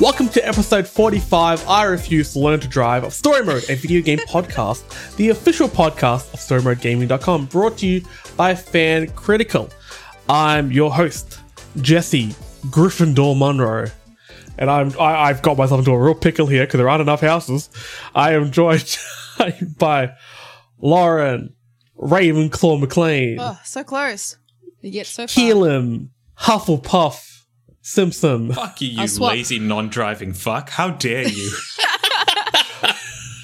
Welcome to episode 45 I Refuse to Learn to Drive of Story Mode, a video game podcast, the official podcast of StoryModeGaming.com, brought to you by Fan Critical. I'm your host, Jesse Gryffindor Monroe. And I'm, I, I've got myself into a real pickle here because there aren't enough houses. I am joined by Lauren Ravenclaw McLean, Oh, so close. You get so far. Keelan Hufflepuff Simpson. Fuck you, you swap. lazy non-driving fuck. How dare you?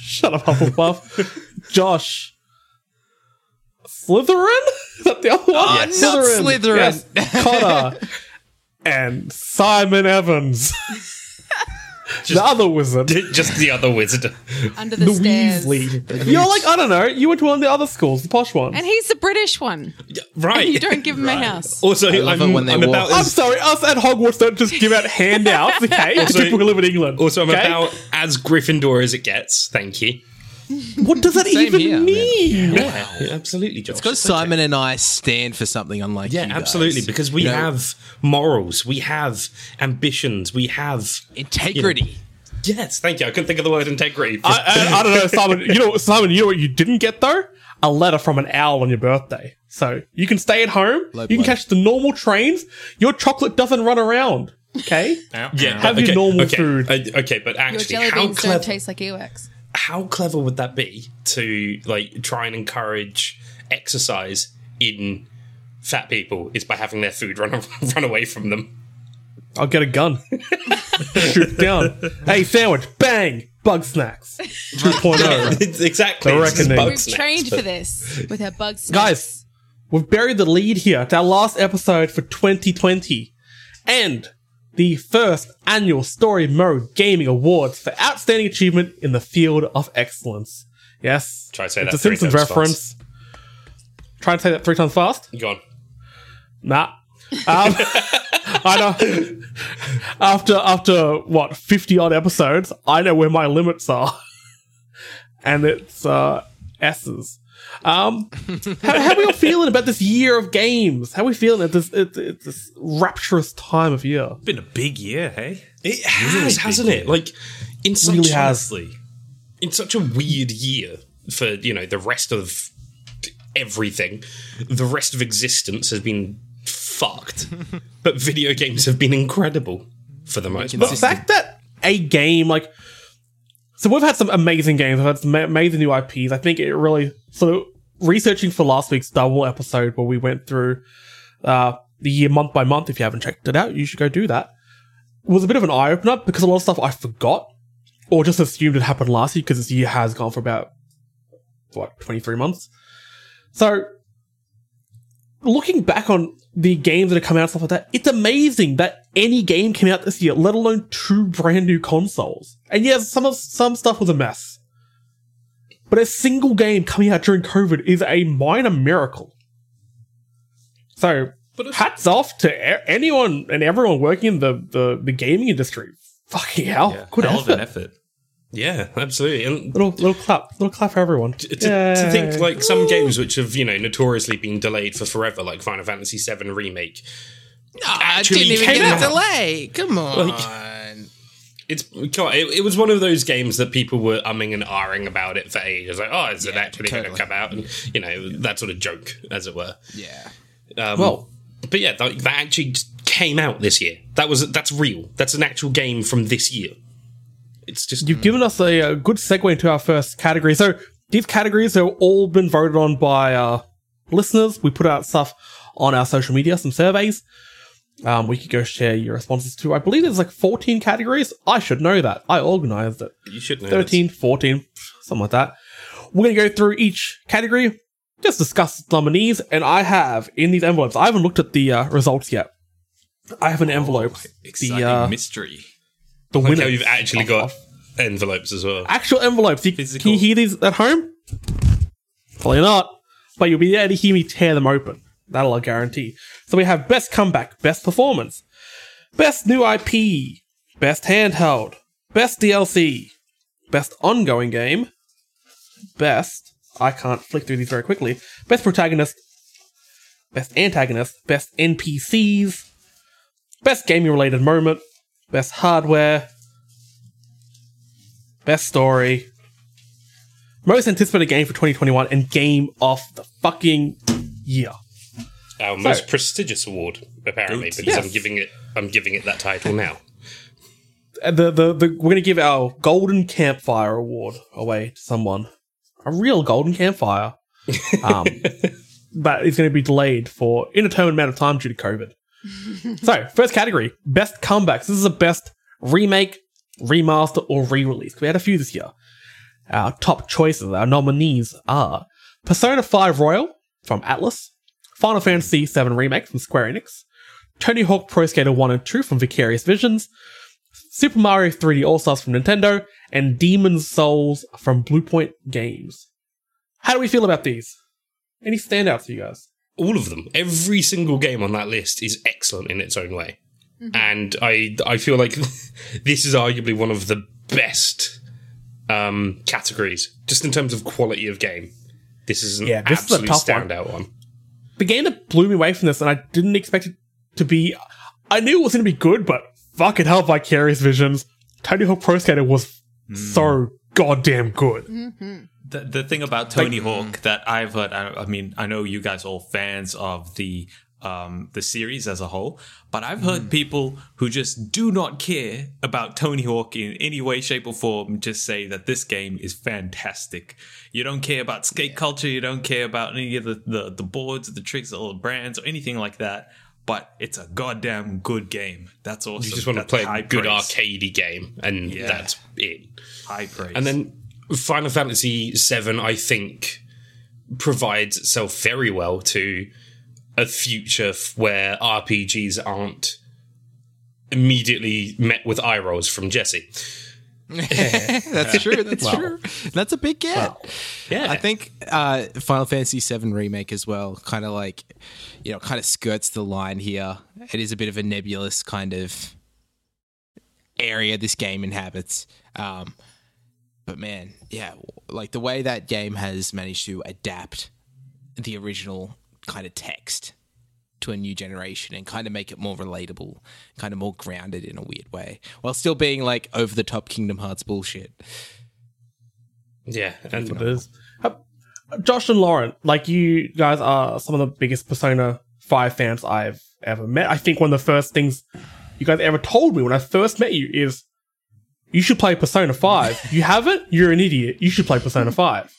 Shut up, Hufflepuff. Josh. Slytherin? Is that the other one? Oh, not Slytherin. Yes. Connor. and Simon Evans. The other wizard. Just the other wizard. under the, The stairs. Weasley. You're like, I don't know, you went to one of the other schools, the posh ones. And he's the British one. Right. And you don't give him a house. Also, love I'm, it when they I'm walk- about I'm sorry, us at Hogwarts don't just give out handouts, okay? Also- people who live in England. also I'm okay? about as Gryffindor as it gets. Thank you. What does that Same even here, man. mean? Yeah, absolutely, Josh. Because Simon and I stand for something unlike Yeah, you guys. absolutely. Because we You know, have morals, we have ambitions, we have. integrity. Yes, thank you. I couldn't think of the word integrity. I, I, I don't know, Simon. You know, Simon. You know what you didn't get though? A letter from an owl on your birthday. So you can stay at home. Low you can blow. catch the normal trains. Your chocolate doesn't run around. Okay. yeah, Have okay, your normal okay, food. uh, okay, but Your actually, jelly how beans clever, don't taste like earwax. How clever would that be to like try and encourage exercise in fat people is by having their food run run away from them. I'll get a gun. Shoot down. Hey, sandwich. Bang. Bug snacks. 2.0. It's exactly. The reckoning. We've snacks, trained but- for this with our bug snacks. Guys, we've buried the lead here. It's our last episode for 2020. And the first annual Story Mode Gaming Awards for Outstanding Achievement in the Field of Excellence. Yes. Try to say it's that a three Simpsons times reference. Try to say that three times fast? Go on. Nah. Um, I know. After after what fifty odd episodes, I know where my limits are, and it's uh, S's. Um, how, how are we all feeling about this year of games? How are we feeling at this at, at this rapturous time of year? It's Been a big year, hey? It has, hasn't it? Like in such Really has. honestly, in such a weird year for you know the rest of everything, the rest of existence has been fucked, but video games have been incredible for the most part. the fact that a game like so we've had some amazing games, we've had some amazing new IPs. I think it really so researching for last week's double episode where we went through uh the year month by month. If you haven't checked it out, you should go do that. Was a bit of an eye opener because a lot of stuff I forgot or just assumed it happened last year because this year has gone for about what twenty three months. So looking back on the games that are coming out and stuff like that, it's amazing that any game came out this year, let alone two brand new consoles. And yes, some of some stuff was a mess. But a single game coming out during COVID is a minor miracle. So, hats off to e- anyone and everyone working in the, the, the gaming industry. Fucking hell. Yeah, Good hell of an effort. effort. Yeah, absolutely. And Little, little clap. Little clap for everyone. to, to think like some games which have you know notoriously been delayed for forever, like Final Fantasy VII remake. I didn't even came get out. a delay. Come on. It's God, it, it was one of those games that people were umming and ahhing about it for ages. Like, oh, is it Yeah, actually going to come out? And you know that sort of joke, as it were. yeah. Um, Well, but yeah, that, that actually came out this year. That was that's real. That's an actual game from this year. It's just You've given us a, a good segue into our first category. So these categories have all been voted on by uh, listeners. We put out stuff on our social media, some surveys. Um, we could go share your responses to. I believe there's like 14 categories. I should know that. I organized it. you should know. 13, 14, something like that. We're going to go through each category, just discuss the nominees, and I have in these envelopes, I haven't looked at the uh, results yet. I have an envelope. Exciting the uh, mystery. The Like how you've actually got envelopes as well. actual envelopes. You, can you hear these at home? Probably not. But you'll be able to hear me tear them open. That'll I guarantee. So we have best comeback, best performance, best new IP, best handheld, best DLC, best ongoing game, best. I can't flick through these very quickly. Best protagonist, best antagonist, best NPCs, best gaming related moment, best hardware, best story, most anticipated game for 2021, and game of the fucking year. Our most prestigious award, apparently, because Yes. I'm giving it I'm giving it that title now. The, the, the we're gonna give our golden campfire award away to someone, a real golden campfire, um, but it's gonna be delayed for indeterminate amount of time due to COVID. So first category, best comebacks. This is the best remake, remaster, or re-release. We had a few this year. Our top choices, our nominees are Persona 5 Royal from Atlus, Final Fantasy VII Remake from Square Enix, Tony Hawk Pro Skater 1 and 2 from Vicarious Visions, Super Mario 3D All Stars from Nintendo, and Demon's Souls from Bluepoint Games. How do we feel about these? Any standouts for you guys? All of them. Every single game on that list is excellent in its own way, mm-hmm. and I I feel like this is arguably one of the best um, categories, just in terms of quality of game. This is an Yeah, this is a tough one. standout one. The game that blew me away from this, and I didn't expect it to be. I knew it was going to be good, but fucking hell, Vicarious Visions. Tony Hawk Pro Skater was mm. so goddamn good. Mm-hmm. The, the thing about Tony Hawk that I've heard, I, I mean, I know you guys are all fans of the um, the series as a whole, but I've heard people who just do not care about Tony Hawk in any way, shape, or form just say that this game is fantastic. You don't care about skate culture, you don't care about any of the, the, the boards, the tricks, or the brands, or anything like that. But it's a goddamn good game. That's awesome. You just want to play a good praise. arcadey game, and Yeah. that's it. High praise. And then Final Fantasy VII, I think, provides itself very well to a future f- where RPGs aren't immediately met with eye rolls from Jesse. That's true. That's true. That's a big get. Yeah, I think uh, Final Fantasy VII remake as well, kind of like, you know, kind of skirts the line here. It is a bit of a nebulous kind of area this game inhabits. Um, but man, yeah, like the way that game has managed to adapt the original kind of text to a new generation and kind of make it more relatable, kind of more grounded in a weird way, while still being like over the top Kingdom Hearts bullshit. yeah, and It is. Uh, Josh and Lauren, like you guys are some of the biggest Persona 5 fans I've ever met. I think one of the first things you guys ever told me when I first met you is you should play Persona 5. you haven't? You're an idiot. You should play Persona 5.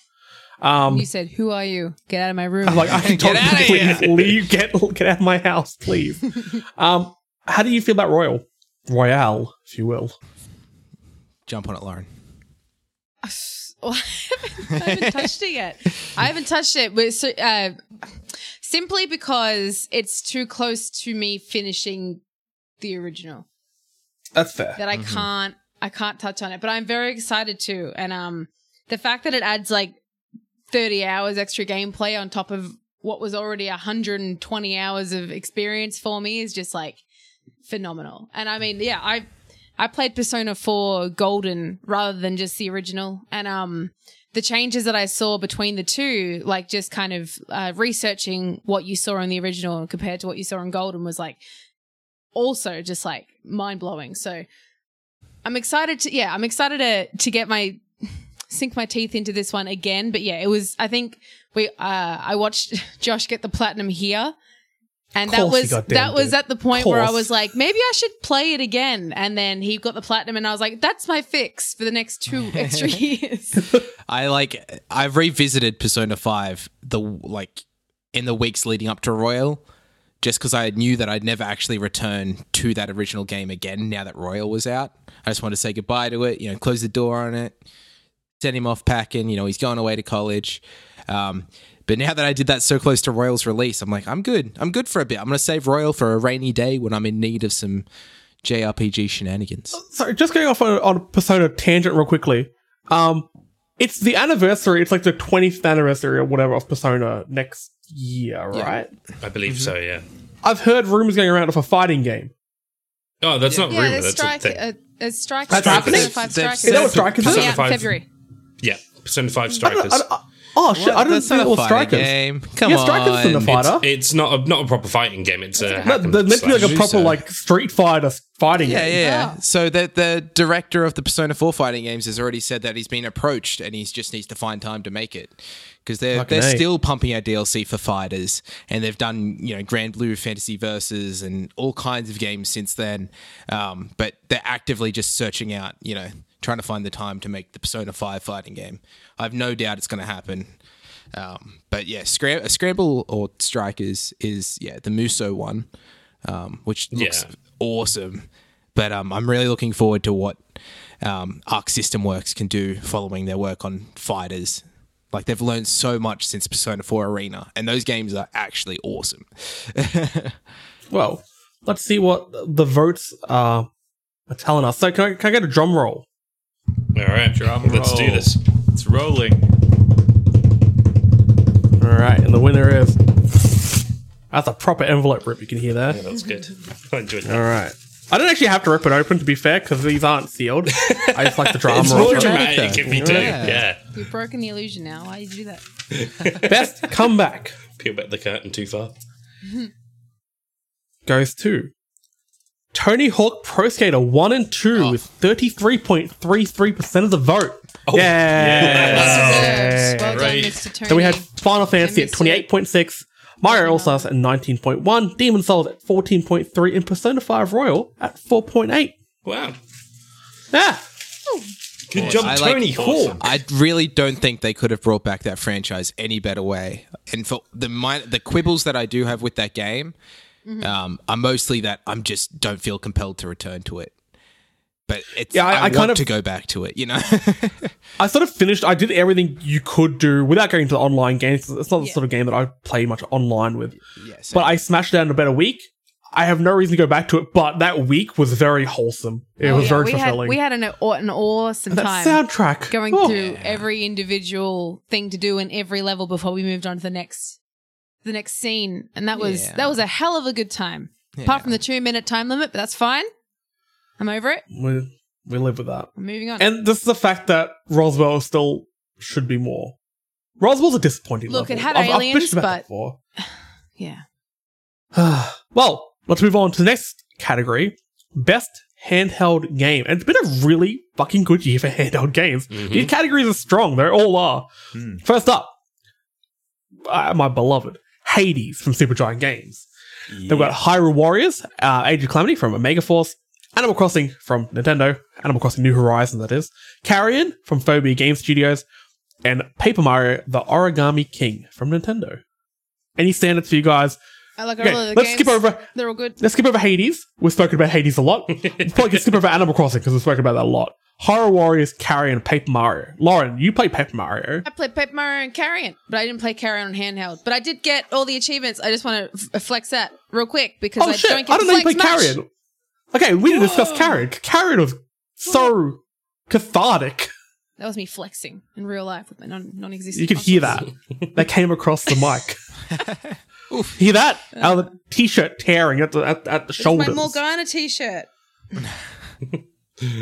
Um, You said, "Who are you? Get out of my room." I'm like, I can talk Get talk outta please leave, get, get out of my house, please. um, how do you feel about Royal? Royale, if you will. Jump on it, Lauren. Well, I haven't, I haven't touched it yet. I haven't touched it, but so, uh, simply because it's too close to me finishing the original That's fair. that I can't I can't touch on it. But I'm very excited to, and um, the fact that it adds like 30 hours extra gameplay on top of what was already 120 hours of experience for me is just like phenomenal. And I mean, yeah, I I played Persona 4 Golden rather than just the original. And um the changes that I saw between the two, like just kind of uh, researching what you saw in the original compared to what you saw in Golden was like also just like mind blowing. So I'm excited to yeah, I'm excited to to get my sink my teeth into this one again. But yeah, it was I think we uh I watched Josh get the platinum here. And that was that was at the point where I was like, maybe I should play it again. And then he got the platinum, and I was like, that's my fix for the next two extra years. I like I've revisited Persona 5 the like in the weeks leading up to Royal just cuz I knew that I'd never actually return to that original game again now that Royal was out. I just wanted to say goodbye to it, you know, close the door on it. Send him off packing, you know, he's going away to college. Um but now that I did that so close to Royal's release, I'm like, I'm good. I'm good for a bit. I'm going to save Royal for a rainy day when I'm in need of some JRPG shenanigans. Sorry, just going off on, on Persona tangent real quickly. Um, it's the anniversary. It's like the 20th anniversary or whatever of Persona next year, right? I believe so. Yeah. I've heard rumors going around of a fighting game. Oh, that's not yeah, rumor. there's That's strike. a thing. Uh, there's strike. That's happening? Persona Five They've strikers. Is that what Strikers is? coming out 5. February. yeah, Persona Five I don't, Strikers. I, don't- Oh shit! I didn't That's see not it a was fighting strikers. game. Come yeah, on. strikers isn't a fighter. It's not a not a proper fighting game. It's a No, hack and they're meant to be like a proper so. like Street Fighter fighting Yeah, game. yeah, yeah. Oh. So the the director of the Persona 4 fighting games has already said that he's been approached and he just needs to find time to make it because they're Fucking they're A. still pumping out DLC for fighters and they've done you know Granblue Fantasy Versus and all kinds of games since then. Um, but they're actively just searching out you know trying to find the time to make the Persona 5 fighting game. I have no doubt it's going to happen. Um, but yeah, Scram- Scramble or Strikers is yeah the Musou one, um, which looks Yeah. awesome. But um, I'm really looking forward to what um, Arc System Works can do following their work on fighters. Like they've learned so much since Persona 4 Arena, and those games are actually awesome. Well, let's see what the votes are, are telling us. So can I, can I get a drum roll? All right, Drum roll. let's do this. It's rolling. All right, and the winner is. That's a proper envelope rip. You can hear there. Yeah, that's good. I enjoyed All that. right. I didn't actually have to rip it open to be fair because these aren't sealed. I just like the drama. It's of more it. dramatic though. if you do. Yeah. Yeah. You've broken the illusion now. Why did you do that? Best comeback Peel back the curtain too far. goes to Tony Hawk Pro Skater 1 and 2 with 33.33% of the vote. Oh, yeah. Deserves. Well done, Mr. Tony. Then we had Final Fantasy at 28.6, Mario All Stars at 19.1, Demon Souls at 14.3, and Persona 5 Royal at 4.8. Wow. Yeah. Good job, I like- Tony Hawk. I really don't think they could have brought back that franchise any better way. And for the mi- the quibbles that I do have with that game, Mm-hmm. um, are mostly that I'm just don't feel compelled to return to it. But it's Yeah, I- I, I want kind of- to go back to it. You know. I sort of finished, I did everything you could do without going to the online games. It's not the Yeah. sort of game that I play much online with. yes. But I smashed it out in about a week. I have no reason to go back to it, but that week was very wholesome. It Oh, was yeah, very we fulfilling. Had, we had an, aw- an awesome that time soundtrack. going Oh. through every individual thing to do in every level before we moved on to the next the next scene. And that was Yeah. that was a hell of a good time. Apart from the two minute time limit, but that's fine. I'm over it. We, we live with that. I'm moving on. And this is the fact that Roswell still should be more. Roswell's a disappointing Look, level. it had I've- I've aliens, about but- before. yeah. well, let's move on to the next category best handheld game. And it's been a really fucking good year for handheld games. These categories are strong, they all are. First up, uh, my beloved Hades from Supergiant Games. They've got Hyrule Warriors, uh, Age of Calamity from Omega Force, Animal Crossing from Nintendo, Animal Crossing New Horizons, that is, Carrion from Phobia Game Studios, and Paper Mario, the Origami King from Nintendo. Any standards for you guys? I like Okay, all of the let's games. skip over. They're all good. Let's skip over Hades. We've spoken about Hades a lot. we probably can skip over Animal Crossing because we've spoken about that a lot. Hyrule Warriors, Carrion, Paper Mario. Lauren, you play Paper Mario. I played Paper Mario and Carrion, but I didn't play Carrion on handheld. But I did get all the achievements. I just want to f- flex that real quick because Oh I shit! don't get I get don't to know you flex play much. Carrion. Okay, we didn't discuss Carrion. Carrion was so cathartic. That was me flexing in real life with my non- non-existent. You could hear muscles. that. that came across the mic. hear that? Out of the t-shirt tearing at the at, at the It's shoulders. my Morgana t-shirt.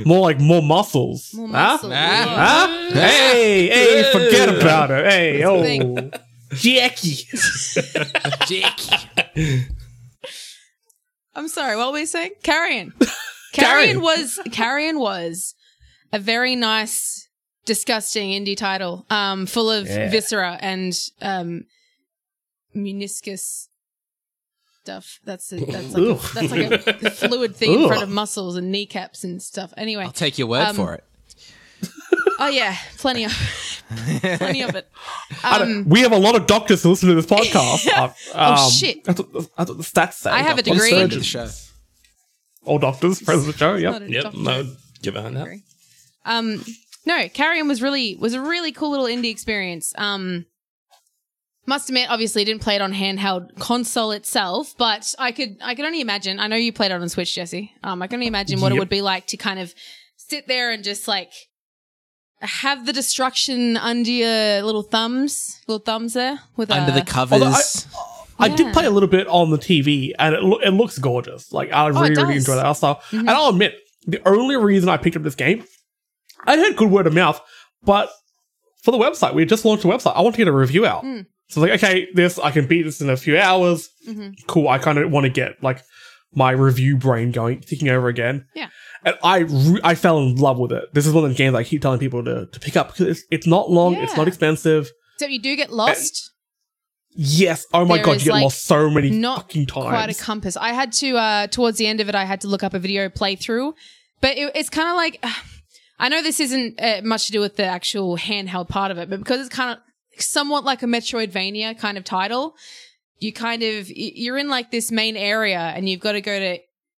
More like more muscles. More Huh? muscle. Huh? Hey, hey, forget about it. Hey, oh, Thing. Jackie. Jackie. I'm sorry. What were we saying? Carrion. Carrion. Carrion was Carrion was a very nice, disgusting indie title, um, full of Yeah. viscera and um, meniscus stuff. That's a, that's like a, Ugh. that's like a fluid thing in Ugh. front of muscles and kneecaps and stuff. Anyway, I'll take your word Um, for it. Oh yeah, plenty of plenty of it. Um, we have a lot of doctors who listen to this podcast. Oh, um, shit. That's what, the- that's what the stats say. I have a degree. Friend the show. All doctors, friends of the show. Yep. Yep, doctor. no, get behind that. agree. Um, no, Carrion was really was a really cool little indie experience. Um, must admit, obviously, didn't play it on handheld console itself, but I could I could only imagine. I know you played it on Switch, Jesse. Um, I can only imagine what it would be like to kind of sit there and just like have the destruction under your little thumbs, little thumbs there with Under a, the covers. I did Yeah. play a little bit on the TV, and it, lo- it looks gorgeous. Like I Oh, it really, really does. Mm-hmm. enjoy that stuff. And I'll admit, the only reason I picked up this game, I heard good word of mouth, but for the website. We just launched a website. I want to get a review out. Hmm. So like, okay, this I can beat this in a few hours. Mm-hmm. Cool. I kind of want to get like my review brain going, thinking over again. Yeah. And I re- I fell in love with it. This is one of the games I keep telling people to, to pick up because it's, it's not long, it's not expensive. So you do get lost. Yes. Oh my There god, you get like, lost so many not fucking times. quite a compass. I had to uh towards the end of it, I had to look up a video playthrough, but it, it's kind of like I know this isn't uh, much to do with the actual handheld part of it, but because it's kind of somewhat like a Metroidvania kind of title, you kind of you're in like this main area and you've got to go to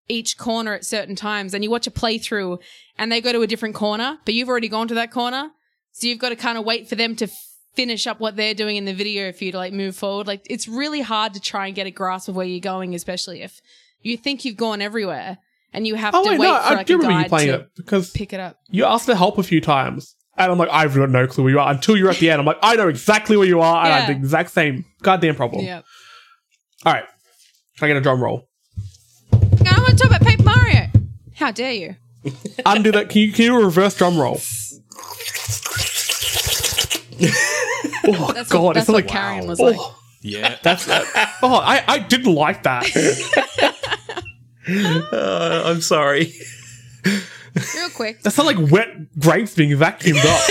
each corner at certain times, and you watch a playthrough, and they go to a different corner, but you've already gone to that corner, so you've got to kind of wait for them to finish up what they're doing in the video for you to like move forward. Like it's really hard to try and get a grasp of where you're going, especially if you think you've gone everywhere and you have Oh to wait, wait no, for I like do a remember you guide playing to it because pick it up. you asked for help a few times. And I'm like, I've got no clue where you are until you're at the end. I'm like, I know exactly where you are, and I had Yeah. the exact same goddamn problem. Yeah. All right, can I get a drum roll? How dare you? Undo that. Can you, can you reverse drum roll? oh That's god, what, it's that's what like Carrion was like. oh, Yeah. that's that. oh, I I didn't like that. Uh, I'm sorry. Real quick. That's not like wet grapes being vacuumed up.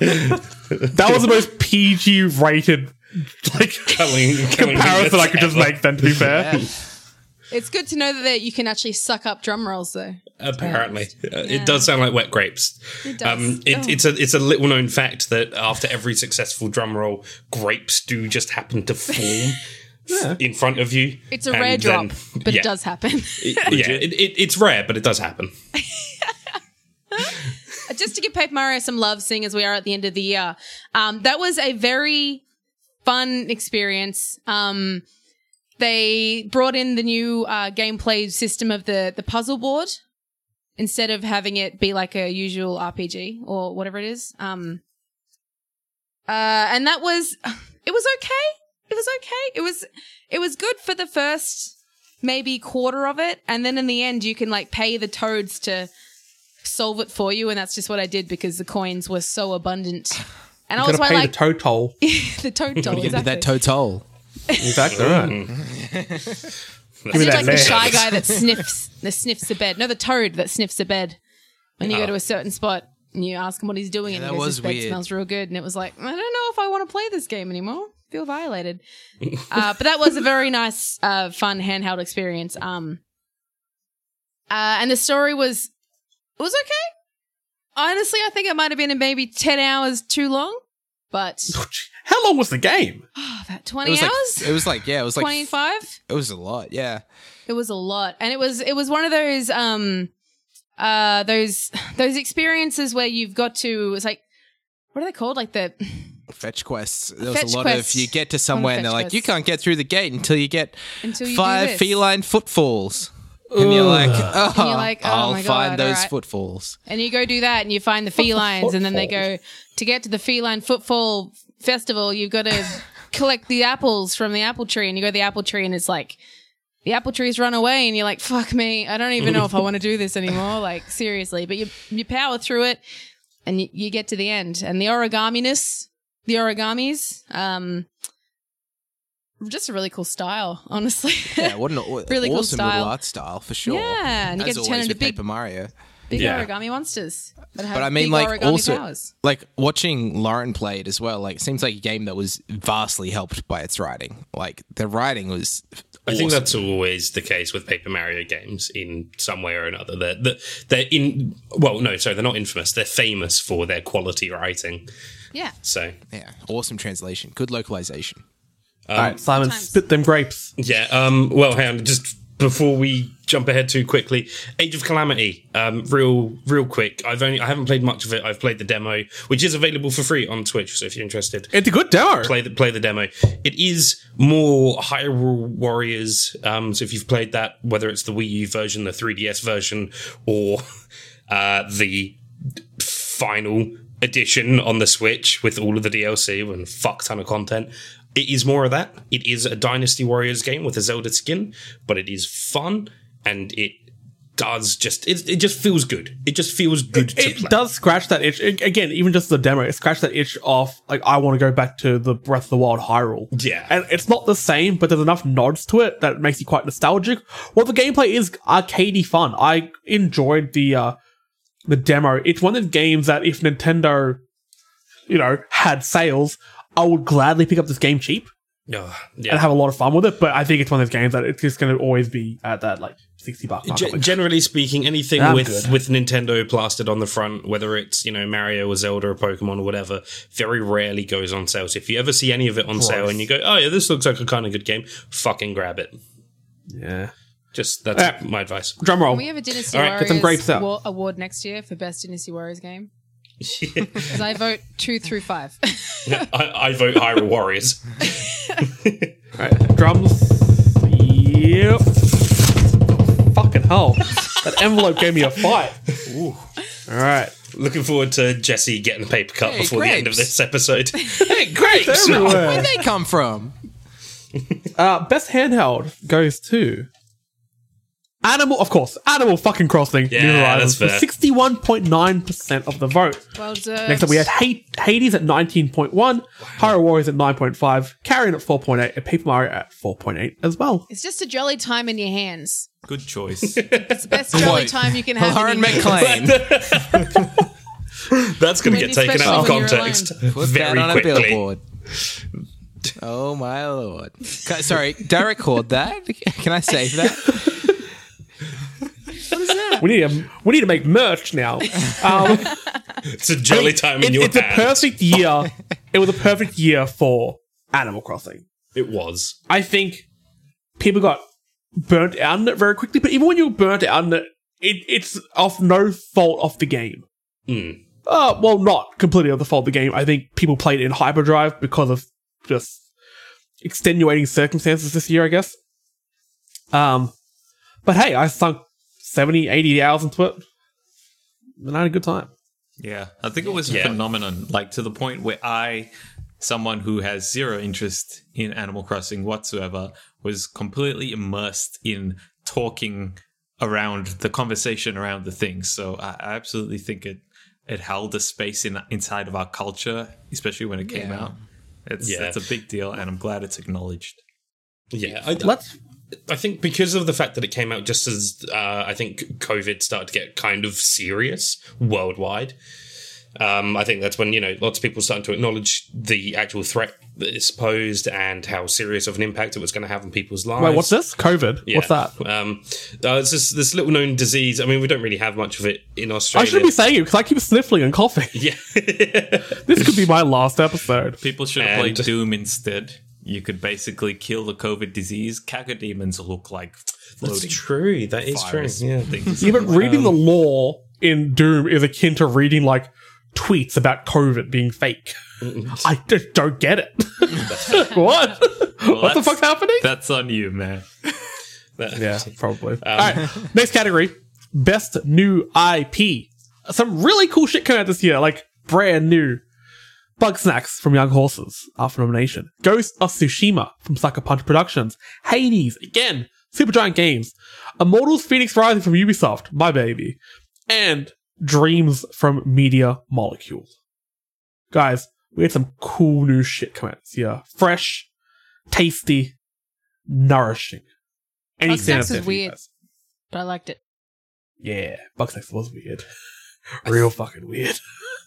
that was the most PG rated like Telling, telling me comparison I could just make. Then to be fair, It's good to know that you can actually suck up drum rolls though. Apparently, Yeah. it does sound like wet grapes. It does. Um, it, Oh. It's a it's a little known fact that after every successful drum roll, grapes do just happen to form in front of you. It's a And rare drop, then- but yeah. it does happen. It- yeah, it, it, it's rare, but it does happen. just to give Paper Mario some love, seeing as we are at the end of the year, um, that was a very fun experience. Um, they brought in the new uh, gameplay system of the the puzzle board instead of having it be like a usual RPG or whatever it is. Um, uh, and that was it was okay. It was okay. It was it was good for the first maybe quarter of it, and then in the end, you can like pay the toads to solve it for you, and that's just what I did because the coins were so abundant. And I was gotta pay like the toad toll. the toad toll. Get into Exactly. that toad Exactly right. Mm. Give me It's that like the shy guy that sniffs that sniffs the bed. No, the toad that sniffs the bed. When you go to a certain spot and you ask him what he's doing, and that he goes, was "This bed weird. smells real good." And it was like, I don't know if I want to play this game anymore. Feel violated. uh, but that was a very nice, uh, fun handheld experience. Um, uh, and the story was it was okay. Honestly, I think it might have been maybe ten hours too long, but How long was the game? oh, that It twenty was hours, like it was like yeah, it was like twenty five. it was a lot. Yeah, It was a lot, and it was it was one of those um uh those those experiences where you've got to it's like what are they called like the fetch quests. There Fetch was a lot quests. of you get to somewhere and they're fetch like, you can't get through the gate until you get until you five feline footfalls. And you're like, oh, you're like, oh I'll my God, find those alright. footfalls. and you go do that and you find the felines and then they go to get to the feline footfall festival you've got to collect the apples from the apple tree and you go to the apple tree and it's like the apple trees run away and you're like fuck me i don't even know if i want to do this anymore like seriously but you you power through it and you, you get to the end and the origaminess the origamis um just a really cool style honestly Yeah, what an Really cool awesome style. little art style for sure. Yeah, and you As get to turn into big- Paper Mario. Big Yeah. origami monsters that have But I mean, big like also, powers. like watching Lauren play it as well. Like, it seems like a game that was vastly helped by its writing. Like the writing was. I think that's always the case with Paper Mario games in some way or another. They're, they're, they're in, well, no, sorry, they're not infamous. They're famous for their quality writing. yeah So, yeah, awesome translation, good localization. All right, Simon, Sometimes. spit them grapes. yeah, um, well, hang on, just before we jump ahead too quickly, Age of Calamity, um, real, real quick. I've only, I haven't played much of it. I've played the demo, which is available for free on Switch. So if you're interested, It's a good demo. play the play the demo. It is more Hyrule Warriors. Um, so if you've played that, whether it's the Wii U version, the 3DS version, or uh, the final edition on the Switch with all of the DLC and fuck ton of content. It is more of that. It is a Dynasty Warriors game with a Zelda skin, but it is fun and it does just it, it just feels good. It just feels good to it does scratch that itch It- again. Even just the demo, it scratched that itch off. like I want to go back to the Breath of the Wild Hyrule. Yeah. and it's not the same, but there's enough nods to it that it makes you quite nostalgic. Well, the gameplay is arcadey fun. I enjoyed the uh the demo. It's one of the games that if Nintendo, you know, had sales, I would gladly pick up this game cheap Oh, yeah. and have a lot of fun with it. But I think it's one of those games that it's just going to always be at that like sixty bucks. mark. Ge- generally speaking, anything I'm with good. with Nintendo plastered on the front, whether it's you know Mario or Zelda or Pokemon or whatever, very rarely goes on sale. So if you ever see any of it on sale and you go, "Oh yeah, this looks like a kind of good game," fucking grab it. yeah. Just that's Yeah. my advice. Drum roll. Can we have a Dynasty All right, get some Warriors grapes out. award next year for best Dynasty Warriors game? Because I vote two through five. I, I vote Hyrule Warriors. Right, drums. Yep. Fucking hell. That envelope gave me a fight. All right. Looking forward to Jesse getting a paper cut Hey, before the end of this episode. hey, grapes! Where'd they come from? Uh, best handheld goes to Animal, of course, Animal fucking Crossing. Yeah, New Horizons that's fair. with 61.9% of the vote. well deserved. Next up, we had Ha- Hades at 19.1, Hyrule Warriors at 9.5, Carrion at 4.8, and Paper Mario at 4.8 as well. It's just a jolly time in your hands. Good choice. It's the best jolly Wait. time you can have. Lauren in your. McLean. That's going to When- get taken out of especially when you're context Put that very on a quickly. billboard. Oh my lord! Ca- Sorry, did I record that? Can I save that? We need to, we need to make merch now. Um, It's a jolly time in it- your it's a perfect year. it was a perfect year for Animal Crossing. it was. I think people got burnt out on it very quickly, but even when you're burnt out on it, it it's of no fault of the game. Hmm. Uh, well, not completely of the fault of the game. I think people played in hyperdrive because of just extenuating circumstances this year, I guess. Um, but hey, I sunk 70, 80 hours into it, and I had a good time. Yeah, I think it was a Yeah. phenomenon, like to the point where I, someone who has zero interest in Animal Crossing whatsoever, was completely immersed in talking around the conversation around the thing. So I, I absolutely think it it held a space in inside of our culture, especially when it came Yeah. out. It's Yeah. it's a big deal, and I'm glad it's acknowledged. Yeah, I, Let's I think because of the fact that it came out just as uh, I think COVID started to get kind of serious worldwide. Um, I think that's when you know lots of people started to acknowledge the actual threat that it's posed and how serious of an impact it was going to have on people's lives. wait. What's this? COVID. Yeah. What's that? Um, uh, it's this, this little known disease. I mean, we don't really have much of it in Australia. I shouldn't be saying it because I keep sniffling and coughing. yeah, This could be my last episode. People should have played Doom instead. You could basically kill the COVID disease. Cacodemons look like that's true. That is true. Yeah. things. Yeah, but reading the um, lore in Doom is akin to reading like tweets about COVID being fake. I just don't get it. what? what the fuck's happening? That's on you, man. That- yeah, probably. Um, All right, next category: best new IP. Some really cool shit came out this year, like brand new. Bugsnax from Young Horses, up for nomination. Ghost of Tsushima from Sucker Punch Productions. Hades, again, Supergiant Games. Immortals Phoenix Rising from Ubisoft, my baby. And Dreams from Media Molecules. Guys, we had some cool new shit come out this year. Fresh, tasty, nourishing. Any Bugsnax is weird. guys? But I liked it. Yeah, Bugsnax was weird. Real fucking weird.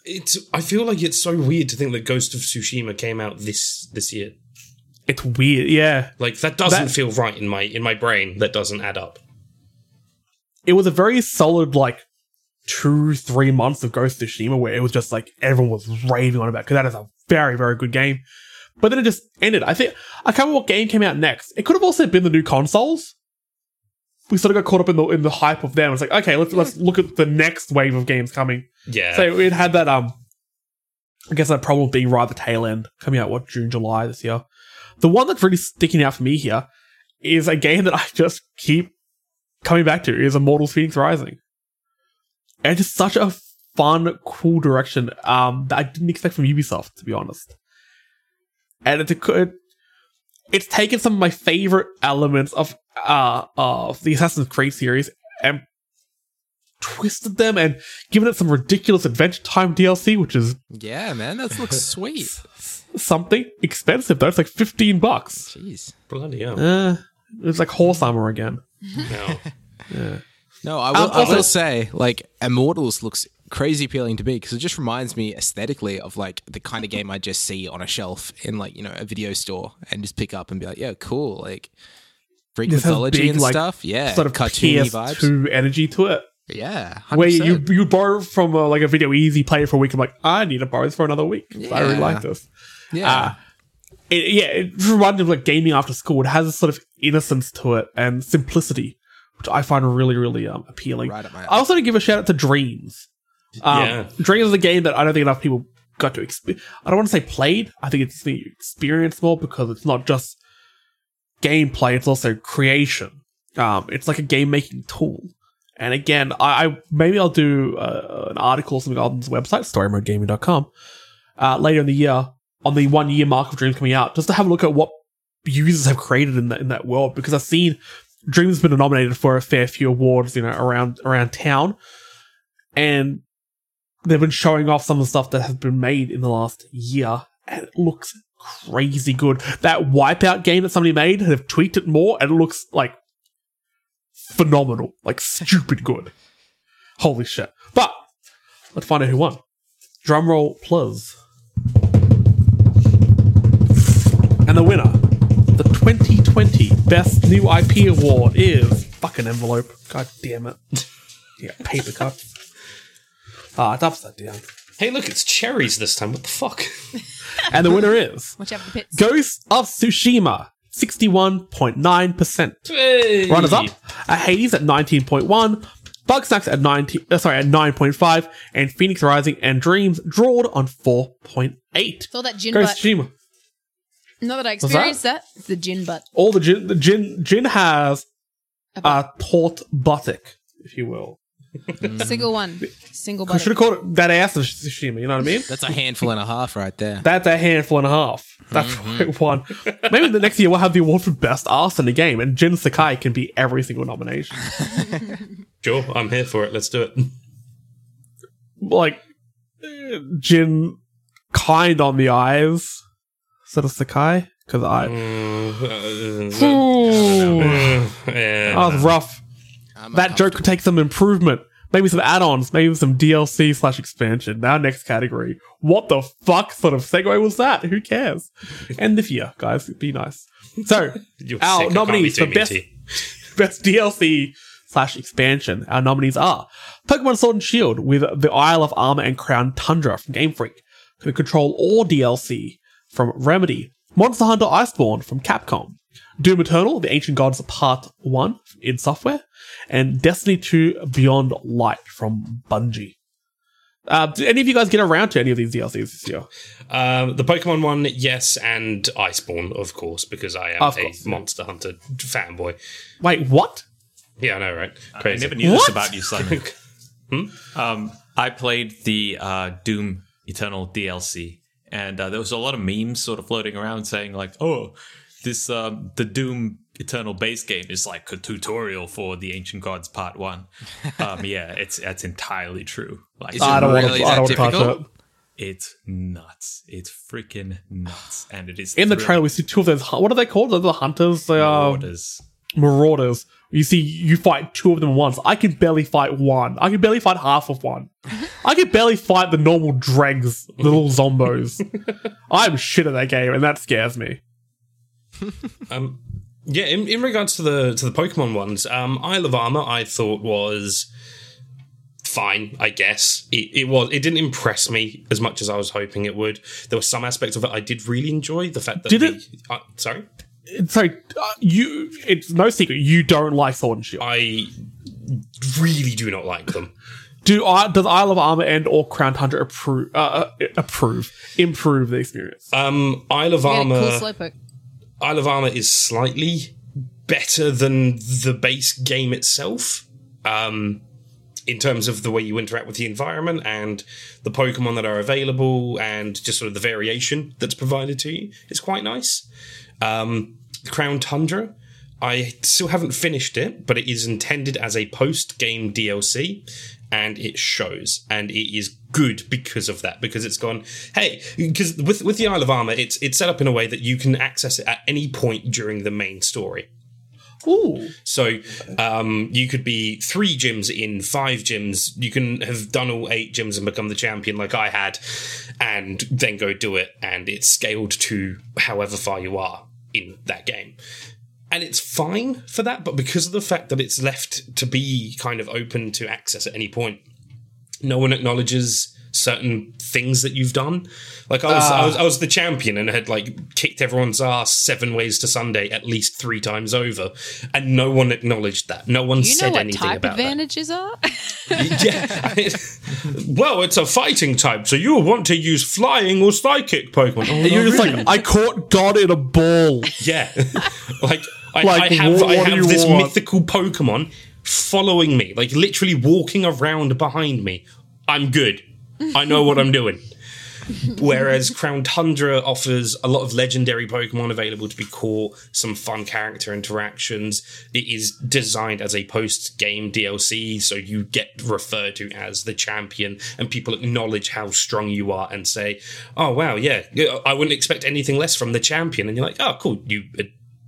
It's. I feel like it's so weird to think that Ghost of Tsushima came out this this year. It's weird, yeah. Like that doesn't That- feel right in my in my brain. That doesn't add up. It was a very solid, like, two, three months of Ghost of Tsushima where it was just like everyone was raving on about because that is a very, very good game. But then it just ended. I think I can't remember what game came out next. It could have also been the new consoles. We sort of got caught up in the in the hype of them. It's like, okay, let's let's look at the next wave of games coming. Yeah. So it had that um I guess that problem being right at the tail end, coming out what, June, July this year. The one that's really sticking out for me here is a game that I just keep coming back to is Immortals Phoenix Rising. And it's such a fun, cool direction um that I didn't expect from Ubisoft, to be honest. And it's a good it's taken some of my favorite elements of uh of the Assassin's Creed series and twisted them and given it some ridiculous Adventure Time DLC, which is Yeah, man, that looks sweet. something expensive though. It's like fifteen bucks. Jeez. Bloody hell. Uh, it's like horse armor again. No. No, I will, Um, I also- will say, like, Immortals looks crazy appealing to me because it just reminds me aesthetically of like the kind of game I just see on a shelf in like you know a video store and just pick up and be like, yeah, cool, like Greek This mythology big, and like, stuff. Yeah, sort of cartoony PS2 vibes. energy to it. Yeah, 100%. Where you you borrow from uh, like a video easy, play it for a week. I'm like, I need to borrow this for another week. I really like this. yeah. Uh, it, yeah, it reminds me of like gaming after school. It has a sort of innocence to it and simplicity, which I find really, really um, appealing. Right. I also want to give a shout out to Dreams. Um, Yeah. Is a game that I don't think enough people got to experience. I don't want to say played. I think it's the experience more because it's not just gameplay; it's also creation. Um, it's like a game making tool. And again, I, I maybe I'll do uh, an article something on this website, storymodegaming.com, uh, later in the year on the one year mark of Dreams coming out, just to have a look at what users have created in that in that world. Because I've seen Dreams has been nominated for a fair few awards, you know, around around town, and they've been showing off some of the stuff that has been made in the last year, and it looks crazy good. That Wipeout game that somebody made, they've tweaked it more, and it looks like phenomenal, like stupid good. Holy shit! But let's find out who won. Drumroll, plus. And the winner, the 2020 Best New IP Award is fucking envelope. God damn it. Yeah, paper cuts. Ah, it's that down. Hey, look, it's cherries this time. What the fuck? And the winner is Watch out for the pits. Ghost of Tsushima, 61.9%. Hey. Runners up are Hades at 19.1, Bugsnax at 19, uh, sorry, at 9.5, and Phoenix Rising and Dreams drawed on 4.8. It's all that gin Ghost butt. Tsushima. Not that I that? experienced that. It's the gin butt. All the gin, the gin, gin has a taut buttock, if you will. Mm. Single one. Single I should have called it that ass of Tsushima, you know what I mean? That's a handful and a half right there. That's a handful and a half. That's why it won. Maybe the next year we'll have the award for best ass in the game, and Jin Sakai can be every single nomination. Sure, I'm here for it. Let's do it. like uh, Jin kind on the eyes instead of Sakai because I mm, uh, uh, Ooh, uh, uh, yeah. that was rough. That joke could take some improvement. Maybe some add-ons, maybe some DLC slash expansion. Now, next category. What the fuck sort of segue was that? Who cares? End of year, guys. Be nice. So, our sick. Nominees be for best best DLC slash expansion. Our nominees are Pokemon Sword and Shield with the Isle of Armor and Crown Tundra from Game Freak, the Control AWE DLC from Remedy, Monster Hunter Iceborne from Capcom, Doom Eternal, The Ancient Gods Part 1 id Software, and Destiny 2 Beyond Light from Bungie. Uh, did any of you guys get around to any of these DLCs this year? Um, the Pokemon one, yes, and Iceborne, of course, because I am Of a course. Monster Hunter fanboy. Wait, what? Yeah, I know, right? Crazy. I never knew What? this about you, Simon. um, I played the uh, Doom Eternal DLC, and uh, there was a lot of memes sort of floating around saying like, "Oh, this um, the Doom Eternal base game is like a tutorial for the Ancient Gods Part One." um, yeah, it's that's entirely true. Like, Is I don't really want to. I that don't want to touch it. it's nuts. It's freaking nuts, and it is In the trailer, we see two of those. What are they called? They're the hunters. They are Orders. marauders. You see, you fight two of them at once. I can barely fight one. I can barely fight half of one. I can barely fight the normal dregs, the little zombos. I'm shit at that game, and that scares me. Um, yeah, in, in regards to the to the Pokemon ones, um, Isle of Armor, I thought was fine. I guess it, it was. It didn't impress me as much as I was hoping it would. There were some aspects of it I did really enjoy. The fact that Did the, it? Uh, sorry, So, uh, you, it's no secret, you don't like Sword Shield. I really do not like them. Do I, does Isle of Armor and or Crown Hunter approve, uh, uh, approve, improve the experience? Um, Isle of You Armor. cool slowpoke. Isle of Armor is slightly better than the base game itself. Um, in terms of the way you interact with the environment and the Pokemon that are available and just sort of the variation that's provided to you. It's quite nice. Um, Crown Tundra, I still haven't finished it, but it is intended as a post game DLC and it shows and it is good because of that because it's gone hey because with with the Isle of Armor it's it's set up in a way that you can access it at any point during the main story. Ooh. So um, you could be three gyms in, five gyms. You can have done all eight gyms and become the champion, like I had, and then go do it. And it's scaled to however far you are in that game. And it's fine for that, but because of the fact that it's left to be kind of open to access at any point, no one acknowledges certain things that you've done. Like I was, I was, I was the champion and had like kicked everyone's ass seven ways to Sunday at least three times over, and no one acknowledged that. No one You know said what anything type about advantages are? that. Yeah. well, it's a fighting type, so you'll want to use flying or psychic Pokemon. Oh, And you're just like, oh, I caught God in a ball. Yeah, like I, Like, I have, what- I what do have this want? mythical Pokemon following me, like literally walking around behind me. I'm good. I know what I'm doing. Whereas Crown Tundra offers a lot of legendary Pokemon available to be caught, some fun character interactions. It is designed as a post game DLC, so you get referred to as the champion, and people acknowledge how strong you are and say, Oh, wow, yeah, I wouldn't expect anything less from the champion. And you're like, Oh, cool, you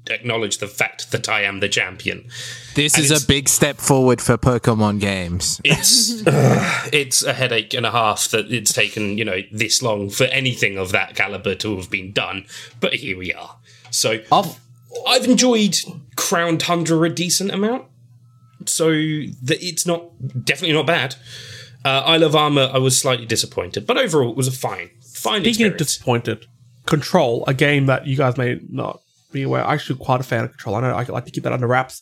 acknowledge the fact that I am the champion. This And is a big step forward for Pokemon games. It's ugh, it's a headache and a half that it's taken you know this long for anything of that caliber to have been done, but here we are. So I've, I've enjoyed Crown Tundra a decent amount, so that it's not definitely not bad. Uh, Isle of Armor, I was slightly disappointed, but overall it was a fine, fine speaking of disappointed, Control, a game that you guys may not aware, I'm actually quite a fan of Control. I know I like to keep that under wraps.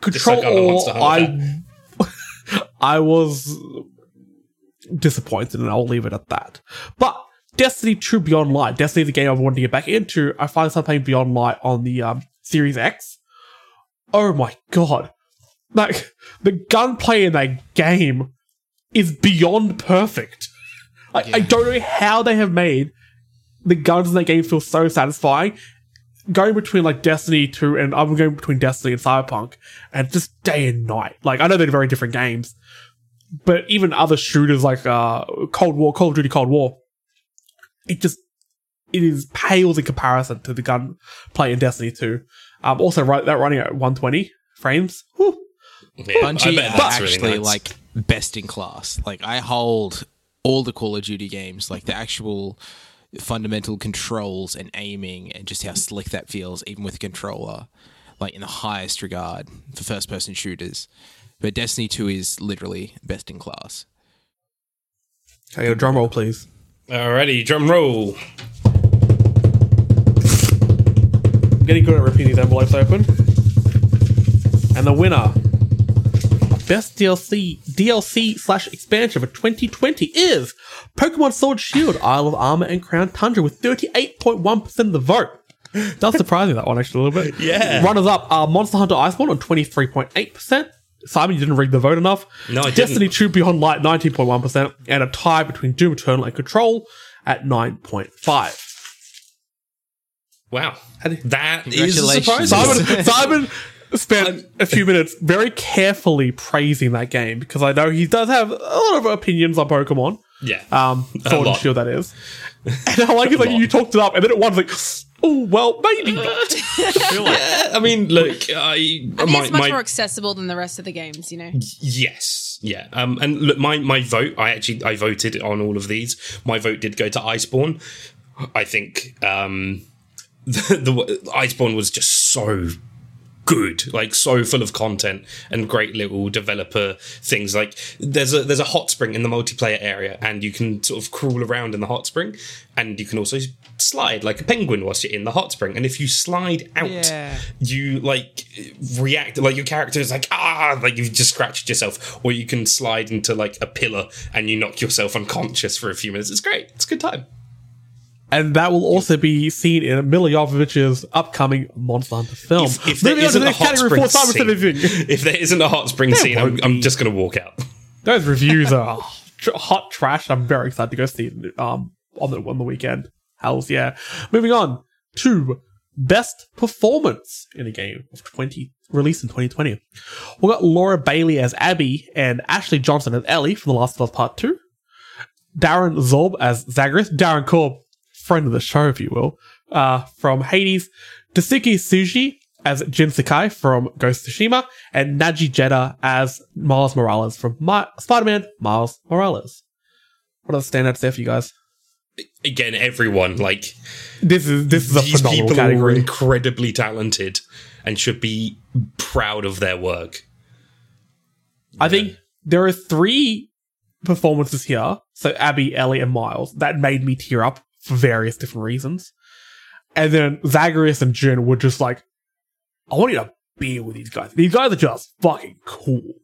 Control, like I, I was disappointed, and I'll leave it at that. But Destiny 2 Beyond Light, Destiny the game I've wanted to get back into. I finally started playing Beyond Light on the um, Series X. Oh my god. Like, the gunplay in that game is beyond perfect. Like, I don't know how they have made the guns in that game feel so satisfying. Going between like Destiny 2 and I'm going between Destiny and Cyberpunk and just day and night. Like I know they're very different games, but even other shooters like uh Cold War, Call of Duty Cold War, it just it is pales in comparison to the gun play in Destiny 2. Um also right that running at 120 frames. Whew. Yeah, Bungie are that's really actually nice. like best in class. Like I hold all the Call of Duty games, like the actual fundamental controls and aiming and just how slick that feels, even with a controller, like in the highest regard for first person shooters. But Destiny 2 is literally best in class. Okay, a drum roll please. Alrighty, drum roll. I'm getting good at ripping these envelopes open. And the winner of Best DLC DLC slash expansion for 2020 is Pokemon Sword Shield, Isle of Armor, and Crown Tundra with 38.1% of the vote. That's surprising that one actually a little bit. Yeah. Runners up are Monster Hunter Iceborne on 23.8%. Simon, you didn't read the vote enough. No, I didn't. Destiny 2 Beyond Light, 19.1%, and a tie between Doom Eternal and Control at 9.5. Wow, that is Congratulations. surprising. Simon, Simon spent a few minutes very carefully praising that game because I know he does have a lot of opinions on Pokemon. Yeah, Um, Sword and. Shield, that is. And I like it, like you talked it up, and then at once, like, oh, well, maybe not. I mean, look, I, I think my, it's much my- more accessible than the rest of the games, you know. Yes, yeah. Um, and look, my my vote. I actually I voted on all of these. My vote did go to Iceborne. I think um, the, the Iceborne was just so good, like so full of content and great little developer things. Like there's a there's a hot spring in the multiplayer area, and you can sort of crawl around in the hot spring, and you can also slide like a penguin whilst you're in the hot spring. And if you slide out, Yeah. you like react like your character is like ah like you've just scratched yourself, or you can slide into like a pillar and you knock yourself unconscious for a few minutes. It's great. It's a good time. And that will also be seen in Milla Jovovich's upcoming Monster Hunter film. If, if there isn't a hot spring before Simon said scene, if there isn't a hot spring scene, I'm, I'm just going to walk out. Those reviews are hot trash. I'm very excited to go see it um, on the on the weekend. Hells yeah. Moving on to best performance in a game of 20 released in 2020. We got Laura Bailey as Abby and Ashley Johnson as Ellie from The Last of Us Part 2. Darren Zorb as Zagreus. Darren Korb, friend of the show, if you will, uh, from Hades. Daisuke Tsuji as Jin Sakai from Ghost of Tsushima. And Nadji Jeter as Miles Morales from Spider-Man Miles Morales. What are the standouts there for you guys? Again, everyone like This is this is a these phenomenal people are incredibly talented and should be proud of their work. I think there are three performances here. So Abby, Ellie, and Miles that made me tear up for various different reasons. And then Zagreus and Jin were just like, I want you to be with these guys. These guys are just fucking cool.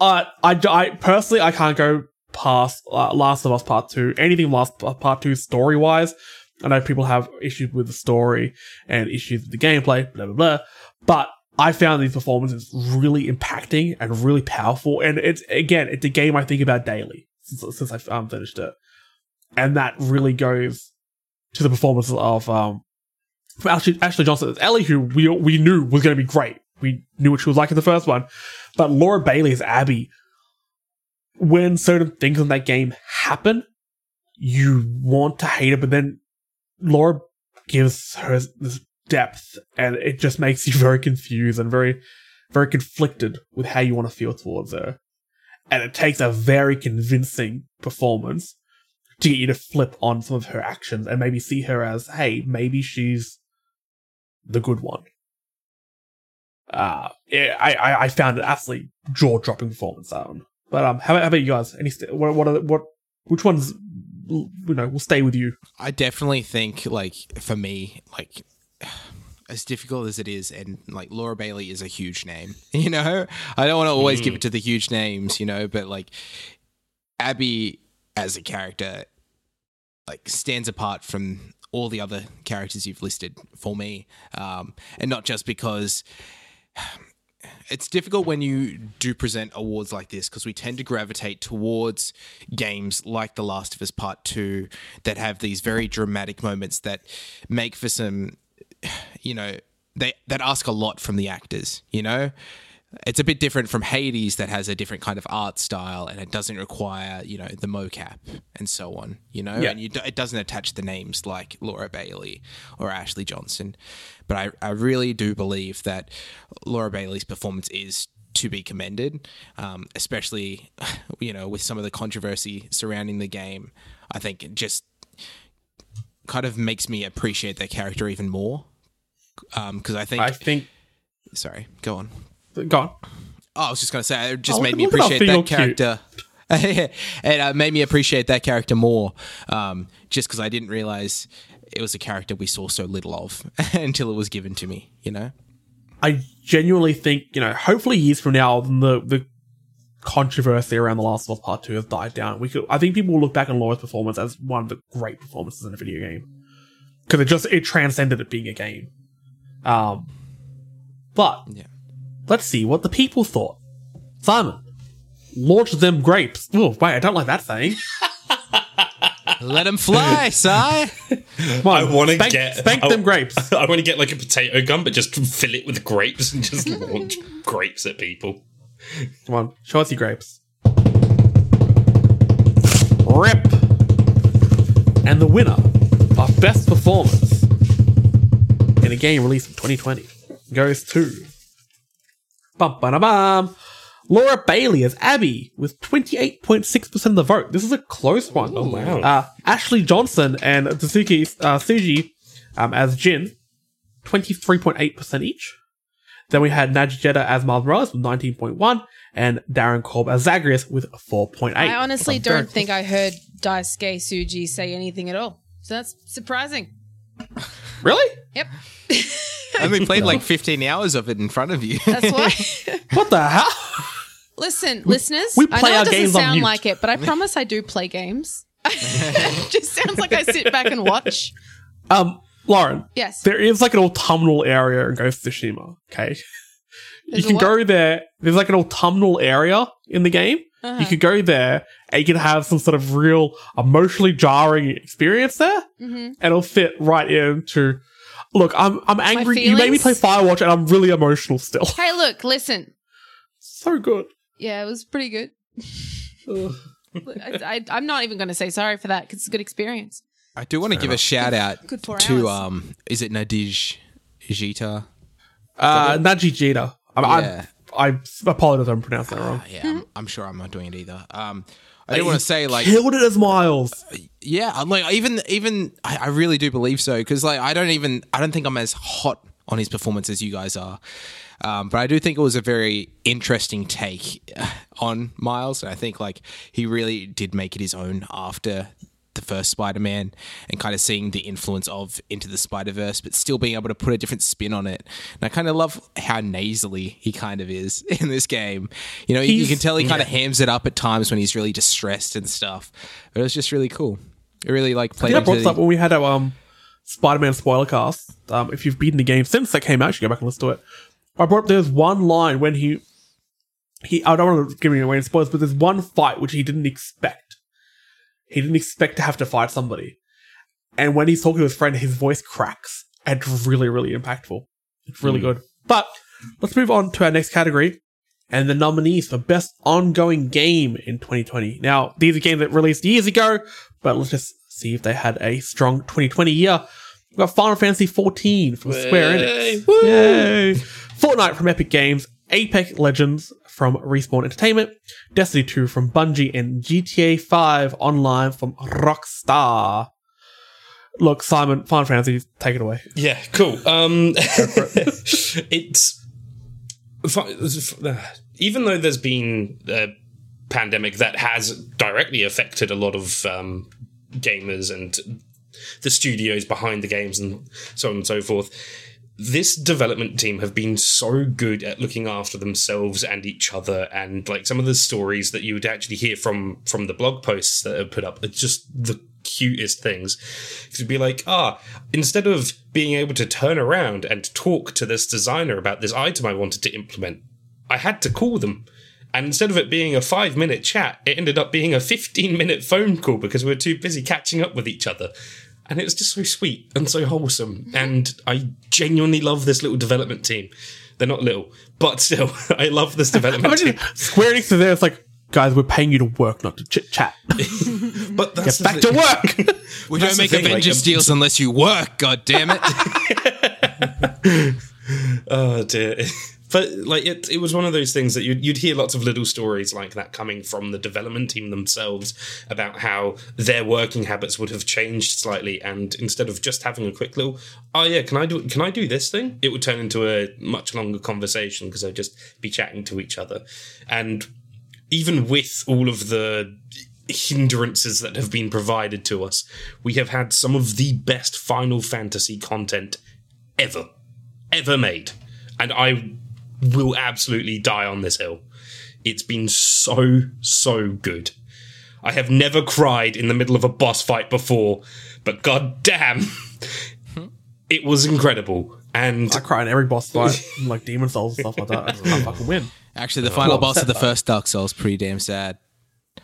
Uh, I, I personally, I can't go past uh, Last of Us Part 2. Anything Last Us Part 2 story wise. I know people have issues with the story and issues with the gameplay, blah, blah, blah. But I found these performances really impacting and really powerful. And it's, again, it's a game I think about daily since, since I've um, finished it. And that really goes to the performance of um, from Ashley, Ashley Johnson as Ellie, who we, we knew was going to be great. We knew what she was like in the first one. But Laura Bailey as Abby, when certain things in that game happen, you want to hate it, but then Laura gives her this depth, and it just makes you very confused and very, very conflicted with how you want to feel towards her. And it takes a very convincing performance to get you to flip on some of her actions and maybe see her as, hey, maybe she's the good one. Uh, yeah, I, I, I found it absolutely jaw dropping performance. Um, but um, how, about- how about you guys? Any st- what what are the, what which ones you know will stay with you? I definitely think, like, for me, like, as difficult as it is, and like Laura Bailey is a huge name, you know. I don't want to always give it to the huge names, you know, but like Abby as a character, like, stands apart from all the other characters you've listed for me, um, and not just because it's difficult when you do present awards like this because we tend to gravitate towards games like The Last of Us Part 2 that have these very dramatic moments that make for some you know they that ask a lot from the actors, you know? It's a bit different from Hades that has a different kind of art style and it doesn't require, you know, the mocap and so on, you know? Yeah. And you, do- it doesn't attach the names like Laura Bailey or Ashley Johnson. But I, I really do believe that Laura Bailey's performance is to be commended, um, especially, you know, with some of the controversy surrounding the game. I think it just kind of makes me appreciate their character even more. Because I think, I think. sorry, go on. Go on. Oh, I was just going to say, it just Oh, made me look at that appreciate that character. and uh, made me appreciate that character more, um, just because I didn't realize it was a character we saw so little of until it was given to me. You know, I genuinely think you know. Hopefully, years from now, the the controversy around the Last of Us Part Two has died down. We could. I think people will look back on Laura's performance as one of the great performances in a video game because it just it transcended it being a game. Um, but Yeah. Let's see what the people thought. Simon, launch them grapes. Oh wait, I don't like that saying. let them fly, Si. On, I wanna get- spank I- them grapes. I want to get like a potato gun, but just fill it with grapes and just launch grapes at people. Come on, show us your grapes. Rip. And the winner of Best Performance in a game released in 2020 goes to. Bum ba bum. Laura Bailey as Abby with 28.6% of the vote. This is a close one. Oh, wow. Uh, Ashley Johnson and Tsuki uh, Suji um, as Jin, 23.8% each. Then we had Nadji Jeter as Miles Morales with 19.1 and Darren Korb as Zagreus with 4.8. I honestly don't think I heard Daisuke Tsuji say anything at all. So that's surprising. Really? Yep. I only played like 15 hours of it in front of you. That's why. What the hell? Listen, listeners, we I play know our it doesn't games on sound mute. like it, but I promise I do play games. it just sounds like I sit back and watch. Um, Lauren, Yes. there is like an autumnal area in Ghost of Tsushima, okay? There's you a can what? go there. There's like an autumnal area in the game. Uh-huh. You could go there and you can have some sort of real emotionally jarring experience there. Mhm. And it'll fit right into Look, I'm I'm angry. You made me play? Firewatch, and I'm really emotional still. Hey, look, listen. so good. Yeah, it was pretty good. I, I, am not even going to say sorry for that because it's a good experience. I do want to give a shout out Good four to hours. um, is it Nadij Jita? Uh, Naji Jita. I'm, Yeah. I, I apologize if I'm pronouncing that wrong. Uh, yeah, I'm, I'm sure I'm not doing it either. Um, I do want to say like Killed it as Miles. Yeah, I'm like even even I, I really do believe so because like I don't even I don't think I'm as hot on his performance as you guys are, um, but I do think it was a very interesting take uh, on Miles. And I think like he really did make it his own after the first Spider-Man and kind of seeing the influence of Into the Spider-Verse, but still being able to put a different spin on it. And I kind of love how nasally he kind of is in this game. You know, you, you can tell he kind of hams it up at times when he's really distressed and stuff. But it was just really cool. It really like I played think I brought this up when we had our um, Spider-Man spoiler cast. Um, if you've beaten the game since that came out, you should go back and listen to it. I brought up there's one line when he he I don't want to give away any spoilers, but there's one fight which he didn't expect. He didn't expect to have to fight somebody, and when he's talking to his friend, his voice cracks. And it's really, really impactful. It's really hmm. good. But let's move on to our next category and the nominees for best ongoing game in 2020. Now, these are games that released years ago, but let's just see if they had a strong 2020 year. We've got Final Fantasy 14 from Square Enix. Yay! Fortnite from Epic Games, Apex Legends from Respawn Entertainment, Destiny 2 from Bungie, and GTA 5 Online from Rockstar. Look, Simon, Final Fantasy, take it away. Yeah, cool. Um, it's even though there's been a pandemic that has directly affected a lot of um, gamers and the studios behind the games and so on and so forth. This development team have been so good at looking after themselves and each other, and like some of the stories that you would actually hear from from the blog posts that are put up are just the cutest things. To be like, ah, instead of being able to turn around and talk to this designer about this item I wanted to implement, I had to call them. And instead of it being a five minute chat, it ended up being a 15 minute phone call because we were too busy catching up with each other. And it was just so sweet and so wholesome. And I genuinely love this little development team. They're not little, but still, I love this development Imagine team. Square Enix is there, it's like, guys, we're paying you to work, not to chit chat. But that's Get back to work! We That's don't make thing, like, Avengers um, deals unless you work. God damn it! Oh dear. But like it, it was one of those things that you'd, you'd hear lots of little stories like that coming from the development team themselves about how their working habits would have changed slightly, and instead of just having a quick little, oh yeah, can I do can I do this thing? It would turn into a much longer conversation because they'd just be chatting to each other, and even with all of the hindrances that have been provided to us, we have had some of the best Final Fantasy content ever, ever made. And I will absolutely die on this hill. It's been so, so good. I have never cried in the middle of a boss fight before, but god damn, it was incredible. And I cry in every boss fight, like Demon Souls and stuff like that. I just can't fucking win. Actually, the final I'm boss of the though. first Dark Souls pretty damn sad. I'm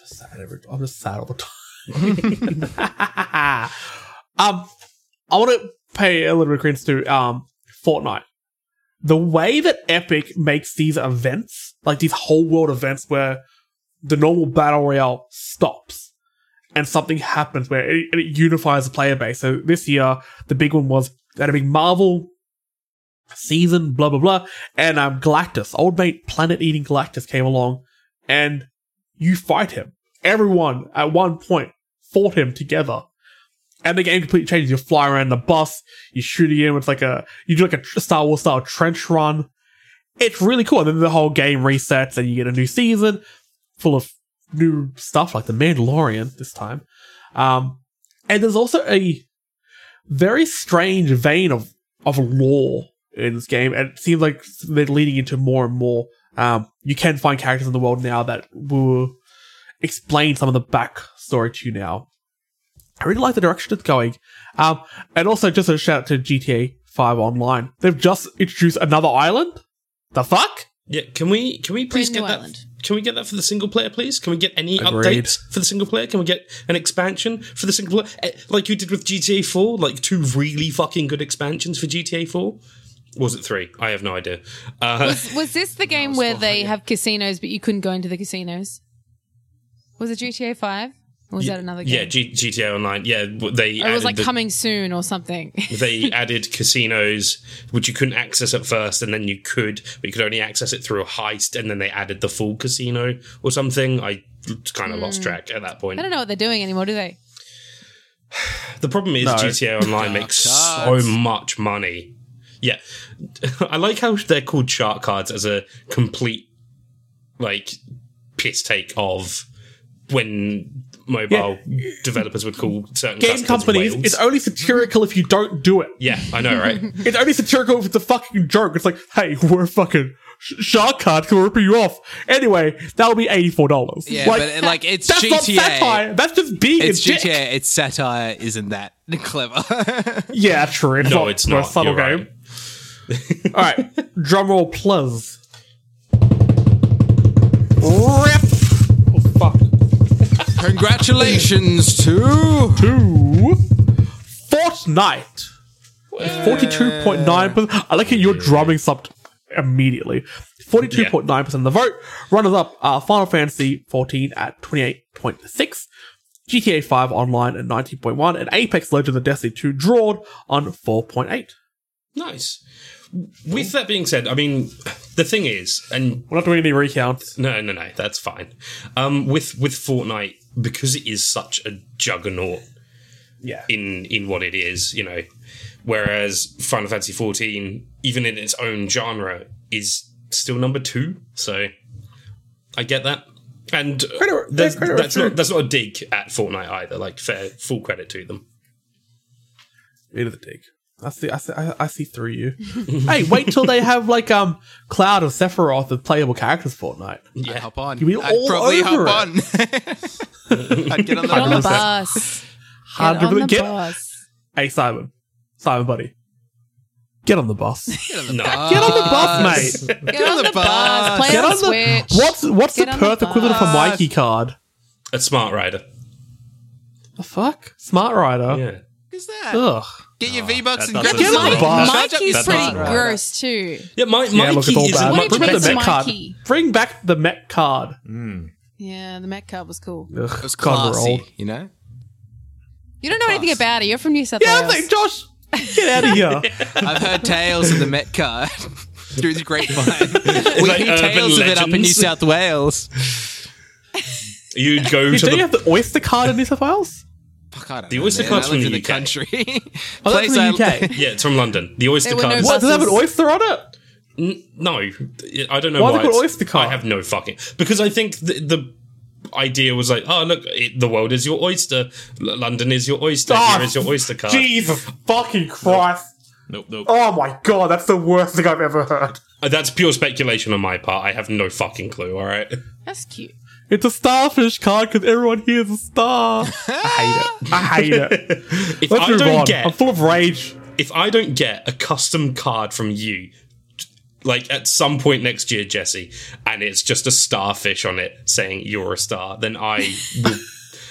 just Sad every, I'm just sad all the time. um, I want to pay a little bit of credence to um Fortnite. The way that Epic makes these events, like these whole world events, where the normal battle royale stops and something happens where it, it unifies the player base. So this year, the big one was that a big Marvel season, blah blah blah, and um Galactus, old mate planet eating Galactus came along, and you fight him. Everyone at one point fought him together. And the game completely changes. You fly around the bus, you shoot him, it's like a, you do like a Star Wars style trench run. It's really cool. And then the whole game resets and you get a new season full of new stuff like the Mandalorian this time. Um, and there's also a very strange vein of, of lore in this game. And it seems like they're leading into more and more. Um, you can find characters in the world now that will explain some of the backstory to you now. I really like the direction it's going. Um, and also just a shout out to GTA 5 Online. They've just introduced another island. The fuck? yeah, can we can we please Brand get that island. can we get that for the single player, please? Can we get any Agreed. updates for the single player? Can we get an expansion for the single player, Eh, like you did with GTA Four? Like two really fucking good expansions for GTA Four. Was it three? I have no idea. Uh, Was this the game where they have casinos, but you couldn't go into the casinos? Was it GTA Five? Or was that another game? yeah, G- GTA Online. Yeah, they Or it added was like the- coming soon or something. they added casinos which you couldn't access at first and then you could but you could only access it through a heist and then they added the full casino or something i kind of lost hmm. track at that point I don't know what they're doing anymore, do they? the problem is No. gta online makes oh, so much money yeah i like how they're called shark cards as a complete like piss take of when mobile developers would call certain Game companies, whales. it's only satirical if you don't do it. yeah i know right It's only satirical if it's a fucking joke. It's like, hey, we're fucking shark card, can rip you off? Anyway, that'll be $84. Yeah, but, like, it's that's not GTA. satire. That's just being It's a dick. GTA. It's satire. Isn't that clever? Yeah, true. It's No, not, it's not a not. subtle You're game. All right, drum roll, please. Rip. Congratulations to Two. Fortnite. Forty-two point nine percent. I like it. You're drumming something immediately. Forty-two point nine percent of the vote. Runners up are Final Fantasy fourteen at twenty-eight point six. GTA 5 online at 19.1 and Apex Legends and Destiny 2 drawed on 4.8. Nice. With that being said, I mean, the thing is, and We're not doing any recounts. no, no, no, that's fine. Um, with with Fortnite, because it is such a juggernaut Yeah. in in what it is, you know, whereas Final Fantasy fourteen, even in its own genre, is still number two. So I get that, and uh, Credit- there's- credit- that's not that's not a dig at Fortnite either. Like, fair full credit to them. Into the dig. I see. I see. I, I see through you. hey, wait till they have like um Cloud and Sephiroth as playable characters. Fortnite. I'd hop on. You'd be I'd all probably over hop on. I'd get on the Get on the Hundred percent. bus. Get on Hundred the percent. Get. bus. Hey, Simon. Simon, buddy. Get on the bus. No, Get on the bus, mate. Get, on the bus. Play Get on on the the. Switch. What's what's Get the on the Perth equivalent of a. Myki card? a smart rider. The fuck? Smart Rider. Yeah. Who's that? Ugh. Get your V Bucks that and doesn't grab Get on the bus. Your Myki's pretty That's not right. gross too. Yeah, my, Yeah, Myki look, it's all isn't bad. What did much you Bring back the to Met card. Myki? Bring back the Met card. Hmm. Yeah, the Met card was cool. Ugh, It was God, we're classy, you know? You don't know anything about it. You're from New South Yeah, Wales. I'm like, Josh, get out of here. I've heard tales of the Met card through the grapevine. we like hear urban tales of it up in New. South Wales. You'd go Did to you the have the Oyster card in New South Wales? Fuck, I don't The know, Oyster man. card's from the in the UK. country. Oh, that's from the UK. Yeah, it's from London. The Oyster There were no card. What? Does it have an oyster on it? N- no, I don't know Why why. they call it Oyster card? I have no fucking because I think the, the idea was like, oh look, it, the world is your oyster. L- London is your oyster. Oh, Here is your oyster card. Jesus fucking Christ. Nope, nope. Oh my god, that's the worst thing I've ever heard. Uh, That's pure speculation on my part. I have no fucking clue. All right. That's cute. It's a starfish card because everyone here is a star. I hate it. I hate it. If Let's I move don't on. get I'm full of rage. if I don't get a custom card from you, like at some point next year, Jesse, and it's just a starfish on it saying you're a star, then I will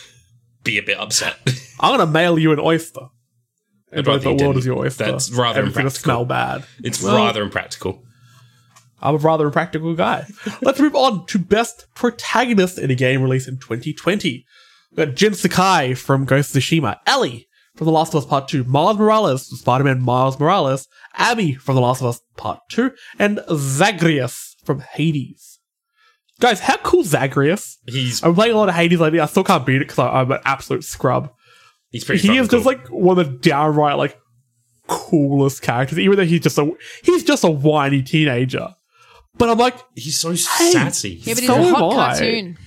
be a bit upset. I'm gonna mail you an oyster. And both the world is your oyster. That's rather Everything impractical. smell bad. It's Well- rather impractical. I'm a rather impractical guy. Let's move on to best protagonist in a game released in 2020. We got Jin Sakai from Ghost of Tsushima, Ellie from The Last of Us Part 2, Miles Morales from Spider-Man Miles Morales, Abby from The Last of Us Part 2, and Zagreus from Hades. Guys, how cool Zagreus? He's I'm playing a lot of Hades lately. I still can't beat it because I'm an absolute scrub. he's pretty. he fucking is just like one of the downright like coolest characters, even though he's just a he's just a whiny teenager. But I'm like, he's so sassy. Yeah, but he's So a hot am I. cartoon.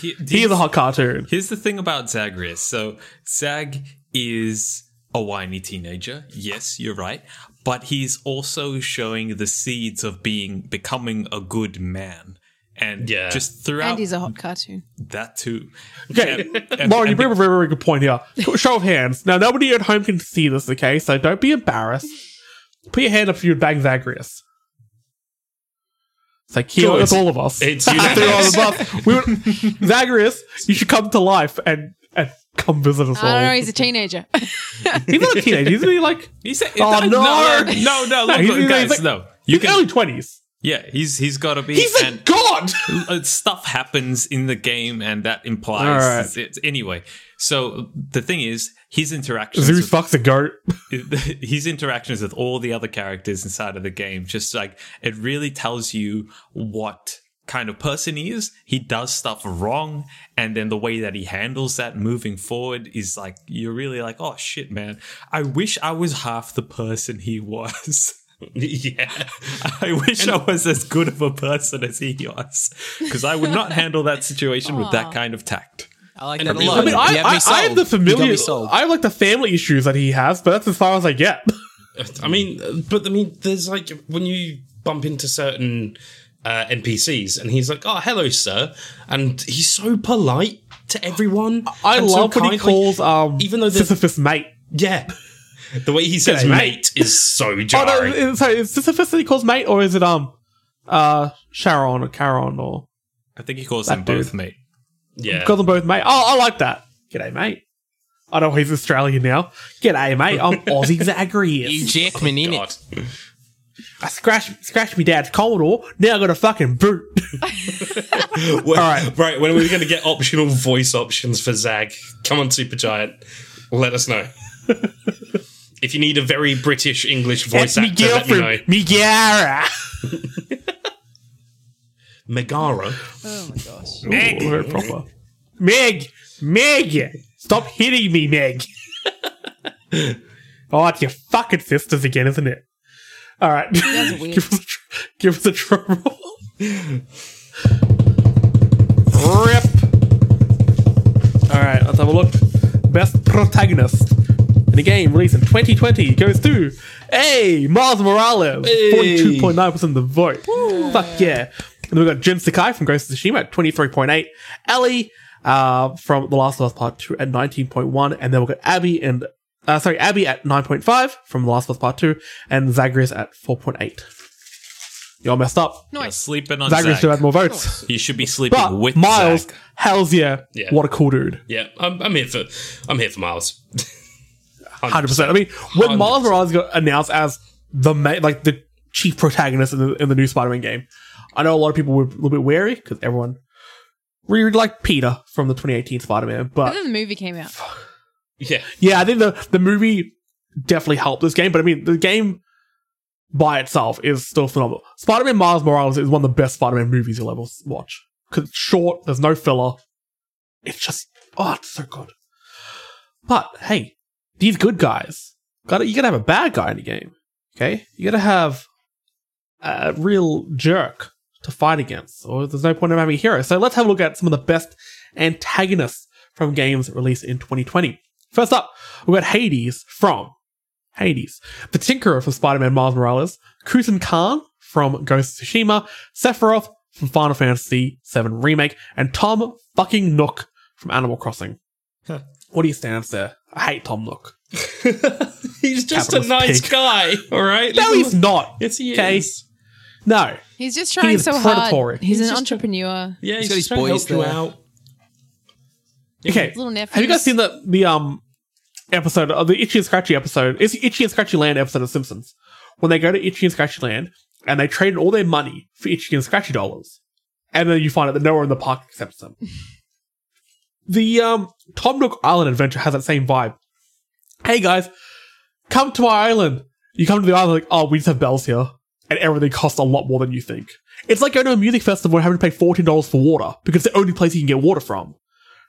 He, he is a hot cartoon. Here's the thing about Zagreus. So Zag is a whiny teenager. Yes, you're right. But he's also showing the seeds of being becoming a good man. And Yeah. just throughout And he's a hot cartoon. that too. Okay, And- and- Lauren, you bring up a very, very good point here. Show of hands. Now, nobody at home can see this, okay? So don't be embarrassed. Put your hand up if you would bang Zagreus. It's like here, Cool, it's it's- all of us. it's They're on unanimous. the. We were, Zagreus, you should come to life and and come visit us I all. don't know. He's a teenager. he's not a teenager, isn't he? Like He said, Oh, no, no. no, no, no, No, look, he's- look, he's guys, like- no. You he's can, early twenties. yeah, he's he's got to be. He's a and- god. uh, stuff happens in the game and that implies All right. it's, anyway so the thing is his interactions Zeus with, fucks a goat. his interactions with all the other characters inside of the game just like it really tells you what kind of person he is he does stuff wrong and then the way that he handles that moving forward is like you're really like oh shit man i wish i was half the person he was yeah. I wish I was as good of a person as he was, because I would not handle that situation with that kind of tact. I like And that a I lot. I mean, You I, have me I, I have the familiar. I have like the family issues that he has, but that's as far as I get. I mean, but I mean, there's like when you bump into certain uh, NPCs, and he's like, "Oh, hello, sir," and he's so polite to everyone. I and so love when he kind, like, calls um even though the- Sisyphus mate. yeah, the way he says mate. "mate" is so Oh no, jarring. is, sorry, is Sisyphus that he calls mate, or is it um uh Sharon or Charon or I think he calls That them both dude. mate. yeah, calls them both mate? Oh, I like that. G'day, mate. I know he's Australian now. G'day, mate. I'm Aussie You Zagreus. Jackman in God. it. I scratched scratched me dad's Commodore. Now I got a fucking boot. All right, right. When are we going to get optional voice options for Zag? Come on, Super Giant. let us know. if you need a very British English voice That's actor, let me know. girlfriend, me Gara. Megara. oh my gosh. Meg. very proper. Meg, Meg, stop hitting me, Meg. oh, it's your fucking sisters again, isn't it? All right, guys weird. give us a tr- give us a drum roll. Rip. All right, let's have a look. Best protagonist in a game released in 2020 goes to A. Miles Morales, 42.9% of the vote. Fuck yeah. And then we've got Jin Sakai from Ghost of Tsushima at 23.8. Ellie uh, from The Last of Us Part 2 at 19.1. And then we've got Abby and uh, sorry, Abby at 9.5 from The Last of Us Part 2 and Zagreus at 4.8. You all messed up. You're Nice. sleeping on Zagreus should have more votes. You should be sleeping But with Miles, Zach. hells yeah, Yeah. what a cool dude. Yeah, I'm, I'm here for I'm here for Miles. Hundred percent. I mean, when 100%. Miles Morales got announced as the ma- like the chief protagonist in the in the new Spider-Man game, I know a lot of people were a little bit wary because everyone really liked Peter from the 2018 Spider-Man. And But then the movie came out. Yeah, yeah, I think the the movie definitely helped this game. But I mean, the game by itself is still phenomenal. Spider-Man Miles Morales is one of the best Spider-Man movies you'll ever watch because it's short. There's no filler. It's just oh, it's so good. But hey, these good guys got to You gotta have a bad guy in the game. Okay, you gotta have a real jerk to fight against, or there's no point in having a hero. So let's have a look at some of the best antagonists from games released in 2020. First up, we've got Hades from Hades, the Tinkerer from Spider-Man Miles Morales, Kusan Khan from Ghost of Tsushima, Sephiroth from Final Fantasy VII Remake, and Tom fucking Nook from Animal Crossing. What do you stand there? I hate Tom Nook. he's just a nice pig. guy. All right, No, he's not. Yes, he Okay. is. No. He's just trying is so predatory. hard. He's, He's an just a- entrepreneur. Yeah, he's, got his just trying to boys help you there. out. Okay. Little Have you guys seen the the um episode of the Itchy and Scratchy episode? It's the Itchy and Scratchy Land episode of Simpsons. When they go to Itchy and Scratchy Land and they trade all their money for Itchy and Scratchy dollars. And then you find out that no one in the park accepts them. the um Tom Nook Island adventure has that same vibe. Hey guys, come to our island. You come to the island like, oh, we just have bells here. And everything costs a lot more than you think. It's like going to a music festival and having to pay $14 for water because it's the only place you can get water from.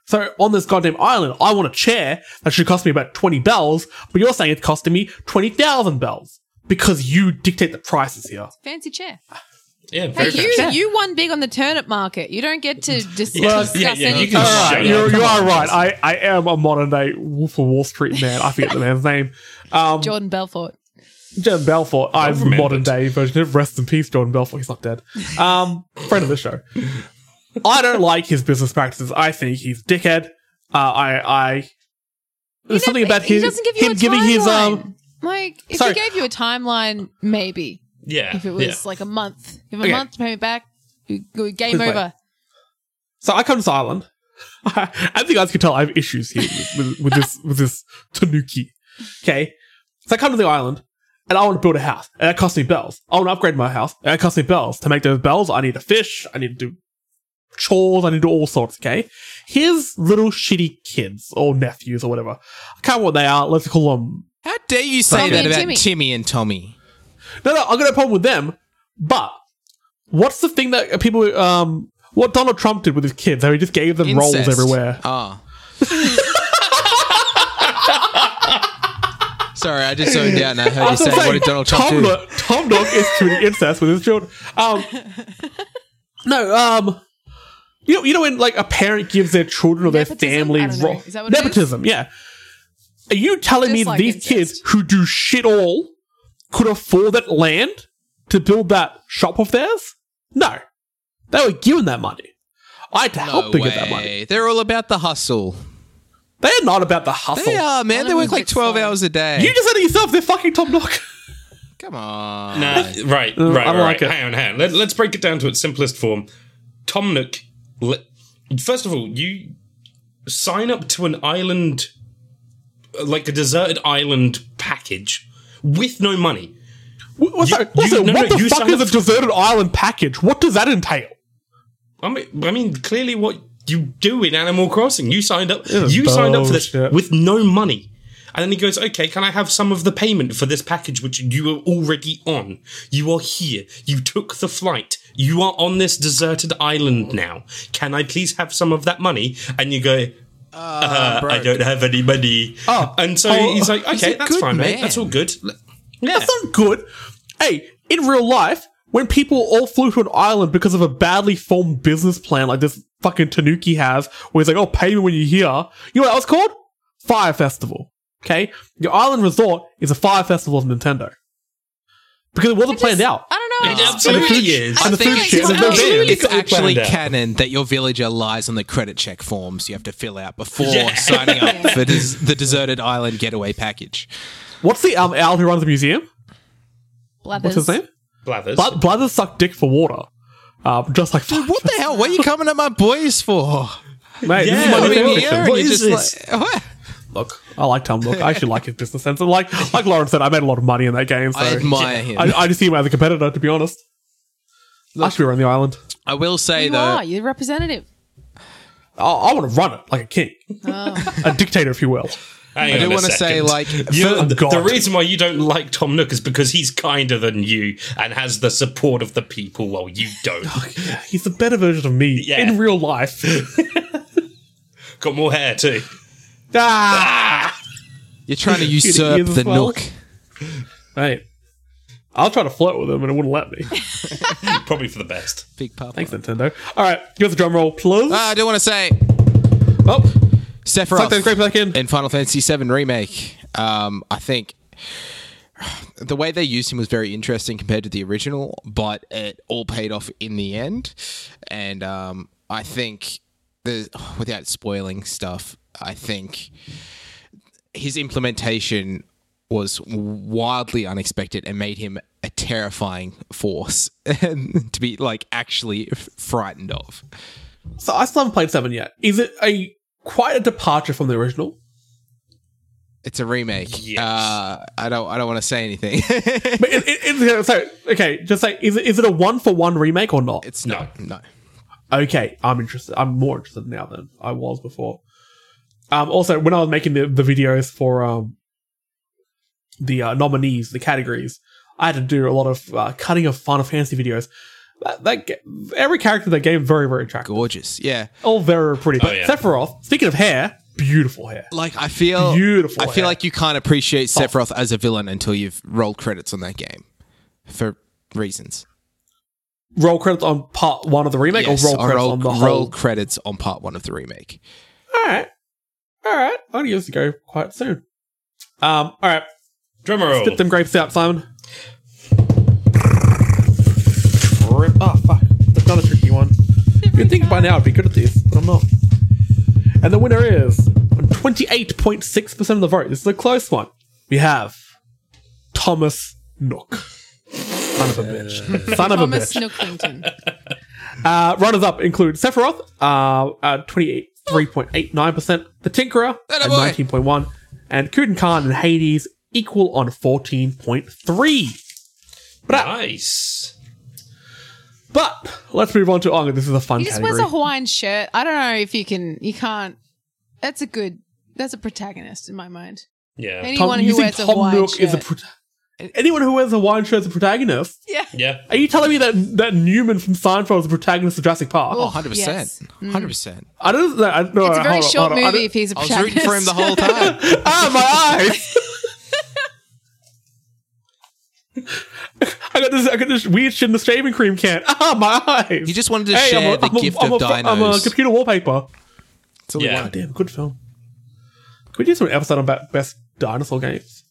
So on this goddamn island, I want a chair that should cost me about 20 bells, but you're saying it's costing me 20,000 bells because you dictate the prices here. Fancy chair. Yeah, Hey, very you fair. you won big on the turnip market. You don't get to dis- Well, discuss yeah, yeah, you anything. can All shut right, you're, you are right. I, I am a modern day Wolf of Wall Street man. I forget the man's name. Um, Jordan Belfort. Jordan Belfort. I'm the remembered. modern day version of Rest in Peace, Jordan Belfort. He's not dead. Um, friend of the show. I don't like his business practices. I think he's dickhead. Uh, I, I, there's something about he his, doesn't give you him a giving his, um, like if sorry. he gave you a timeline, maybe. Yeah. If it was yeah. like a month, give him a Okay. month to pay me back. you- you- Game Please wait. over. So I come to this island. I think you guys can tell I have issues here with, with, with this with this Tanuki. Okay, so I come to the island and I want to build a house, and that costs me bells. I want to upgrade my house, and that costs me bells. To make those bells, I need to fish. I need to do chores. I need to do all sorts. Okay, His little shitty kids or nephews or whatever. I can't remember what they are. Let's call them. How dare you say Tommy that and about Timmy. Timmy and Tommy? No, no, I've got no problem with them. But what's the thing that people um. What Donald Trump did with his kids, how he just gave them rolls Incest. everywhere. Ah. Sorry, I just zoned out and I heard I you was say, gonna "What did Donald Trump Tom do?" Nook, Tom Nook is committing incest with his children. Um, no, um, you know, you know when like a parent gives their children or their Nepotism? family I ro- Is that what it is? nepotism? Yeah. Are you telling me like these incest. kids who do shit all could afford that land to build that shop of theirs? No, they were given that money. I had to help No them get that money. They're all about the hustle. They're not about the hustle. They are, man. They work like 12 slow. hours a day. You just said it yourself. They're fucking Tom Nook. Come on. Nah, right, Uh, right, I right. like it. Hang on, hang on. Let, let's break it down to its simplest form. Tom Nook, le- first of all, you sign up to an island, uh, like a deserted island package with no money. Wh- What's You- that? What's you- no, what no, the you fuck is a deserted island package? What does that entail? I mean, I mean, clearly, what you do in Animal Crossing, you signed up. You signed up for this with no money, and then he goes, "Okay, can I have some of the payment for this package which you are already on? You are here. You took the flight. You are on this deserted island now. Can I please have some of that money?" And you go. Uh, I don't have any money. Oh. and so Oh, he's like, okay, a that's good fine, mate. man. That's all good. Yeah. That's not good. Hey, in real life, when people all flew to an island because of a badly formed business plan like this fucking Tanuki has, where he's like, oh, pay me when you're here. You know what that was called? Fyre Festival. Okay? Your island resort is a Fyre festival of Nintendo. Because it wasn't planned out. I don't know. It It's- absolutely food- is. and the I feel food like shit, it's and there's no absolutely bands. It's It's actually canon that your villager lies on the credit check forms you have to fill out before Yeah. signing up for des- the deserted island getaway package. What's the um, owl who runs the museum? Blathers. What's his name? Blathers. Blood, Blathers suck dick for water. Um, just like Dude, what the hell? What are you coming at my boys for? Mate, this is Yeah, my new mean, favorite yeah, thing. what you're is this? like, what? Look, I like Tom Nook. I actually like his business sense. And like, like Lauren said, I made a lot of money in that game. So I admire him. I, I just see him as a competitor, to be honest. I should be on the island. I will say You though, are. You're the representative. I, I want to run it like a king, Oh. a dictator, if you will. Hang I on do a want to say second. like You, Oh, the, God. the reason why you don't like Tom Nook is because he's kinder than you and has the support of the people while you don't. He's a better version of me Yeah. in real life. Got more hair too. Ah, you're trying to usurp as the well. nook. mate. I'll try to flirt with him, and it wouldn't let me. Probably for the best. Big papa. Thanks, Nintendo. All right, give us a drum roll, please. Ah, I do want to say oh, Sephiroth suck that grape back in. in Final Fantasy VII Remake. Um, I think the way they used him was very interesting compared to the original, but it all paid off in the end. And um, I think, the, without spoiling stuff, I think his implementation was wildly unexpected and made him a terrifying force to be like actually f- frightened of. So I still haven't played seven yet. Is it a quite a departure from the original? It's a remake. Yes. Uh, I don't. I don't want to say anything. But it, it, it's so okay. Just say, is it is it a one for one remake or not? it's no, no. Okay, I'm interested. I'm more interested now than I was before. Um, also, when I was making the, the videos for um, the uh, nominees, the categories, I had to do a lot of uh, cutting of Final Fantasy videos. That, that every character in that game very very attractive, Gorgeous. Yeah. all very pretty. But yeah. Sephiroth, speaking of hair, beautiful hair. Like I feel. Beautiful I feel like you can't appreciate Sephiroth as a villain until you've rolled credits on that game, for reasons. Roll credits on part one of the remake, Yes, or roll credits roll, on the roll credits on part one of the remake. All right, all right, only years ago, go quite soon. Um, all right. Drum. Spit them grapes out, Simon. Rip. Oh, fuck. That's another tricky one. You'd think by now I'd be good at these, but I'm not. And the winner is, on 28.6% of the vote, this is a close one, we have Thomas Nook. Son of a bitch. Son of a Thomas bitch. Nooklington. Uh, runners up include Sephiroth, uh, uh, 28, 3.89%. The Tinkerer at 19.1. And Kudan Khan and Hades equal on 14.3. But nice. But let's move on to Onga. This is a fun. He just category. wears a Hawaiian shirt. I don't know if you can. You can't. That's a good. That's a protagonist in my mind. Yeah. Anyone Tom, who wears Tom a Hawaiian Nook shirt. is a. Pro- anyone who wears a wine shirt is a protagonist? yeah. Yeah. Are you telling me that that Newman from Seinfeld is the protagonist of Jurassic Park? Oh, 100%. yes. 100%. I don't. I, no, It's a very hold on, short hold on. I movie don't- if he's a I was protagonist. rooting for him the whole time. ah, my eyes. I got this. I got this weird shit in the shaving cream can. Ah, my eyes. He just wanted to Hey, I'm share a- the I'm a- gift I'm of a- I'm a computer wallpaper. That's all he Yeah. wanted. Damn, good film. Can we do some episode on ba- best dinosaur games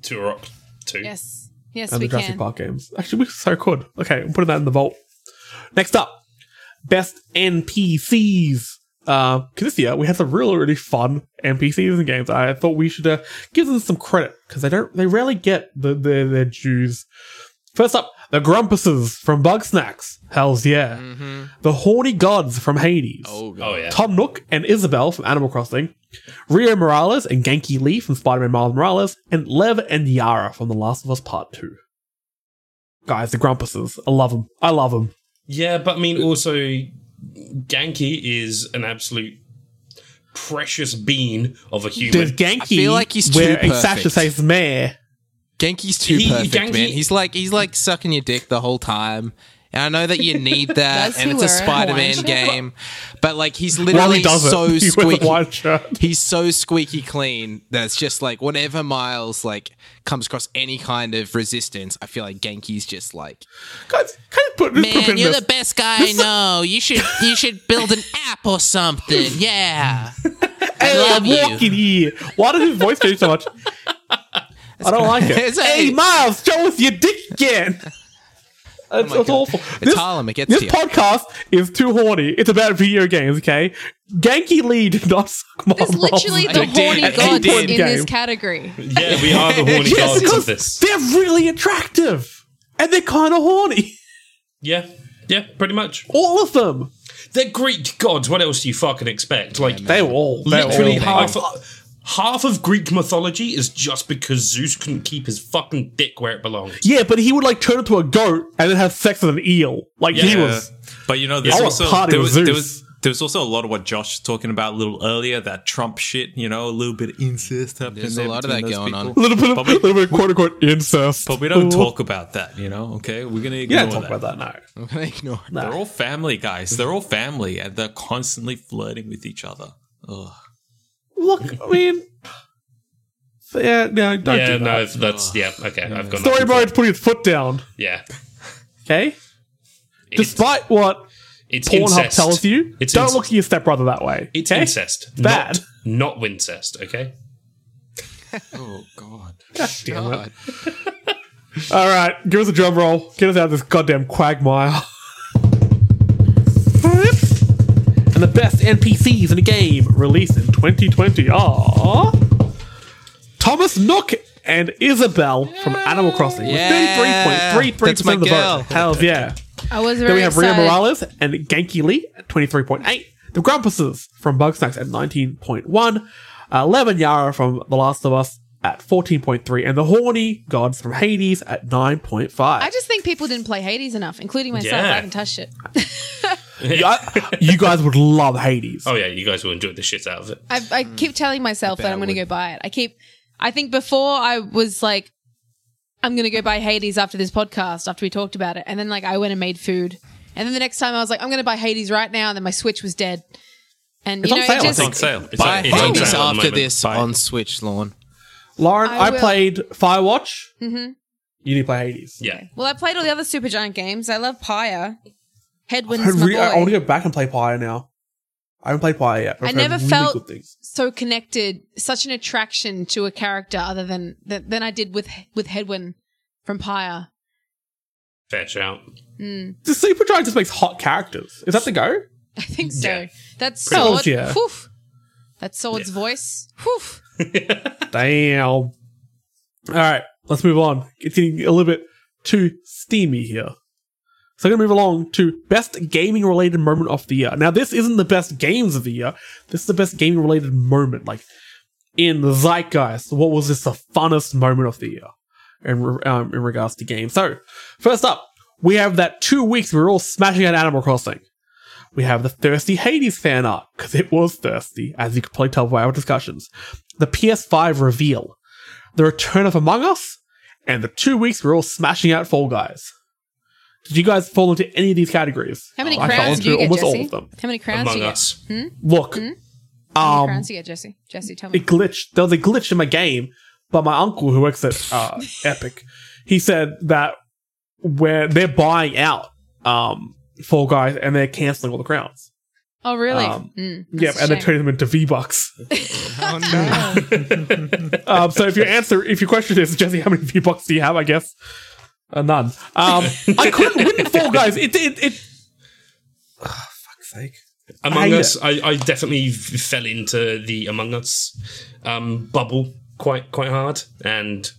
Turok. Two. Yes. Yes, and we the Jurassic can. Park games? Actually, we so could. Okay, I'm putting that in the vault. Next up, best NPCs. Uh, 'cause this year we had some really, really fun NPCs in games. I thought we should uh, give them some credit because they don't, they rarely get the, their their dues. First up, the Grumpuses from Bugsnax. Hell's yeah. Mm-hmm. The Horny Gods from Hades. Oh, God. Oh, yeah. Tom Nook and Isabelle from Animal Crossing, Rio Morales and Genki Lee from Spider-Man Miles Morales, and Lev and Yara from The Last of Us Part 2. Guys, the Grumpuses. I love them. I love them. Yeah, but I mean, also, Genki is an absolute precious bean of a Does human. Genki I feel like he's too wear a perfect. Sasha says mare? Genki's too He- perfect, Genki- man. He's like he's like sucking your dick the whole time. And I know that you need that, and it's a Spider-Man Hawaiian game, but like he's Well, literally he so he wears a squeaky. white. He's so squeaky clean that it's just like whenever Miles like comes across any kind of resistance, I feel like Genki's just like, Guys, can you put, just put in this? best guy I know. You should you should build an app or something. Yeah, Hey, love I'm you. walking here. Why does his voice change so much? I don't like it. It's a- hey, Miles, show us your dick again. Oh it's, my it's awful. It's Harlem, it gets this to you. podcast is too horny. It's about video games, okay? Genki Lee did not suck my There's balls. literally the horny I gods in Game. this category. yeah, we are the horny Yes, gods of because this. they're really attractive. And they're kind of horny. Yeah, yeah, pretty much. All of them. They're Greek gods. What else do you fucking expect? Like, They were all. They literally were all half half of Greek mythology is just because Zeus couldn't keep his fucking dick where it belonged. Yeah, but he would like turn into a goat and then have sex with an eel. Like he was. But you know, there's I also party there with was, there was there was also a lot of what Josh was talking about a little earlier, that Trump shit. You know, a little bit of incest happening. There's a lot of that those going on. A little bit of, we- little bit of quote unquote incest. But we don't Ooh. talk about that. You know, okay? We're gonna ignore that. Yeah, talk that. about that now. I'm gonna ignore. it. They're all family, guys. They're all family, and they're constantly flirting with each other. Ugh. Look, I mean, yeah, no, don't yeah, do that. no, that's yeah. Okay, I've got nothing for Storyboard's putting his foot down. Yeah, Okay, it's, despite what it's Pornhub incest. tells you, It's don't inc- look at your stepbrother that way. It's okay? incest. bad. Not, not wincest. Okay. Oh God. Damn it. God. All right, give us a drum roll. Get us out of this goddamn quagmire. and the best NPCs in a game released in 2020 are Thomas Nook and Isabelle from Animal Crossing Yeah, with 33.33% that's my of the girl. vote. Hells yeah. I was very Then we have Ria excited. Morales and Genki Lee at 23.8. The Grumpuses from Bugsnax at 19.1. Uh, Levin Yara from The Last of Us at 14.3. And the Horny Gods from Hades at 9.5. I just think people didn't play Hades enough, including myself. Yeah. I haven't touched it. I- you guys would love Hades. Oh yeah, you guys will enjoy the shit out of it. I, I keep telling myself bet that I I'm going to go buy it. I keep, I think before I was like, I'm going to go buy Hades after this podcast, after we talked about it. And then like I went and made food. And then the next time I was like, I'm going to buy Hades right now. And then my Switch was dead. And It's you on know, sale, it I just, It's on sale. It's Buy on- it's on Hades sale at the after moment. this Buy it. on Switch, Lawn. Lauren, I, I will- played Firewatch. Mm-hmm. You need to play Hades. Yeah. well, I played all the other Supergiant games. I love Pyre. Hedwyn's I, my re- boy. I want to go back and play Pyre now. I haven't played Pyre yet. I I've heard never really felt good things. so connected, such an attraction to a character other than than, than I did with with Headwind from Pyre. Fair shout. Hmm. The Supergiant just makes hot characters. Is that the go? I think so. Yeah. That Pretty sword, much, yeah. whew, that sword's voice, whew. Damn. All right, let's move on. It's getting a little bit too steamy here. So I'm going to move along to best gaming related moment of the year. Now, this isn't the best games of the year. This is the best gaming related moment. Like in the zeitgeist, what was this the funnest moment of the year in, um, in regards to games? So, first up, we have that two weeks we were all smashing out Animal Crossing. We have the Thirsty Hades fan art, because it was thirsty, as you could probably tell by our discussions. The PS5 reveal, the return of Among Us, and the two weeks we were all smashing out Fall Guys. Did you guys fall into any of these categories? How many I fell crowns into do you get, almost Jesse? all of them. How many crowns do Among you get? Us. Look, How many um, crowns do you get, Jesse? Jesse, tell me. it glitched. There was a glitch in my game, but my uncle who works at uh, Epic, he said that where they're buying out um, Fall Guys and they're canceling all the crowns. Oh, really? um, Mm, that's Yep, a and they're shame. turning them into V Bucks. Oh no. um, so if your answer, if your question is Jesse, how many V Bucks do you have? I guess uh, none. Um, I couldn't win Fall Guys. It it it. Oh, fuck's sake. Among I- Us, I, I definitely f- fell into the Among Us um, bubble quite quite hard, and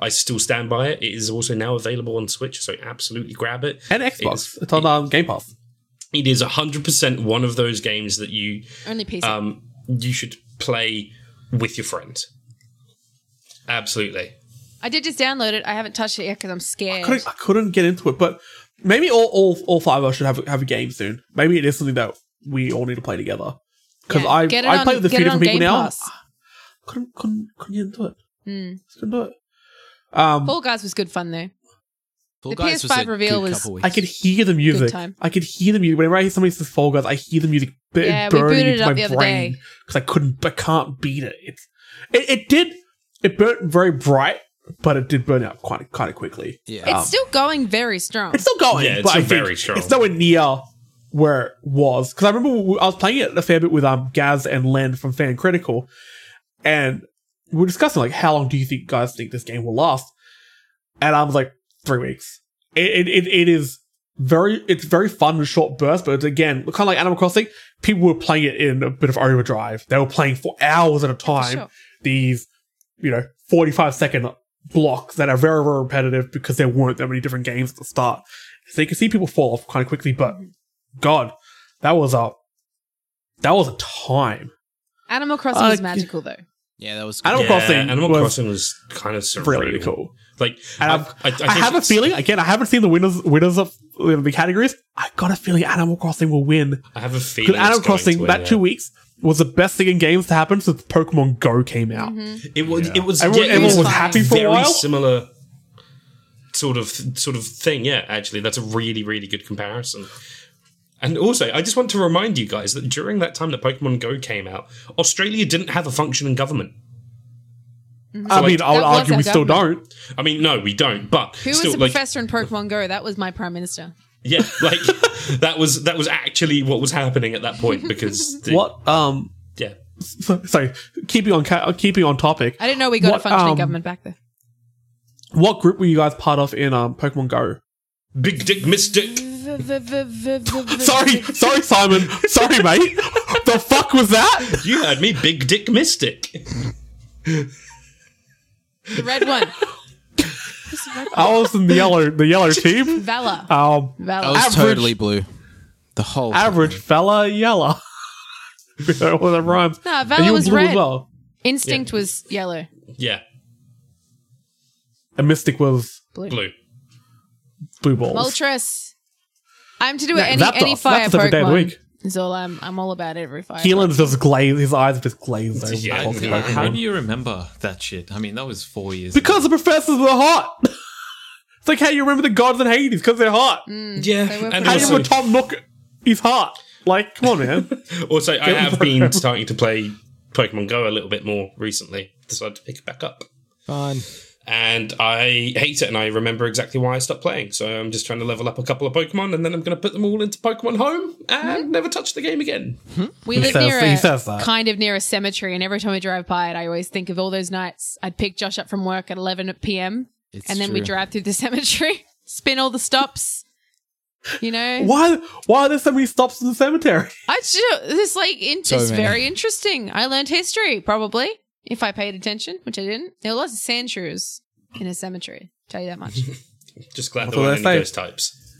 I still stand by it. It is also now available on Switch, so absolutely grab it. And Xbox. It's on um, Game Pass. It is hundred percent one of those games that you Only PC. um, you should play with your friends. Absolutely. I did just download it. I haven't touched it yet because I'm scared. couldn't, I couldn't get into it, but maybe all, all, all five of us should have a, have a game soon. Maybe it is something that we all need to play together. Because Yeah, I get it I on- play with a few different people Game now. Pass. Couldn't couldn't couldn't get into it. Just couldn't do it. Um, Fall Guys was good fun though. Fall The Guys PS5 a reveal good was- weeks. I could hear the music. I could hear the music. Whenever I hear somebody says Fall Guys, I hear the music b- Yeah, we burning booted it into up my the other brain day. because I couldn't, I can't beat it. It's it, it did it burnt very bright, but it did burn out quite kind of quickly. Yeah. It's still going very strong. It's still going, Yeah, it's but I still very strong. It's nowhere near where it was because I remember I was playing it a fair bit with um Gaz and Len from Fan Critical, and we were discussing like how long do you think guys think this game will last? And I was like three weeks. It it, it, it is very it's very fun and short bursts, but it's again kind of like Animal Crossing. People were playing it in a bit of overdrive. They were playing for hours at a time. sure. These you know forty five second blocks that are very very repetitive because there weren't that many different games at the start. So you can see people fall off kind of quickly, but God, that was a that was a time. Animal Crossing Uh, was magical though. yeah, that was Animal Yeah, Crossing Animal was Crossing was kind of surreal. really cool. Like, And I've- I've- I, I, I, have a feeling again. I haven't seen the winners winners of uh, the categories. I got a feeling Animal Crossing will win I have a feeling. because Animal it's going Crossing to win, that yeah. two weeks was the best thing in games to happen since Pokemon Go came out. Mm-hmm. It was. It was. Everyone, yeah, it everyone was fine. happy for a very while. similar sort of sort of thing. Yeah, actually, that's a really really good comparison. And also, I just want to remind you guys that during that time that Pokemon Go came out, Australia didn't have a functioning government. Mm-hmm. I mean, I would argue our we still don't. I mean, no, we don't. But Who still, was the like, professor in Pokemon Go? That was my prime minister. Yeah, like that was that was actually what was happening at that point because the, What? Um. Yeah, So, sorry. Keeping on ca- keeping on topic. I didn't know we got What, a functioning um, government back there. What group were you guys part of in um Pokemon Go? Big Dick Mystic. Sorry, sorry, Simon. Sorry, mate. the fuck was that? You heard me, Big Dick Mystic. The red one. I was in the yellow, the yellow team. Valor. Um, I was Average- totally blue. The whole average fella yellow. you know what that rhymes? No, And Valor you was blue red. as well. Instinct was yellow. Yeah, And Mystic was Blue. blue. blue balls. Moltres. I'm to do Yeah, any any Zapdos. fire Zapdos every day of the Pokemon. Week. Is all I'm. I'm all about every fire. Keelan's just glazed. His eyes just glazed over. Yeah, because yeah. How do you remember that shit? I mean, that was four years. Because the professors were hot. it's like how you remember the gods in Hades because they're hot. Mm, yeah, They were and How you remember Tom Nook? He's hot. Like, come on, man. also I have been starting to play Pokemon Go a little bit more recently. Decided to pick it back up, fun. And I hate it, and I remember exactly why I stopped playing. So I'm just trying to level up a couple of Pokemon, and then I'm going to put them all into Pokemon Home and hmm? never touch the game again. We live says- near a says kind of near a cemetery, and every time we drive by it, I always think of all those nights I'd pick Josh up from work at 11 p.m. It's and then we drive through the cemetery, spin all the stops. You know, Why? Why are there so many stops in the cemetery? I just, it's like in, So it's very interesting. I learned history probably if I paid attention, which I didn't. There were lots of Sandshrews in a cemetery. Tell you that much. Just glad That's there weren't they any say. ghost types.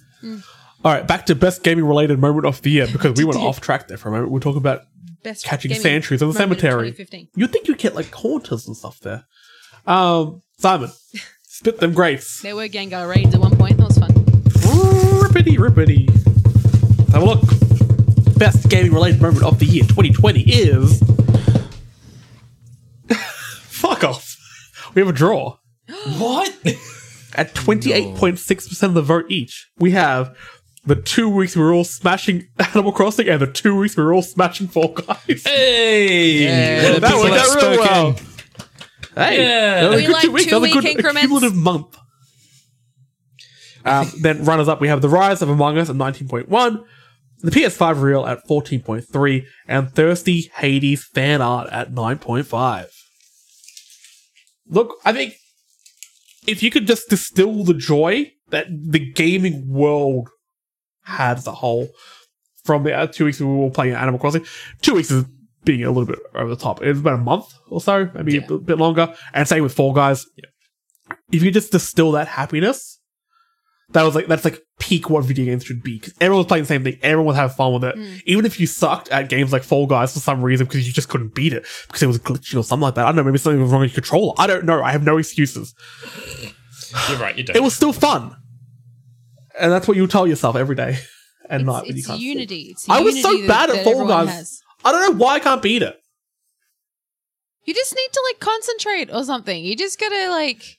All right, back to best gaming related moment of the year because we went off track there for a moment. We're talking about Best catching gaming sentries in the cemetery. You'd think you'd get like haunters and stuff there. Um, Simon, spit them grapes. There were Gengar raids at one point. That was fun. Rippity rippity. Let's have a look. Best gaming related moment of the year 2020 is. Fuck off. We have a draw. What? At 28.6% of the vote each, we have the two weeks we were all smashing Animal Crossing and the two weeks we were all smashing Fall Guys. hey! Yeah, that people worked have out really well. Hey, Yeah. that was a We good like two weeks. That was a good two-week increments. cumulative month. Um, then runners up, we have The Rise of Among Us at 19.1, the PS5 Real at 14.3, and Thirsty Hades fan art at 9.5. Look, I think if you could just distill the joy that the gaming world had as a whole from the uh, two weeks we were all playing Animal Crossing, two weeks is being a little bit over the top. It was about a month or so, maybe a bit- longer. And same with Fall Guys. If you just distill that happiness, that was like that's like peak what video games should be. Because everyone was playing the same thing. Everyone was having fun with it. Hmm. Even if you sucked at games like Fall Guys for some reason because you just couldn't beat it because it was glitchy or something like that. I don't know. Maybe something was wrong with your controller. I don't know. I have no excuses. You're right, you don't. It was still fun, and that's what you tell yourself every day and night when you It's, can't. it's unity. It's I was so unity bad that- at Fall Guys. has. I don't know why I can't beat it. You just need to like concentrate or something. You just gotta like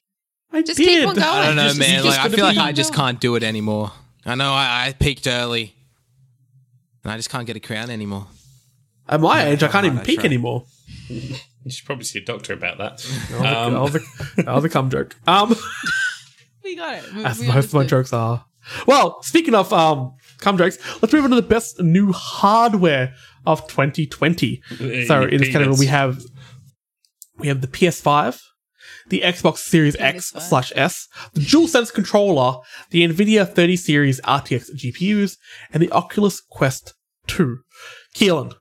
I Just did. keep on going. I don't know, Just- you man. just Like, I gotta feel like be- I just can't do it anymore. I know I, I peaked early, and I just can't get a crown anymore. At my age, I can't even I peak try. anymore. You should probably see a doctor about that. That was, a, Um, that was a- that was a cum joke. Um, we got it. We, as we most of my understood. jokes are. Well, speaking of um, cum jokes, let's move on to the best new hardware of 2020. So in this category, Peanuts. we have we have the PS5, the Xbox Series X slash S, the DualSense controller, the Nvidia 30 Series RTX GPUs, and the Oculus Quest 2. Keelan,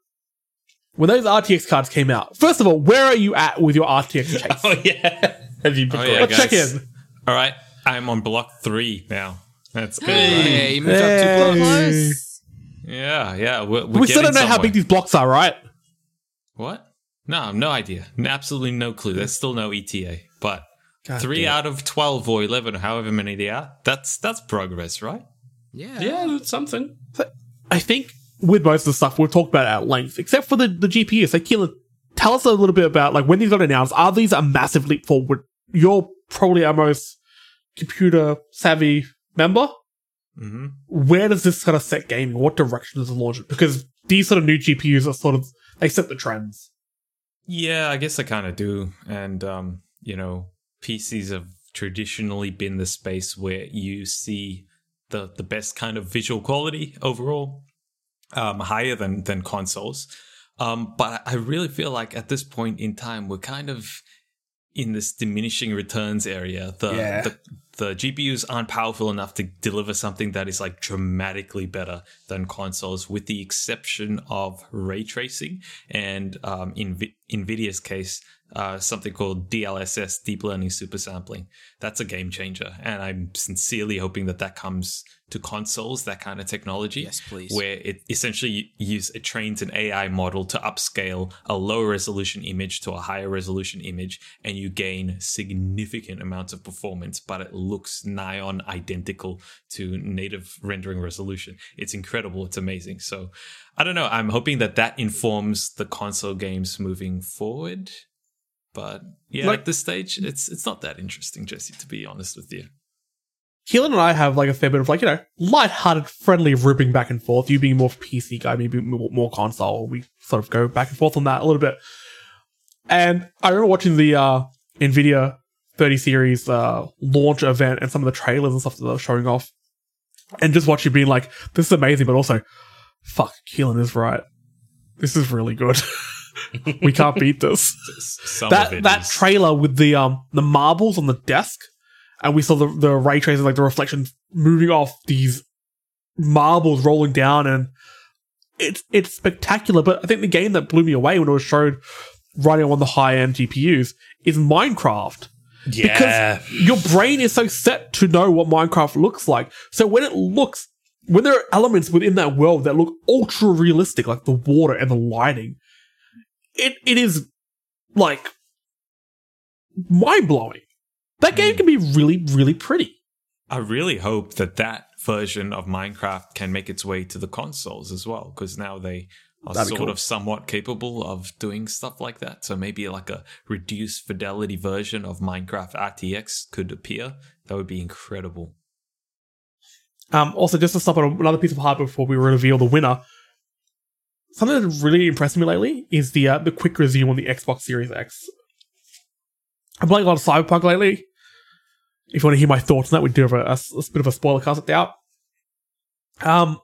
when those RTX cards came out, first of all, where are you at with your RTX chase? Oh yeah. Have you oh, been Oh, yeah, Let's check guys. in. All right, I'm on block three now. That's good. Hey, you moved up two blocks. close. Close. Yeah, yeah. We're, we're We still don't getting know how big these blocks are, right? What? No, no idea. Absolutely no clue. There's still no ETA. But God three out of twelve or eleven, or however many they are, that's that's progress, right? Yeah. Yeah, that's something. I think with most of the stuff we've talked about at length, except for the, the GPU. So, Keelan, tell us a little bit about like when these got announced. Are these a massive leap forward? You're probably our most computer savvy member. Mm-hmm. Where does this kind of set gaming? What direction does it launch it? Because these sort of new GPUs are sort of they set the trends. Yeah, I guess I kind of do. And, um, you know, PCs have traditionally been the space where you see the, the best kind of visual quality overall, um, higher than, than consoles. Um, but I really feel like at this point in time, we're kind of in this diminishing returns area. The, Yeah. the the GPUs aren't powerful enough to deliver something that is like dramatically better than consoles, with the exception of ray tracing and um, in Vi- Nvidia's case, uh, something called DLSS, deep learning super sampling. That's a game changer, and I'm sincerely hoping that that comes to consoles. That kind of technology, Yes, please. where it essentially use it trains an AI model to upscale a low resolution image to a higher resolution image, and you gain significant amounts of performance, but it looks nigh on identical to native rendering resolution. It's incredible. It's amazing. So I don't know. I'm hoping that that informs the console games moving forward. But yeah, Like- at this stage, it's it's not that interesting, Jesse. To be honest with you. Keelan and I have like a fair bit of like, you know, light-hearted, friendly ripping back and forth. You being more PC guy, maybe more, console. We sort of go back and forth on that a little bit. And I remember watching the uh, NVIDIA 30 series uh, launch event and some of the trailers and stuff that they were showing off. And just watching being like, this is amazing, but also, fuck, Keelan is right. This is really good. we can't beat this Some of that it that is- trailer with the um the marbles on the desk, and we saw the the ray tracing like the reflections moving off these marbles rolling down, and it's it's spectacular. But I think the game that blew me away when it was showed running on the high end GPUs is Minecraft. Yeah. Because your brain is so set to know what Minecraft looks like. So when it looks, when there are elements within that world that look ultra realistic, like the water and the lighting, it, it is like mind blowing. That game can be really, really pretty. I really hope that that version of Minecraft can make its way to the consoles as well, because now they are That'd sort cool. of somewhat capable of doing stuff like that. So maybe like a reduced fidelity version of Minecraft RTX could appear. That would be incredible. Um, also, just to stop on another piece of hardware before we reveal the winner, something that really impressed me lately is the uh, the quick resume on the Xbox Series X. I'm playing a lot of Cyberpunk lately. If you want to hear my thoughts on that, we do have a bit of a spoiler cast at the out. Um,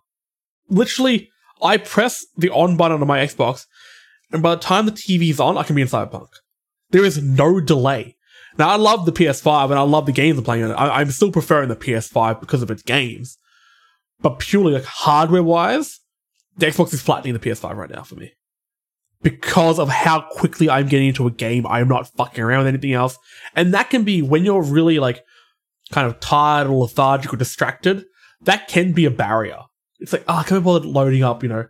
literally, I press the on button on my Xbox, and by the time the TV's on, I can be in Cyberpunk. There is no delay. Now, I love the PS5 and I love the games I'm playing on it. I, I'm still preferring the PS5 because of its games. But purely like hardware wise, the Xbox is flattening the PS5 right now for me. Because of how quickly I'm getting into a game, I'm not fucking around with anything else. And that can be when you're really like kind of tired or lethargic or distracted, that can be a barrier. It's like, oh, I can't be bothered loading up, you know.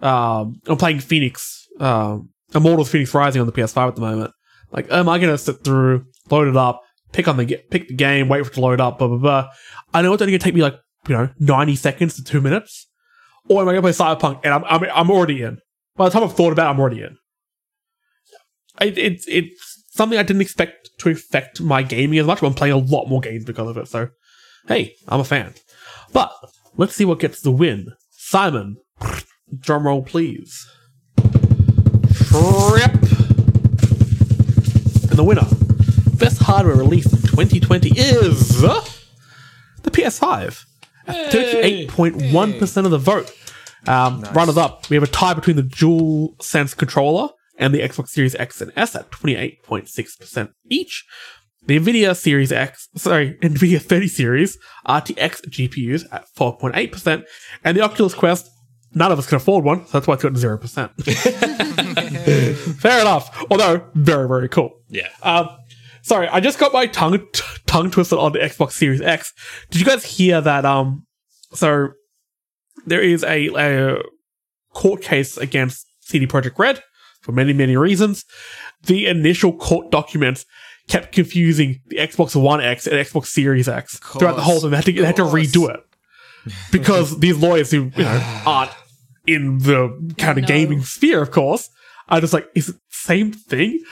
Um, I'm playing Fenyx, um, Immortals Fenyx Rising on the PS5 at the moment. Like, am I going to sit through, load it up, pick on the pick the game, wait for it to load up, blah blah blah. I know it's only going to take me like you know ninety seconds to two minutes, or am I going to play Cyberpunk and I'm I'm I'm already in. By the time I've thought about, it, I'm already in. It, it's it's something I didn't expect to affect my gaming as much. But I'm playing a lot more games because of it. So, hey, I'm a fan. But let's see what gets the win. Simon, drum roll, please. Trip. And the winner, best hardware release in 2020 is the PS5 at 38.1% of the vote. Um, Runners up, we have a tie between the Dual Sense controller and the Xbox Series X and S at 28.6% each. The Nvidia Series X, sorry, Nvidia 30 Series RTX GPUs at 4.8%, and the Oculus Quest, none of us can afford one, so that's why it's got 0%. Fair enough. Although, very, very cool. Yeah. Um, sorry, I just got my tongue t- tongue twisted on the Xbox Series X. Did you guys hear that? Um, so there is a, a court case against CD Projekt Red for many, many reasons. The initial court documents kept confusing the Xbox One X and Xbox Series X throughout the whole time. They had to, they had to redo it because these lawyers who you know aren't in the kind of No. gaming sphere, of course, are just like, is it the same thing?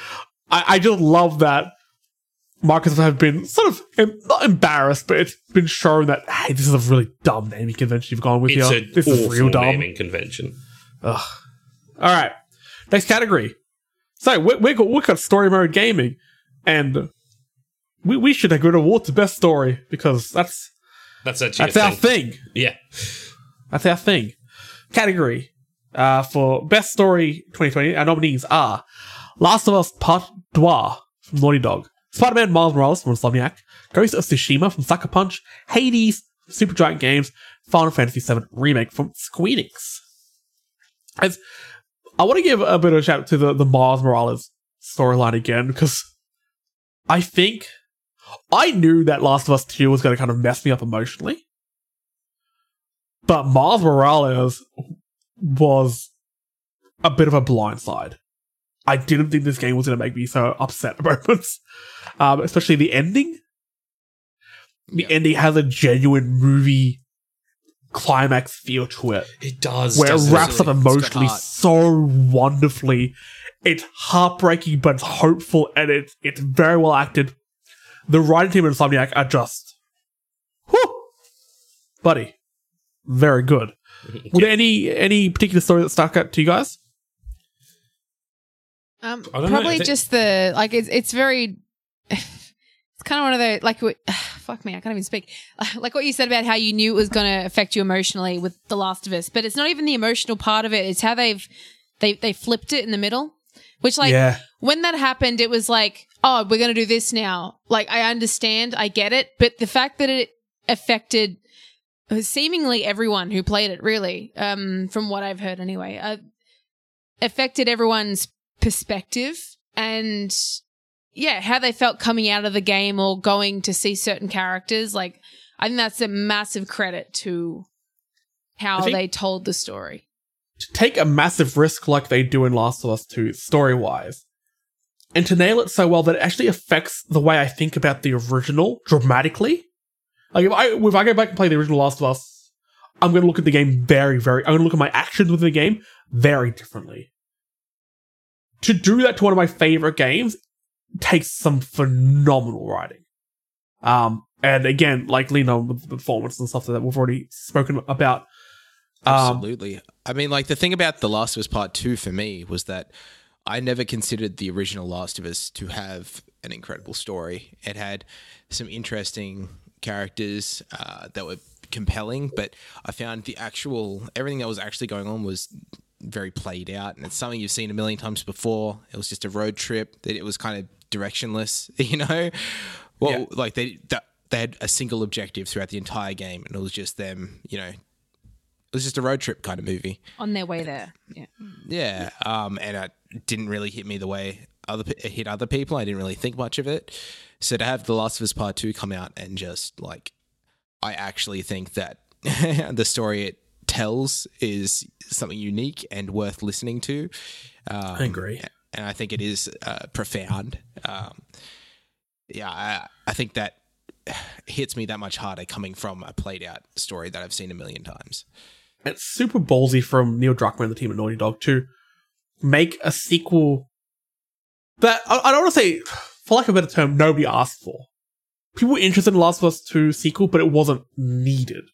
I, I just love that Microsoft have been sort of em- not embarrassed, but it's been shown that hey, this is a really dumb naming convention you've gone with It's here. a This is real awful dumb. naming convention. Ugh. All right, next category. So we we got we got story mode gaming, and we we should give an award to best story because that's That's actually that's our thing. thing. Yeah. That's our thing. Category uh, for Best Story 2020, our nominees are Last of Us Part Deux from Naughty Dog, Spider Man Miles Morales from Insomniac, Ghost of Tsushima from Sucker Punch, Hades, Supergiant Games, Final Fantasy VII Remake from Squeenix. As I want to give a bit of a shout out to the, the Miles Morales storyline again because I think I knew that Last of Us 2 was going to kind of mess me up emotionally. But Miles Morales was a bit of a blindside. I didn't think this game was going to make me so upset at moments, um, especially the ending. The Yeah. ending has a genuine movie climax feel to it, It does. where it wraps up emotionally so wonderfully. It's heartbreaking, but it's hopeful, and it's it's very well acted. The writing team and Insomniac are just, whew, buddy, very good. Were there any any particular story that stuck out to you guys? Um, I don't know, probably think- just the like it's it's very. It's kind of one of the like fuck me I can't even speak like what you said about how you knew it was going to affect you emotionally with The Last of Us but it's not even the emotional part of it it's how they've they they flipped it in the middle which like yeah, when that happened, it was like, oh, we're going to do this now. Like, I understand, I get it. But the fact that it affected seemingly everyone who played it, really, um, from what I've heard anyway, uh, affected everyone's perspective. And yeah, how they felt coming out of the game or going to see certain characters. Like, I think that's a massive credit to how they told the story. to take a massive risk like they do in Last of Us 2, story wise, and to nail it so well that it actually affects the way I think about the original dramatically. Like if I if I go back and play the original Last of Us, I'm going to look at the game very, very. I'm going to look at my actions within the game very differently. To do that to one of my favorite games takes some phenomenal writing. Um, and again, like lean on the performance and stuff that we've already spoken about. Um, Absolutely. I mean, like the thing about The Last of Us Part 2 for me was that I never considered the original Last of Us to have an incredible story. It had some interesting characters uh, that were compelling, but I found the actual, everything that was actually going on was very played out. And it's something you've seen a million times before. It was just a road trip, that it was kind of directionless, you know? Well, Yeah. like they, they had a single objective throughout the entire game, and it was just them, you know, it was just a road trip kind of movie. On their way there. Yeah. Yeah, um, and it didn't really hit me the way other pe- it hit other people. I didn't really think much of it. So to have The Last of Us Part Two come out and just like, I actually think that the story it tells is something unique and worth listening to. Um, I agree. and I think it is uh, profound. Um, yeah, I, I think that hits me that much harder coming from a played out story that I've seen a million times. it's super ballsy from Neil Druckmann and the team at Naughty Dog to make a sequel that I, I don't want to say, for lack of a better term, nobody asked for. People were interested in Last of Us 2 sequel, but it wasn't needed.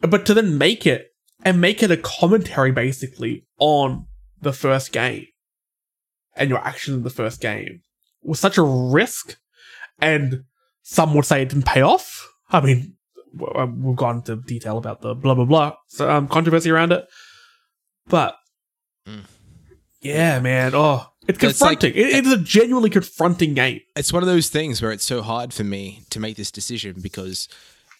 But to then make it and make it a commentary basically on the first game and your actions in the first game was such a risk, and some would say it didn't pay off. I mean, uh, we've gone into detail about the blah blah blah so, um, controversy around it, but Mm. yeah, man, oh, it's But it's like- confronting. it, it is a genuinely confronting game. it's one of those things where it's so hard for me to make this decision because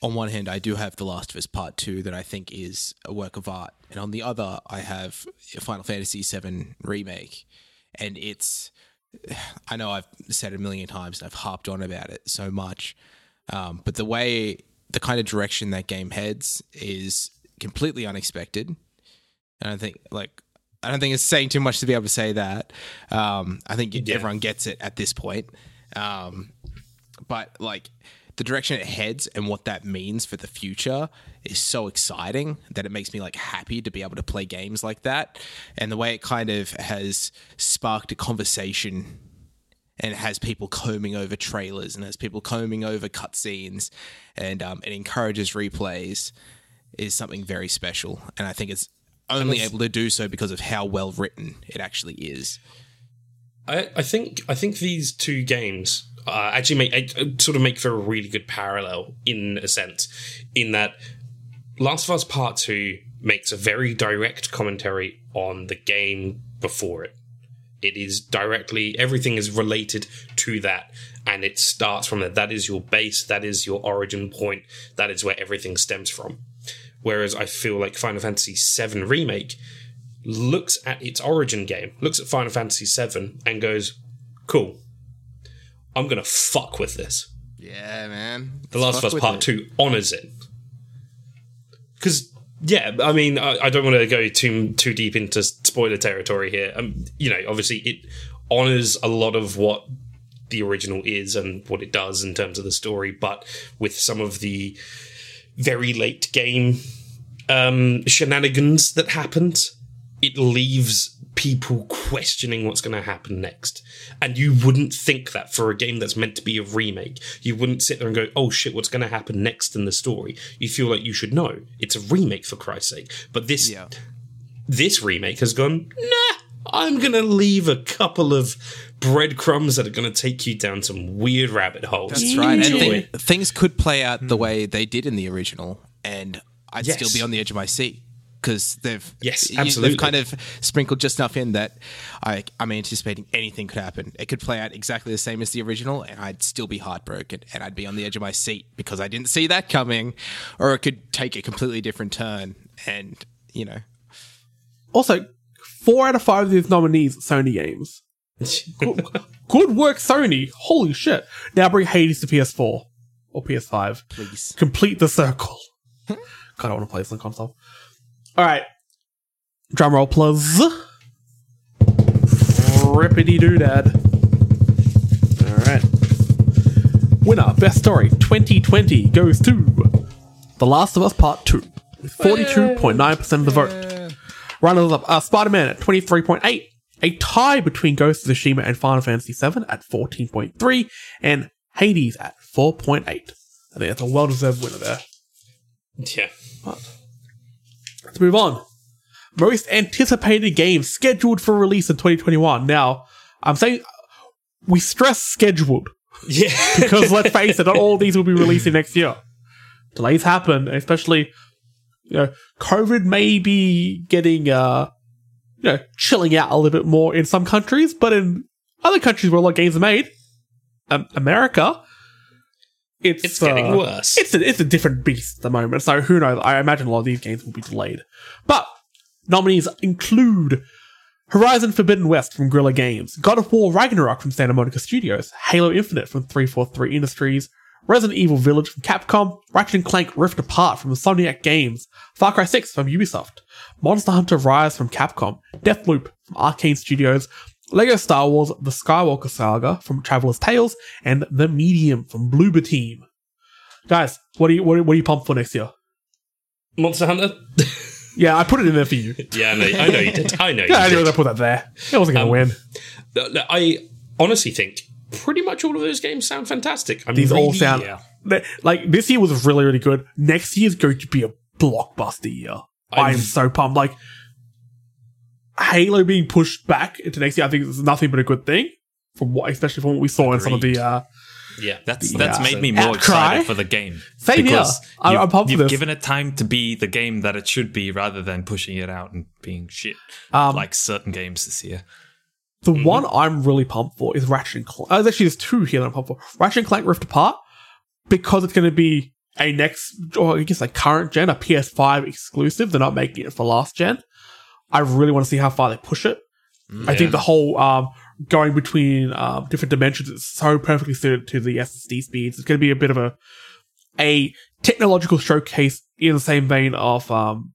on one hand I do have The Last of Us Part 2 that I think is a work of art and on the other I have Final Fantasy VII remake and it's I know I've said it a million times and I've harped on about it so much um, but the way the kind of direction that game heads is completely unexpected and I think like I don't think it's saying too much to be able to say that. Um, I think everyone gets it at this point. Um, but like the direction it heads and what that means for the future is so exciting that it makes me like happy to be able to play games like that. And the way it kind of has sparked a conversation and has people combing over trailers and has people combing over cutscenes and um, it encourages replays is something very special. And I think it's only able to do so because of how well written it actually is. I, I think I think these two games uh, actually make uh, sort of make for a really good parallel in a sense, in that Last of Us Part Two makes a very direct commentary on the game before it. It is directly everything is related to that, and it starts from that. That is your base. That is your origin point. That is where everything stems from. Whereas I feel like Final Fantasy VII Remake looks at its origin game, looks at Final Fantasy VII, and goes, "Cool, I'm gonna fuck with this." Yeah, man. The Last of Us Part Two honors it because, yeah, I mean, I, I don't want to go too too deep into spoiler territory here. Um, you know, obviously, it honors a lot of what the original is and what it does in terms of the story, but with some of the very late game um, shenanigans that happened, it leaves people questioning what's going to happen next. And you wouldn't think that for a game that's meant to be a remake. You wouldn't sit there and go, oh shit, what's going to happen next in the story? You feel like you should know. It's a remake for Christ's sake. But this Yeah. this remake has gone, nah, I'm going to leave a couple of breadcrumbs that are going to take you down some weird rabbit holes. That's right. And Enjoy. thi- things could play out the hmm. way they did in the original, and I'd Yes. still be on the edge of my seat because they've Yes, you- absolutely. they've kind of sprinkled just enough in that I I'm anticipating anything could happen. It could play out exactly the same as the original, and I'd still be heartbroken, and I'd be on the edge of my seat because I didn't see that coming, or it could take a completely different turn, and you know, Also, four out of five of these nominees Sony games. good, good work, Sony. Holy shit. Now bring Hades to PS4 or PS5. Please. Complete the circle. God, I want to play this on console. All right. Drum roll, please. Rippity doodad. All right. Winner, best story 2020 goes to The Last of Us Part 2 with 42.9% of the vote. Runners up are Spider Man at 23.8. A tie between Ghost of Tsushima and Final Fantasy VII at 14.3, and Hades at 4.8. I think that's a well deserved winner there. Yeah. Let's move on. Most anticipated game scheduled for release in 2021. Now, I'm saying we stress scheduled Yeah. because let's face it, not all these will be releasing next year. Delays happen, especially you know, COVID may be getting uh you know, chilling out a little bit more in some countries, but in other countries where a lot of games are made, um, America, it's It's getting uh, worse. It's a, it's a different beast at the moment. So who knows? I imagine a lot of these games will be delayed. But nominees include Horizon Forbidden West from Guerrilla Games, God of War Ragnarok from Santa Monica Studios, Halo Infinite from 343 Industries, Resident Evil Village from Capcom, Ratchet and Clank Rift Apart from Insomniac Games, Far Cry 6 from Ubisoft, Monster Hunter Rise from Capcom, Deathloop from Arkane Studios, Lego Star Wars The Skywalker Saga from Traveller's Tales, and The Medium from Bloober Team. Guys, what are you what, are- what are you pumped for next year? Monster Hunter? Yeah, I put it in there for you. yeah, I know, I know you did. I know you Yeah, I knew did. I put that there. It wasn't going to um, win. No, no, I honestly think pretty much all of those games sound fantastic. I'm These all sound yeah. they- like this year was really really good. Next year is going to be a blockbuster year. I'm, I'm- so pumped. Like Halo being pushed back into next year, I think is nothing but a good thing. From what, especially from what we saw in some of the uh, Yeah, That's Yeah. that's made me more Outcry? excited for the game. Same here. Because I'm- you've, I'm pumped you've this. given it time to be the game that it should be, rather than pushing it out and being shit Um, like certain games this year. The Mm-hmm. one I'm really pumped for is Ratchet and Clank. Oh, actually, there's two here that I'm pumped for. Ratchet and Clank Rift Apart, because it's going to be a next, or I guess like current gen, a PS5 exclusive. They're not making it for last gen. I really want to see how far they push it. I think the whole um, going between um, different dimensions is so perfectly suited to the SSD speeds. It's going to be a bit of a a technological showcase in the same vein of um,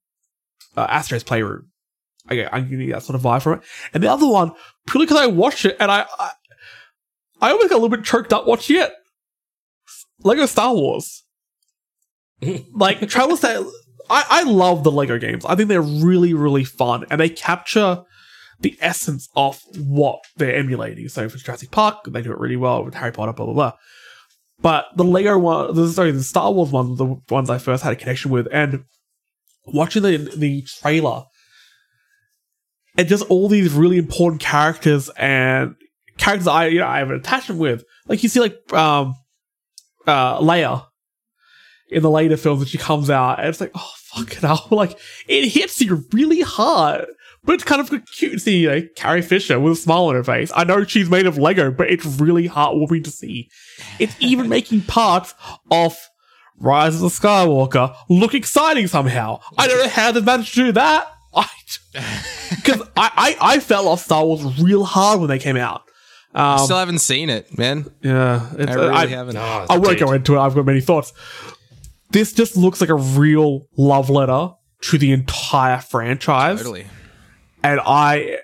uh, Astro's Playroom. I, I'm getting that sort of vibe from it. And the other one, purely because I watched it and I, I, I almost got a little bit choked up watching it. Lego Star Wars. like Travel Star, I, I love the Lego games. I think they're really, really fun, and they capture the essence of what they're emulating. So for Jurassic Park, they do it really well with Harry Potter, blah blah blah. But the Lego one, the, sorry, the Star Wars one, the ones I first had a connection with, and watching the the trailer, and just all these really important characters and characters I you know I have an attachment with. Like you see, like um, uh, Leia in the later films, when she comes out, and it's like, oh fuck it hell, like it hits you really hard. But it's kind of cute to see, you know, Carrie Fisher with a smile on her face. I know she's made of Lego, but it's really heartwarming to see. It's even making parts of Rise of the Skywalker look exciting somehow. I don't know how they managed to do that. Because I, I, I fell off Star Wars real hard when they came out. Um, Still haven't seen it, man. yeah, it's, I really I, haven't. Oh, I won't go into it. I've got many thoughts. This just looks like a real love letter to the entire franchise, Totally. and I,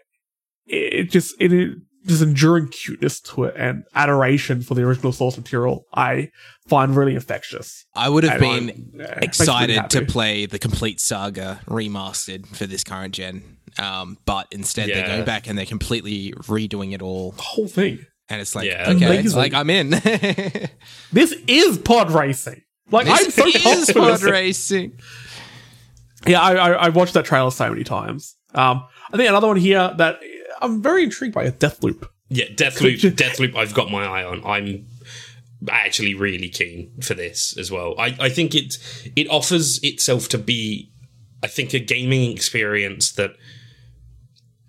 it just it is there's enduring cuteness to it and adoration for the original source material. I find really infectious. I would have And been yeah, it makes me excited to play the complete saga remastered for this current gen. Um, but instead they're going back and they're completely redoing it all. the whole thing. And it's like, Yeah. okay, Amazing. like I'm in. This is pod racing. Like I'm so This pumped is for pod racing. Yeah, I, I I watched that trailer so many times. Um, I think another one here that I'm very intrigued by is Deathloop. Yeah, Deathloop. Deathloop. I've got my eye on. I'm actually really keen for this as well. I, I think it it offers itself to be, I think, a gaming experience that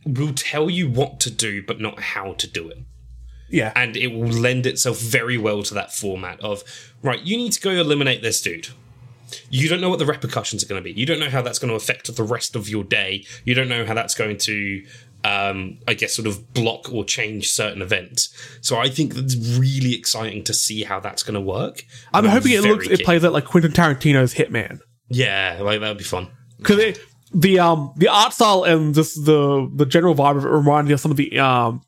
will tell you what to do, but not how to do it. Yeah, and it will lend itself very well to that format of right you need to go eliminate this dude you don't know what the repercussions are going to be you don't know how that's going to affect the rest of your day you don't know how that's going to um, I guess, sort of block or change certain events. So I think that's really exciting to see how that's going to work. I'm And hoping it looks it plays out like Quentin Tarantino's Hitman. Yeah, like that would be fun. because the um the art style and just the the general vibe of it reminded me of some of the um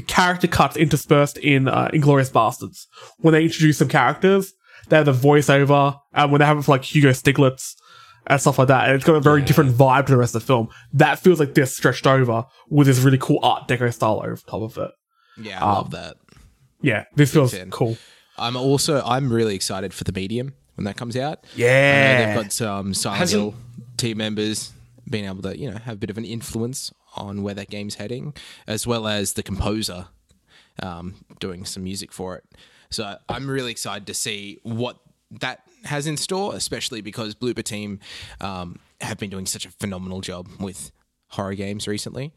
character cuts interspersed in uh, Inglourious Basterds when they introduce some characters. They have the voiceover, and when they have it for like Hugo Stiglitz and stuff like that, and it's got a very different vibe to the rest of the film. That feels like this stretched over with this really cool Art Deco style over top of it. Yeah, I love that. Yeah, this feels fan. cool. I'm also I'm really excited for the medium when that comes out. Yeah, they've got some Silent Hill team members being able to, you know, have a bit of an influence on where that game's heading, as well as the composer um, doing some music for it. So I'm really excited to see what that has in store, especially because Bloober Team um, have been doing such a phenomenal job with horror games recently.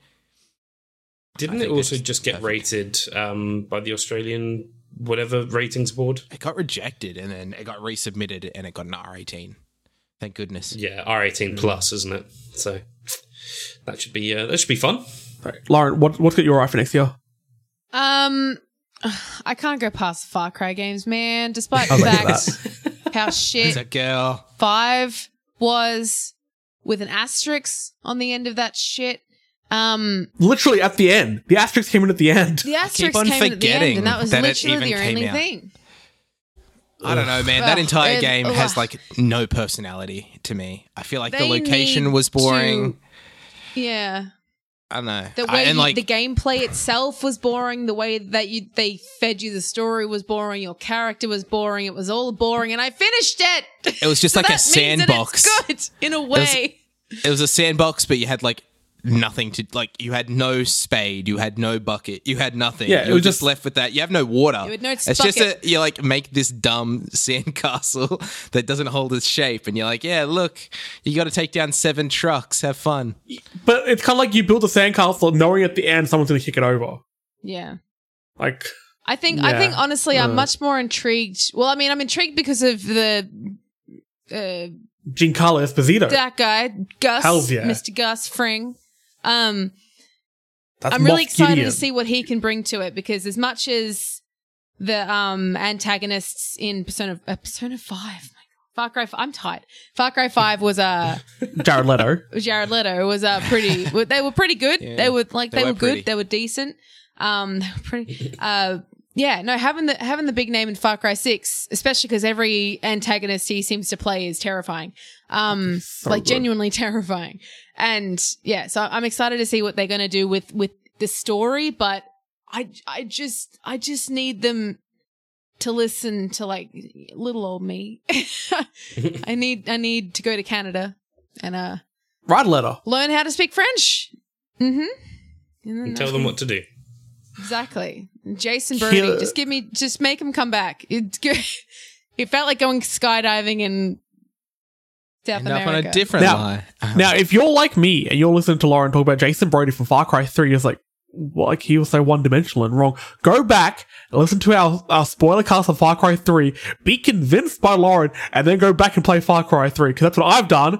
Didn't it also just get perfect. rated um, by the Australian whatever ratings board? It got rejected and then it got resubmitted and it got an R18. Thank goodness. Yeah, R18 plus, isn't it? So that should be uh, that should be fun. Sorry. Lauren, what what's got your eye for next year? Um, I can't go past the Far Cry games, man. Despite the like fact how shit It's a girl. five was with an asterisk on the end of that shit. Um, Literally at the end, the asterisk came in at the end. the asterisk came in at the end, and that was that literally the only out. thing. I don't know, man. That entire it- game ugh. has like no personality to me. I feel like the location was boring. Yeah, I know. the I- way and you- like the gameplay itself was boring. The way that you they fed you the story was boring. Your character was boring. It was all boring, and I finished it. it was just like a That means that sandbox. Good in a way. It was a sandbox, but you had like nothing to like. You had no spade. You had no bucket. You had nothing. Yeah, you were was just just- left with that. You have no water. You had no it's just bucket. a you like make this dumb sandcastle that doesn't hold its shape, and you're like, yeah, look, you got to take down seven trucks. Have fun. But it's kind of like you build a sandcastle knowing at the end someone's going to kick it over. yeah. Like, I think I think honestly I'm Uh. much more intrigued. Well, I mean I'm intrigued because of the uh Giancarlo Esposito. that guy Gus, Hells yeah. Mr. Gus Fring. Um That's I'm really excited Gideon. to see what he can bring to it because as much as the um antagonists in Persona uh, Persona 5 Far Cry 5, I'm tired. Far Cry 5 was uh Jared Leto. Jared Leto was uh pretty they were pretty good. Yeah, they were like they they, were were, good. They were decent. Um they were pretty uh yeah, no, having the having the big name in Far Cry Six, especially because every antagonist he seems to play is terrifying, um, So like good. genuinely terrifying. And yeah, so I'm excited to see what they're going to do with with the story. But I I just I just need them to listen to like little old me. I need I need to go to Canada and uh Write a letter. learn how to speak French. Mm-hmm. And And tell them what to do. Exactly. Jason Brody. Just give me, just make him come back. It, it felt like going skydiving in South End up America. on a different Now- lie. Now, if you're like me and you're listening to Lauren talk about Jason Brody from Far Cry 3, it's like, well, like he was so one dimensional and wrong. Go back and listen to our, our spoiler cast of Far Cry 3, be convinced by Lauren, and then go back and play Far Cry 3, because that's what I've done.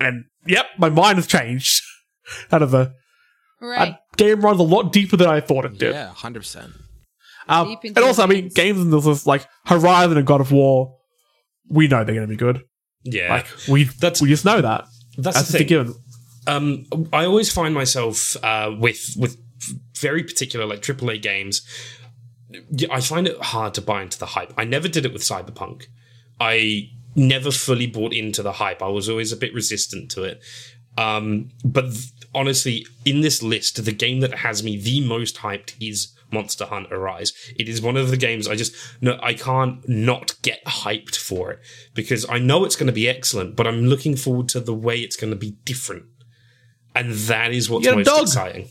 And yep, my mind has changed. Out of the right. that game runs a lot deeper than I thought it did. yeah, hundred percent. Um, Deep into and also, I the mean, games. games in this is like Horizon and God of War. We know they're going to be good. Yeah, Like we, That's- we just know that. that's, That's the thing. given. um, I always find myself uh, with with very particular like AAA games. I find it hard to buy into the hype. I never did it with Cyberpunk. I never fully bought into the hype. I was always a bit resistant to it. Um, but th- honestly, in this list, the game that has me the most hyped is Monster Hunter Rise. It is one of the games I just no, I can't not get hyped for it because I know it's going to be excellent, but I'm looking forward to the way it's going to be different, and that is what's You got a most dog. exciting.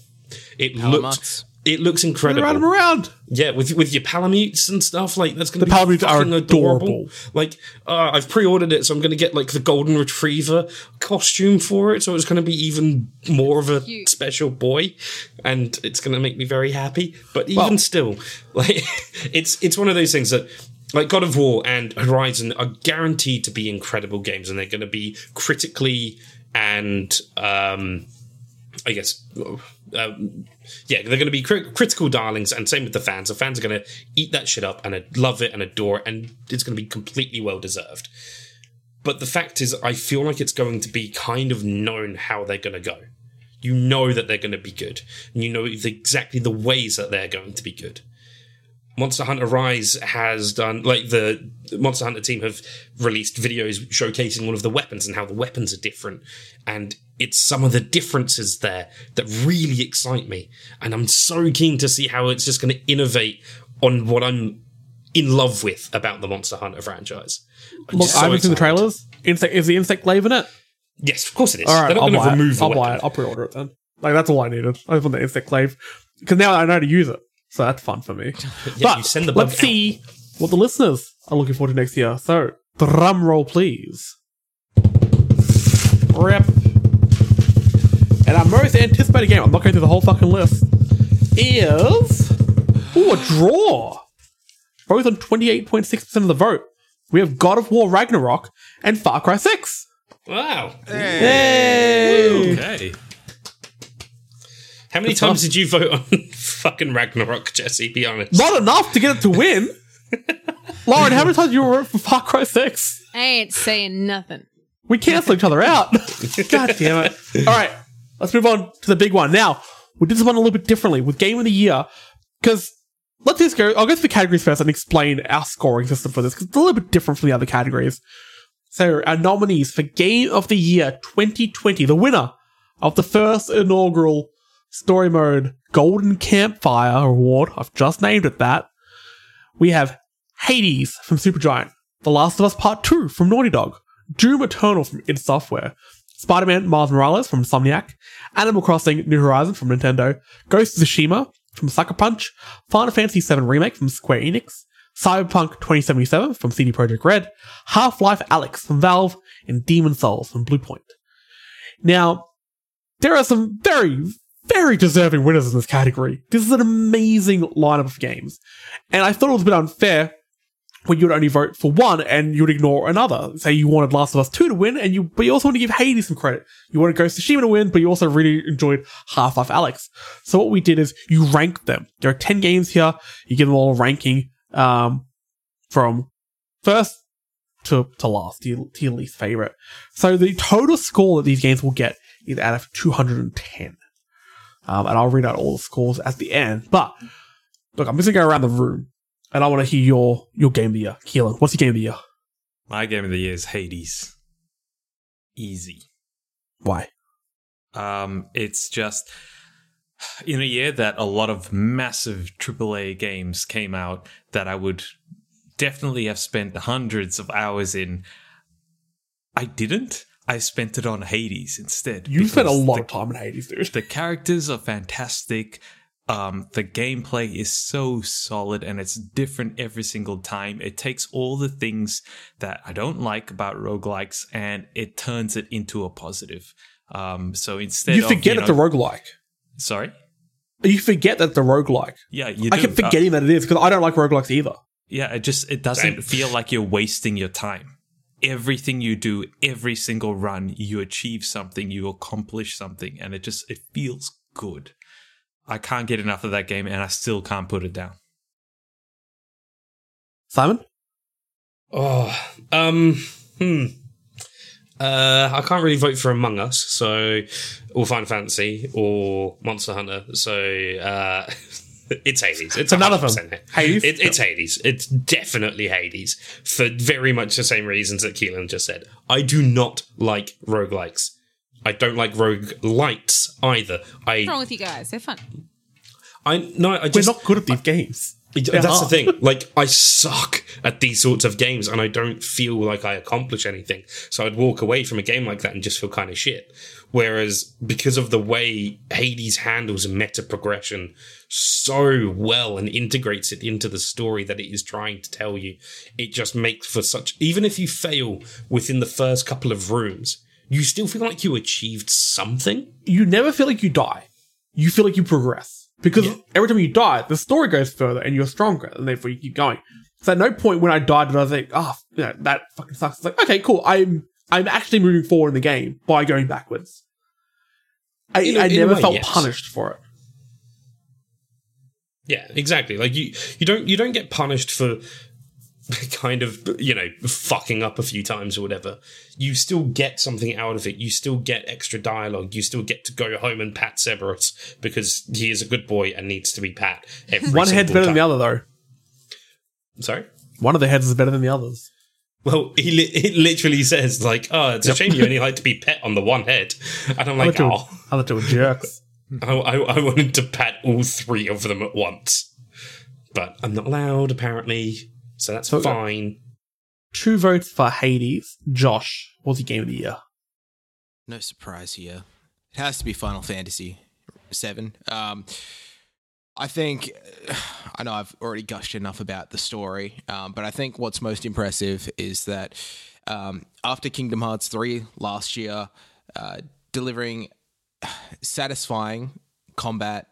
It looks it looks Run incredible. around, around. Yeah, with with your palamutes and stuff like that's going to The be palamutes are adorable. adorable. Like uh, I've pre-ordered it, so I'm going to get like the golden retriever costume for it. So it's going to be even more of a Cute. special boy, and it's going to make me very happy. But even Well- still, like it's it's one of those things that. Like God of War and Horizon are guaranteed to be incredible games, and they're going to be critically and um, I guess, um, yeah, they're going to be cri- critical darlings, and same with the fans. The fans are going to eat that shit up and love it and adore it, and it's going to be completely well deserved. But the fact is, I feel like it's going to be kind of known how they're going to go. You know that they're going to be good, and you know exactly the ways that they're going to be good. Monster Hunter Rise has done like the Monster Hunter team have released videos showcasing all of the weapons and how the weapons are different, and it's some of the differences there that really excite me, and I'm so keen to see how it's just going to innovate on what I'm in love with about the Monster Hunter franchise. I'm Look, just I haven't seen the trailers. Insect is the insect glaive in it? Yes, of course it is. All right, They're not I'll going to buy remove it. I'll buy it. I'll pre-order it then. Like that's all I needed. I just want the insect glaive because now I know how to use it, so that's fun for me. Yeah, but you send the bug let's see what the listeners are looking forward to next year. So drum roll, please. Rip. And our most anticipated game, I'm not going through the whole fucking list, is ooh a draw. Both on 28.6% of the vote. We have God of War Ragnarok and Far Cry 6. Wow. Yay! Okay. How many times did you vote on fucking Ragnarok, Jesse? Be honest. Not enough to get it to win. Lauren, how many times did you vote for Far Cry 6? I ain't saying nothing. We cancel each other out. God damn it. All right, let's move on to the big one. Now, we did this one a little bit differently with Game of the Year because let's just go. I'll go through the categories first and explain our scoring system for this because it's a little bit different from the other categories. So, our nominees for Game of the Year 2020, the winner of the first inaugural Story Mode Golden Campfire Award, I've just named it that. We have Hades from Supergiant, The Last of Us Part 2 from Naughty Dog, Doom Eternal from id Software, Spider Man Miles Morales from Insomniac, Animal Crossing New Horizons from Nintendo, Ghost of Tsushima from Sucker Punch, Final Fantasy VII Remake from Square Enix, Cyberpunk 2077 from CD Projekt Red, Half Life Alyx from Valve, and Demon Souls from Bluepoint. Now, there are some very, very deserving winners in this category. This is an amazing lineup of games. And I thought it was a bit unfair when you would only vote for one and you would ignore another. Say you wanted Last of Us 2 to win, and you but you also want to give Hades some credit. You wanted Ghost of Tsushima to win, but you also really enjoyed Half-Life Alyx. So what we did is you ranked them. There are 10 games here. You give them all a ranking um, from first to, to last, to your, to your least favorite. So the total score that these games will get is out of 210. Um, and I'll read out all the scores at the end. But look, I'm just gonna go around the room, and I want to hear your your game of the year. Keelan, what's your game of the year? My game of the year is Hades. Easy. Why? Um, it's just in a year that a lot of massive AAA games came out that I would definitely have spent hundreds of hours in. I didn't. I spent it on Hades instead. You spent a lot the- of time in Hades, dude. the characters are fantastic. Um, the gameplay is so solid and it's different every single time. It takes all the things that I don't like about roguelikes and it turns it into a positive. Um, so instead You of, forget you it's a know- roguelike. Sorry? You forget that the roguelike. Yeah, you I keep forgetting that it is because I don't like roguelikes either. Uh, yeah, it just it doesn't feel like you're wasting your time. Everything you do, every single run, you achieve something, you accomplish something, and it just it feels good. I can't get enough of that game, and I still can't put it down. Simon, Oh, um, hmm. Uh, I can't really vote for Among Us, so or Final Fantasy or Monster Hunter. So uh, it's Hades. It's another none of them. 100% Hades? It, it's Hades. It's definitely Hades for very much the same reasons that Keelan just said. I do not like roguelikes. I don't like rogue lights either. I What's wrong with you guys? They're fun. I no. I just we're just not good at these games. That's They're the hard. thing. Like, I suck at these sorts of games and I don't feel like I accomplish anything. So I'd walk away from a game like that and just feel kind of shit. Whereas because of the way Hades handles meta progression so well and integrates it into the story that it is trying to tell you, it just makes for such, even if you fail within the first couple of rooms, you still feel like you achieved something. You never feel like you die. You feel like you progress because every time you die, the story goes further and you're stronger, and therefore you keep going. So at no point when I died did I think, "Oh, you know, that fucking sucks." It's like, okay, cool. I'm I'm actually moving forward in the game by going backwards. I, In I in never way, felt yes. punished for it. Yeah, exactly. Like you, you don't you don't get punished for kind of you know fucking up a few times or whatever. You still get something out of it. You still get extra dialogue. You still get to go home and pat Cerberus because he is a good boy and needs to be pat. One head's better than the other, though. Sorry. One of the heads is better than the others. Well, he li- it literally says like, "Oh, it's a shame you only like to be pet on the one head," and I'm like, "Oh, other two jerks. I, I, I wanted to pat all three of them at once, but I'm not allowed apparently, so that's So- fine." Two votes for Hades. Josh, what's the game of the year? No surprise here. It has to be Final Fantasy Seven. Um, I think I know I've already gushed enough about the story, um, but I think what's most impressive is that um, after Kingdom Hearts three last year, uh, delivering satisfying combat,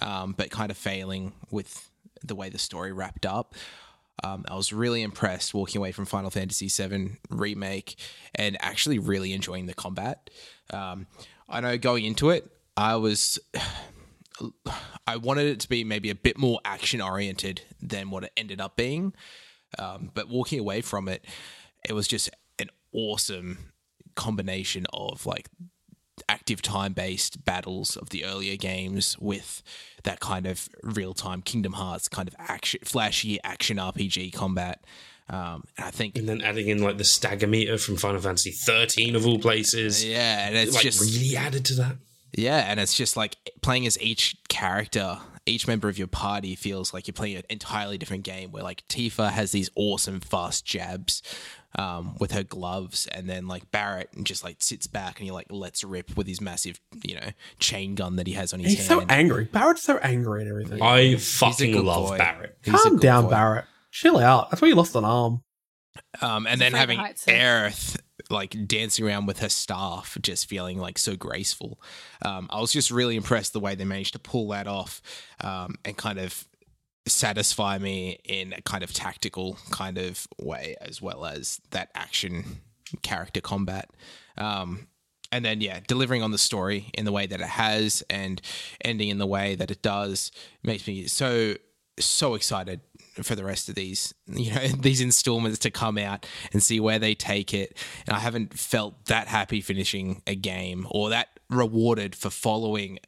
um, but kind of failing with the way the story wrapped up. Um, I was really impressed walking away from Final Fantasy VII Remake and actually really enjoying the combat. Um, I know going into it, I was. I wanted it to be maybe a bit more action oriented than what it ended up being. Um, but walking away from it, it was just an awesome combination of like active time based battles of the earlier games with that kind of real time Kingdom Hearts kind of action, flashy action RPG combat. Um, and I think, And then adding in like the stagger meter from Final Fantasy 13 of all places, yeah, and it's like just really added to that. Yeah, and it's just like playing as each character, each member of your party feels like you're playing an entirely different game. Where like Tifa has these awesome fast jabs um, with her gloves, and then like Barret just like sits back and he like lets rip with his massive, you know, chain gun that he has on his He's hand. so angry. Barret's so angry and everything. I He's fucking love boy. Barret. He's a Calm good down, boy. Barret. Chill out. That's why you lost an arm. Um, and He's then having heights, Aerith like dancing around with her staff, just feeling like so graceful. Um, I was just really impressed the way they managed to pull that off um, and kind of satisfy me in a kind of tactical kind of way, as well as that action character combat. Um, and then yeah, delivering on the story in the way that it has and ending in the way that it does makes me so so excited for the rest of these you know these installments to come out and see where they take it and i haven't felt that happy finishing a game or that rewarded for following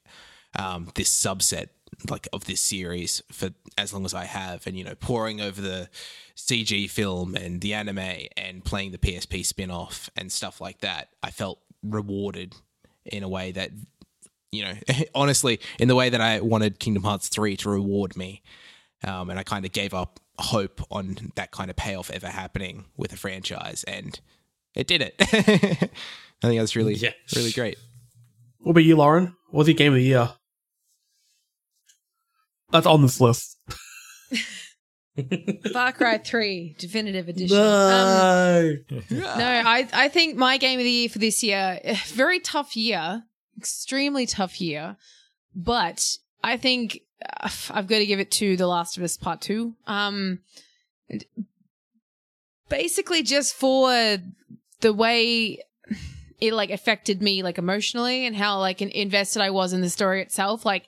um, this subset like of this series for as long as i have and you know pouring over the cg film and the anime and playing the psp spin-off and stuff like that i felt rewarded in a way that you know honestly in the way that i wanted kingdom hearts 3 to reward me um, and I kind of gave up hope on that kind of payoff ever happening with a franchise, and it did it. I think that's really, Yeah. really great. What about you, Lauren? What's your game of the year? That's on this list. Far Cry 3 Definitive Edition. Um, no, I I think my game of the year for this year, very tough year, extremely tough year, but I think uh, I've got to give it to The Last of Us Part Two. Um, basically just for the way it like affected me like emotionally and how like invested I was in the story itself. Like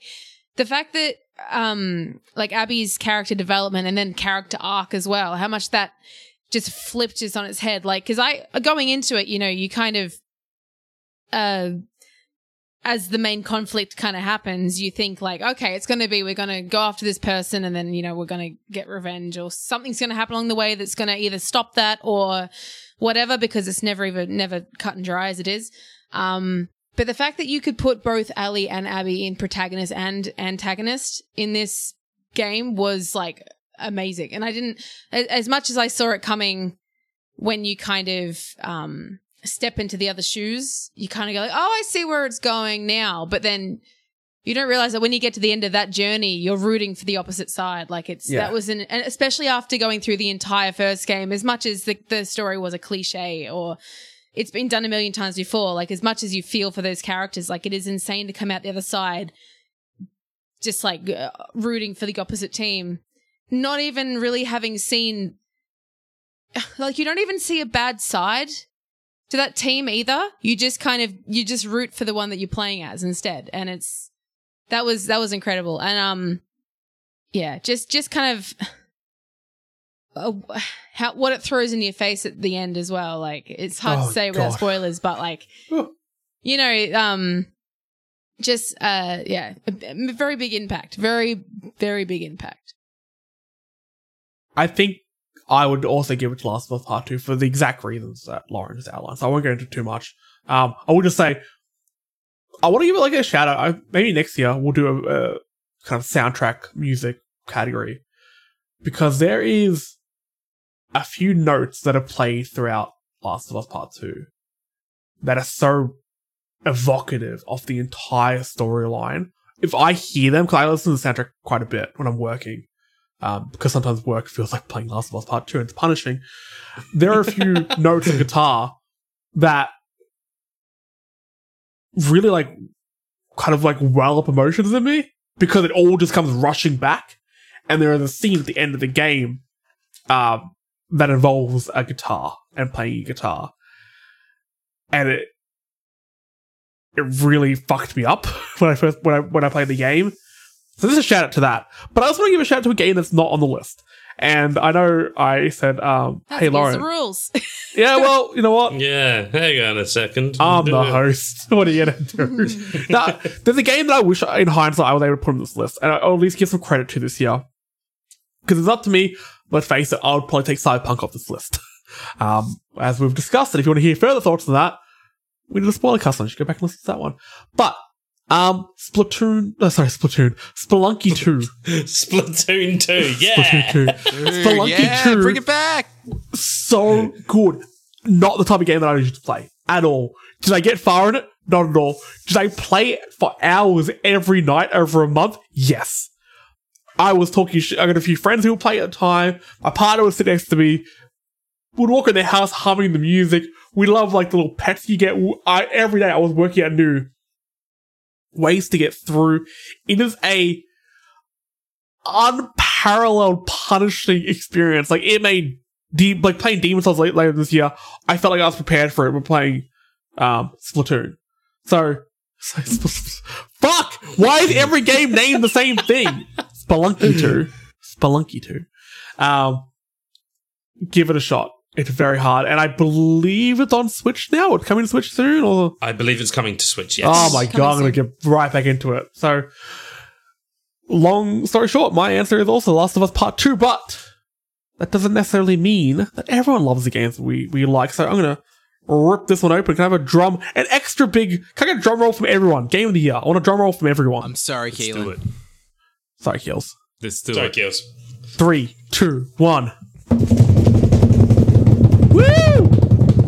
the fact that um like Abby's character development and then character arc as well, how much that just flipped just on its head. Like, cause I going into it, you know, you kind of uh as the main conflict kind of happens, you think like, okay, it's going to be we're going to go after this person, and then you know we're going to get revenge, or something's going to happen along the way that's going to either stop that or whatever, because it's never even never cut and dry as it is. Um, but the fact that you could put both Ellie and Abby in protagonist and antagonist in this game was like amazing, and I didn't as much as I saw it coming when you kind of um step into the other shoes, you kind of go like, "Oh, I see where it's going now." But then you don't realize that when you get to the end of that journey, you're rooting for the opposite side. Like it's Yeah. that was an, and especially after going through the entire first game, as much as the the story was a cliche or it's been done a million times before. Like as much as you feel for those characters, like it is insane to come out the other side, just like uh, rooting for the opposite team, not even really having seen, like you don't even see a bad side to that team either. You just kind of you just root for the one that you're playing as instead, and it's that was that was incredible. And um, yeah, just just kind of. Uh, how what it throws in your face at the end as well like it's hard Oh, to say without God. spoilers but like you know um just uh yeah a, a very big impact very very big impact I think I would also give it to Last of Us Part 2 for the exact reasons that Lauren has outlined. So I won't go into too much. Um, I will just say, I want to give it like a shout out. I, maybe next year we'll do a, a kind of soundtrack music category because there is a few notes that are played throughout Last of Us Part 2 that are so evocative of the entire storyline. If I hear them, because I listen to the soundtrack quite a bit when I'm working, um, because sometimes work feels like playing Last of Us Part 2 and it's punishing. There are a few notes of guitar that really like kind of like well up emotions in me because it all just comes rushing back. And there is a scene at the end of the game um, that involves a guitar and playing a guitar. And it it really fucked me up when I first when I when I played the game. So this is a shout out to that. But I also want to give a shout out to a game that's not on the list. And I know I said, um, hey Lauren. the rules Yeah, well, you know what? Yeah, hang on a second. I'm the host. What are you gonna do? now, there's a game that I wish, in hindsight, I was able to put on this list, and I'll at least give some credit to this year because it's up to me. Let's face it, I would probably take Cyberpunk off this list, um, as we've discussed. And if you want to hear further thoughts on that, we did a spoiler cast on. You should go back and listen to that one. But um, Splatoon, uh, sorry, Splatoon, Spelunky Two, Splatoon 2, Splatoon yeah. Two, Ooh, Spelunky yeah, 2. bring it back. so good. Not the type of game that I used to play at all. Did I get far in it? Not at all. Did I play it for hours every night over a month? Yes. I was talking shit. I got a few friends who would play at the time. My partner would sit next to me. Would walk in their house humming the music. We love like the little pets you get. I, every day I was working out new ways to get through. It is a unparalleled punishing experience. Like it made deep like playing Demon Souls late, later this year. I felt like I was prepared for it. We're playing um Splatoon. So, so fuck. Why is every game named the same thing? Spelunky two, Spelunky two. Um, give it a shot. It's very hard, and I believe it's on Switch now. It's coming to Switch soon, or I believe it's coming to Switch, yes. Oh my god, I'm gonna get right back into it. So, long story short, my answer is also Last of Us Part 2, but that doesn't necessarily mean that everyone loves the games we, we like. So, I'm gonna rip this one open. Can I have a drum, an extra big, can I get a drum roll from everyone? Game of the year. I want a drum roll from everyone. I'm sorry, Let's do it. Keelan. Sorry, Kills. Let's do Sorry, it. Kills. Three, two, one. Woo!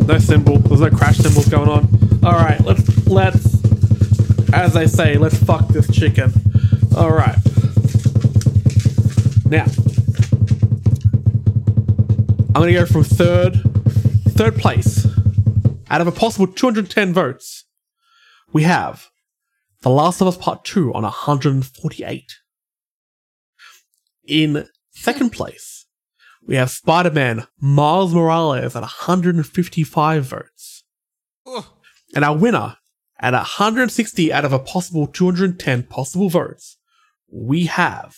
No symbol. There's no crash symbols going on. All right, let's let's, as they say, let's fuck this chicken. All right. Now, I'm gonna go from third, third place. Out of a possible 210 votes, we have The Last of Us Part Two on 148. In second place, we have Spider Man Miles Morales at 155 votes. Oh, And our winner, at 160 out of a possible 210 possible votes, we have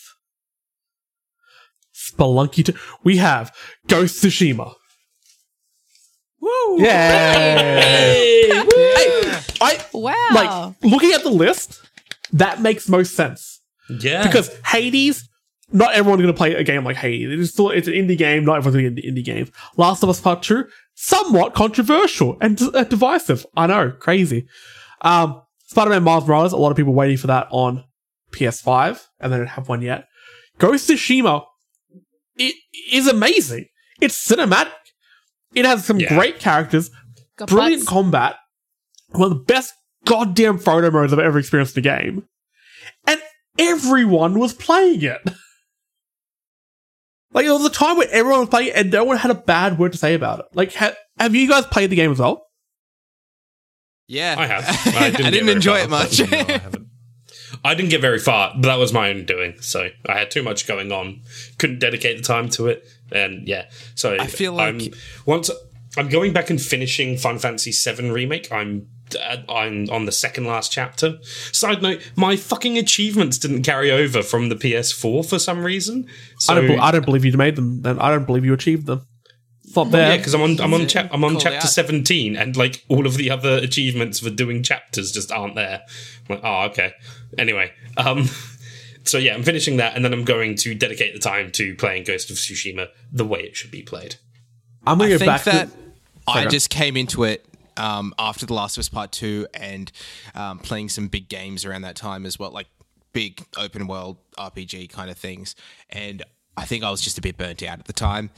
Spelunky 2. We have Ghost Tsushima. Woo! Yeah! Hey, I, wow like, looking at the list, that makes most sense. yeah. because Hades, not everyone's going to play a game like Hades. It's still it's an indie game. Not everyone's going to get indie games. Last of Us Part Two, somewhat controversial and uh, divisive. I know, crazy. Um, Spider-Man Miles Morales. A lot of people waiting for that on PS5, and they don't have one yet. Ghost of Tsushima, it is amazing. It's cinematic. It has some Yeah. great characters, Got brilliant butts. combat, one of the best goddamn photo modes I've ever experienced in a game. And everyone was playing it. Like, there was a time where everyone was playing it and no one had a bad word to say about it. Like, ha- have you guys played the game as well? yeah. I have. I didn't, get very enjoy far, it much. No, I haven't. I didn't get very far, but that was my own doing. So I had too much going on. Couldn't dedicate the time to it. And yeah. So I feel I'm- like- once I'm going back and finishing Final Fantasy VII remake. I'm uh, I'm on the second last chapter. Side note: my fucking achievements didn't carry over from the PS4 for some reason. So I don't. I don't believe you made them. Then I don't believe you achieved them. It's not yeah, because I'm on I'm on it chap I'm on chapter 17, and like all of the other achievements for doing chapters just aren't there. I'm like, oh, okay. Anyway, um, so yeah, I'm finishing that, and then I'm going to dedicate the time to playing Ghost of Tsushima the way it should be played. I'm gonna I go think back that to. I just came into it um, after The Last of Us Part Two and um, playing some big games around that time as well, like big open world RPG kind of things. And I think I was just a bit burnt out at the time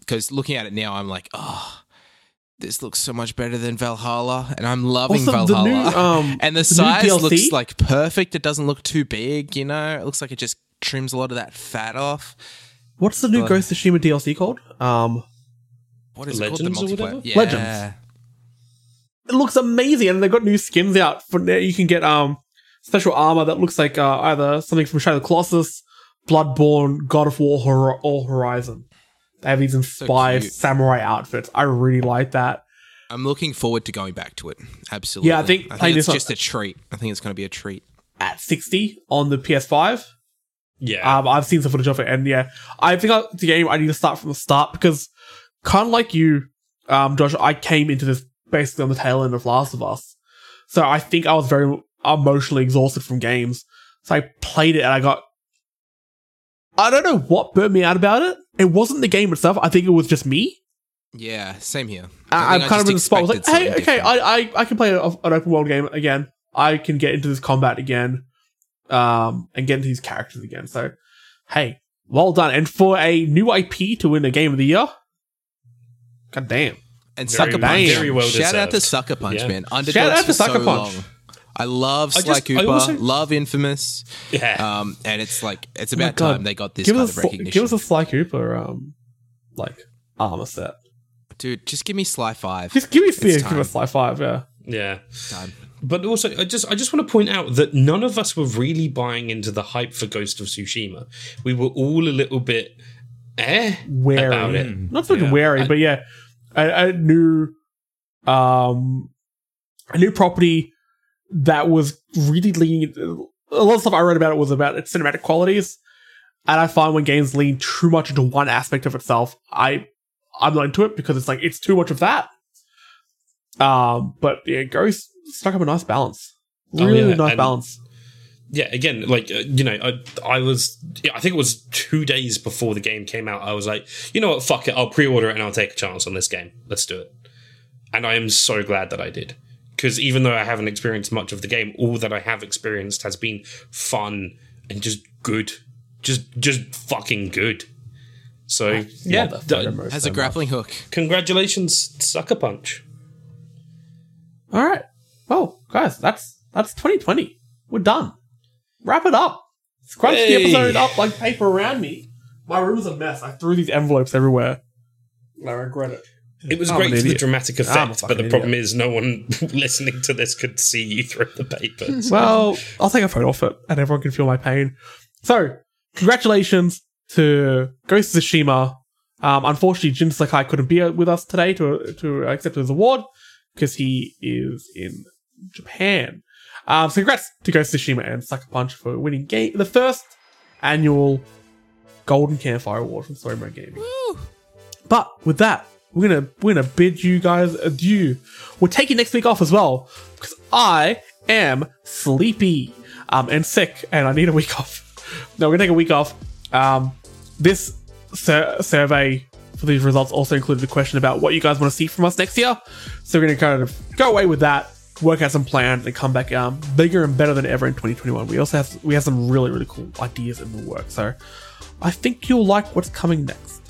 because looking at it now, I'm like, oh. This looks so much better than Valhalla, and I'm loving Also, the Valhalla. new, um, and the, the size looks like perfect. It doesn't look too big, you know. It looks like it just trims a lot of that fat off. What's the new but- Ghost of Tsushima DLC called? Um, What is Legends it called? The whatever? multiplayer. Yeah. Legends. It looks amazing, and they've got new skins out for now. You can get um special armor that looks like uh, either something from Shadow of the Colossus, Bloodborne, God of War, Hor- or Horizon. They have these inspired cute. samurai outfits. I really like that. I'm looking forward to going back to it. Absolutely. Yeah, I think I playing think it's this on- just a treat. I think it's going to be a treat. At 60 on the PS5, Yeah, Um, I've seen some footage of it, and yeah, I think I, the game I need to start from the start because, kind of like you, um, Josh, I came into this basically on the tail end of Last of Us, so I think I was very emotionally exhausted from games. So I played it, and I got, I don't know what burnt me out about it. It wasn't the game itself. I think it was just me. Yeah, same here. I, I'm think kind of in the spot. I was like, hey, okay, different. I, I, I can play an open world game again. I can get into this combat again, um, and get into these characters again. So, hey, well done. And for a new IP to win a game of the year, god damn. And Very- Sucker Punch. very well Shout out to. Sucker Punch, Yeah. man. Underdogs Shout out to Sucker so Punch. long. I love I Sly just- I Cooper. also- love Infamous. yeah. Um, and it's like it's Oh about God. time they got this give kind us of a, recognition. give us a Sly Cooper, um, like armor set. Dude, just give me Sly Five. Just give me It's yeah, give time. us Sly Five, yeah. yeah. Time. But also, I just I just want to point out that none of us were really buying into the hype for Ghost of Tsushima. We were all a little bit eh Wary, about it. not so Yeah. wary, I- but yeah, a, a new, um, a new property that was really leaning. A lot of stuff I read about it was about its cinematic qualities, and I find when games lean too much into one aspect of itself, I I'm not into it because it's like it's too much of that. Um, but yeah, Ghost struck up a nice balance, Oh, really yeah, nice and- balance. Yeah again like uh, you know I, I was yeah, i think it was two days before the game came out i was like you know what fuck it i'll pre-order it and i'll take a chance on this game let's do it and i am so glad that i did because even though i haven't experienced much of the game all that i have experienced has been fun and just good just just fucking good so yeah Love that d- Has a grappling hook. congratulations sucker punch All right. Well, guys, that's that's 2020. We're done. Wrap it up. Scrunch the Hey. episode up like paper around me. My room's a mess. I threw these envelopes everywhere. I regret it. it was I'm great for the dramatic effect, but the problem is no one listening to this could see you through the papers. Well, I'll take a photo of it, and everyone can feel my pain. So, congratulations to Ghost of Tsushima. Um, unfortunately, Jin Sakai couldn't be with us today to to accept his award because he is in Japan. Um, so congrats to Ghost Tsushima and Sucker Punch for winning game the first annual Golden Campfire Award from Story Mode Gaming. But with that, we're gonna we're gonna bid you guys adieu. We're taking next week off as well because I am sleepy um, and sick, and I need a week off. No, we're gonna take a week off. Um, this sur- survey for these results also included a question about what you guys want to see from us next year. So we're gonna kind of go away with that, work out some plans, and come back um, bigger and better than ever in 2021. We also have we have some really really cool ideas in the work. So I think you'll like what's coming next.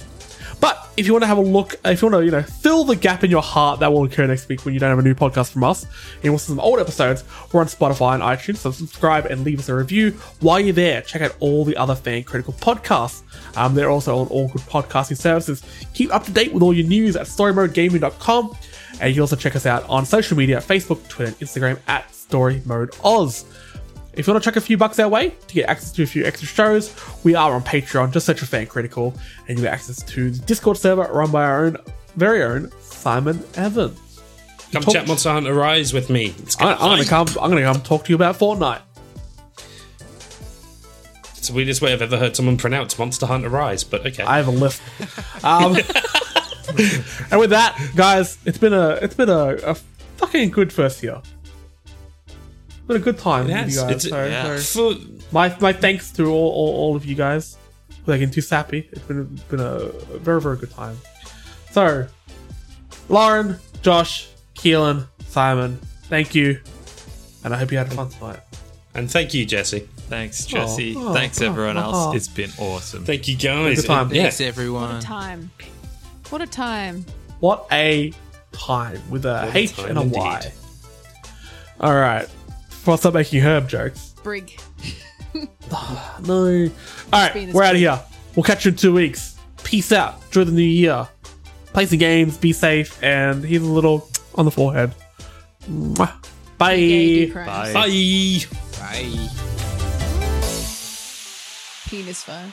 But if you want to have a look, if you want to, you know, fill the gap in your heart that will occur next week when you don't have a new podcast from us, and want some old episodes, we're on Spotify and iTunes, so subscribe and leave us a review. While you're there, check out all the other fan critical podcasts. Um, they're also on all good podcasting services. Keep up to date with all your news at storymodegaming.com, and you can also check us out on social media Facebook, Twitter, and Instagram at Story Mode Oz. If you want to chuck a few bucks our way to get access to a few extra shows, we are on Patreon. Just search for Fan Critical, and you get access to the Discord server run by our own very own Simon Evans. Come Talk- chat Monster Hunter Rise with me. I- I'm gonna come. I'm gonna come talk to you about Fortnite. It's the weirdest way I've ever heard someone pronounce Monster Hunter Rise, but okay. I have a list. Um, and with that, guys, it's been a it's been a, a fucking good first year. It's been a good time with you guys. It's- So- yeah. so my my thanks to all, all, all of you guys for getting too sappy. It's been been a very very good time. So, Lauren, Josh, Keelan, Simon, thank you, and I hope you had fun tonight. and thank you, Jesse. Thanks, oh, Jesse. oh, Thanks, oh, everyone oh. else. Oh. It's been awesome. Thank you, guys. Good time. Yeah. Thanks, What everyone. a time. What a time. What a time with a What a H and a indeed. Y. All right, before I start making herb jokes. Brig. Ah, no. All right, we're this out of here. We'll catch you in two weeks. Peace out. Enjoy the new year. Play some games. Be safe. And here's a little on the forehead. Mwah. Bye. Bye. Bye. Bye. Penis phone.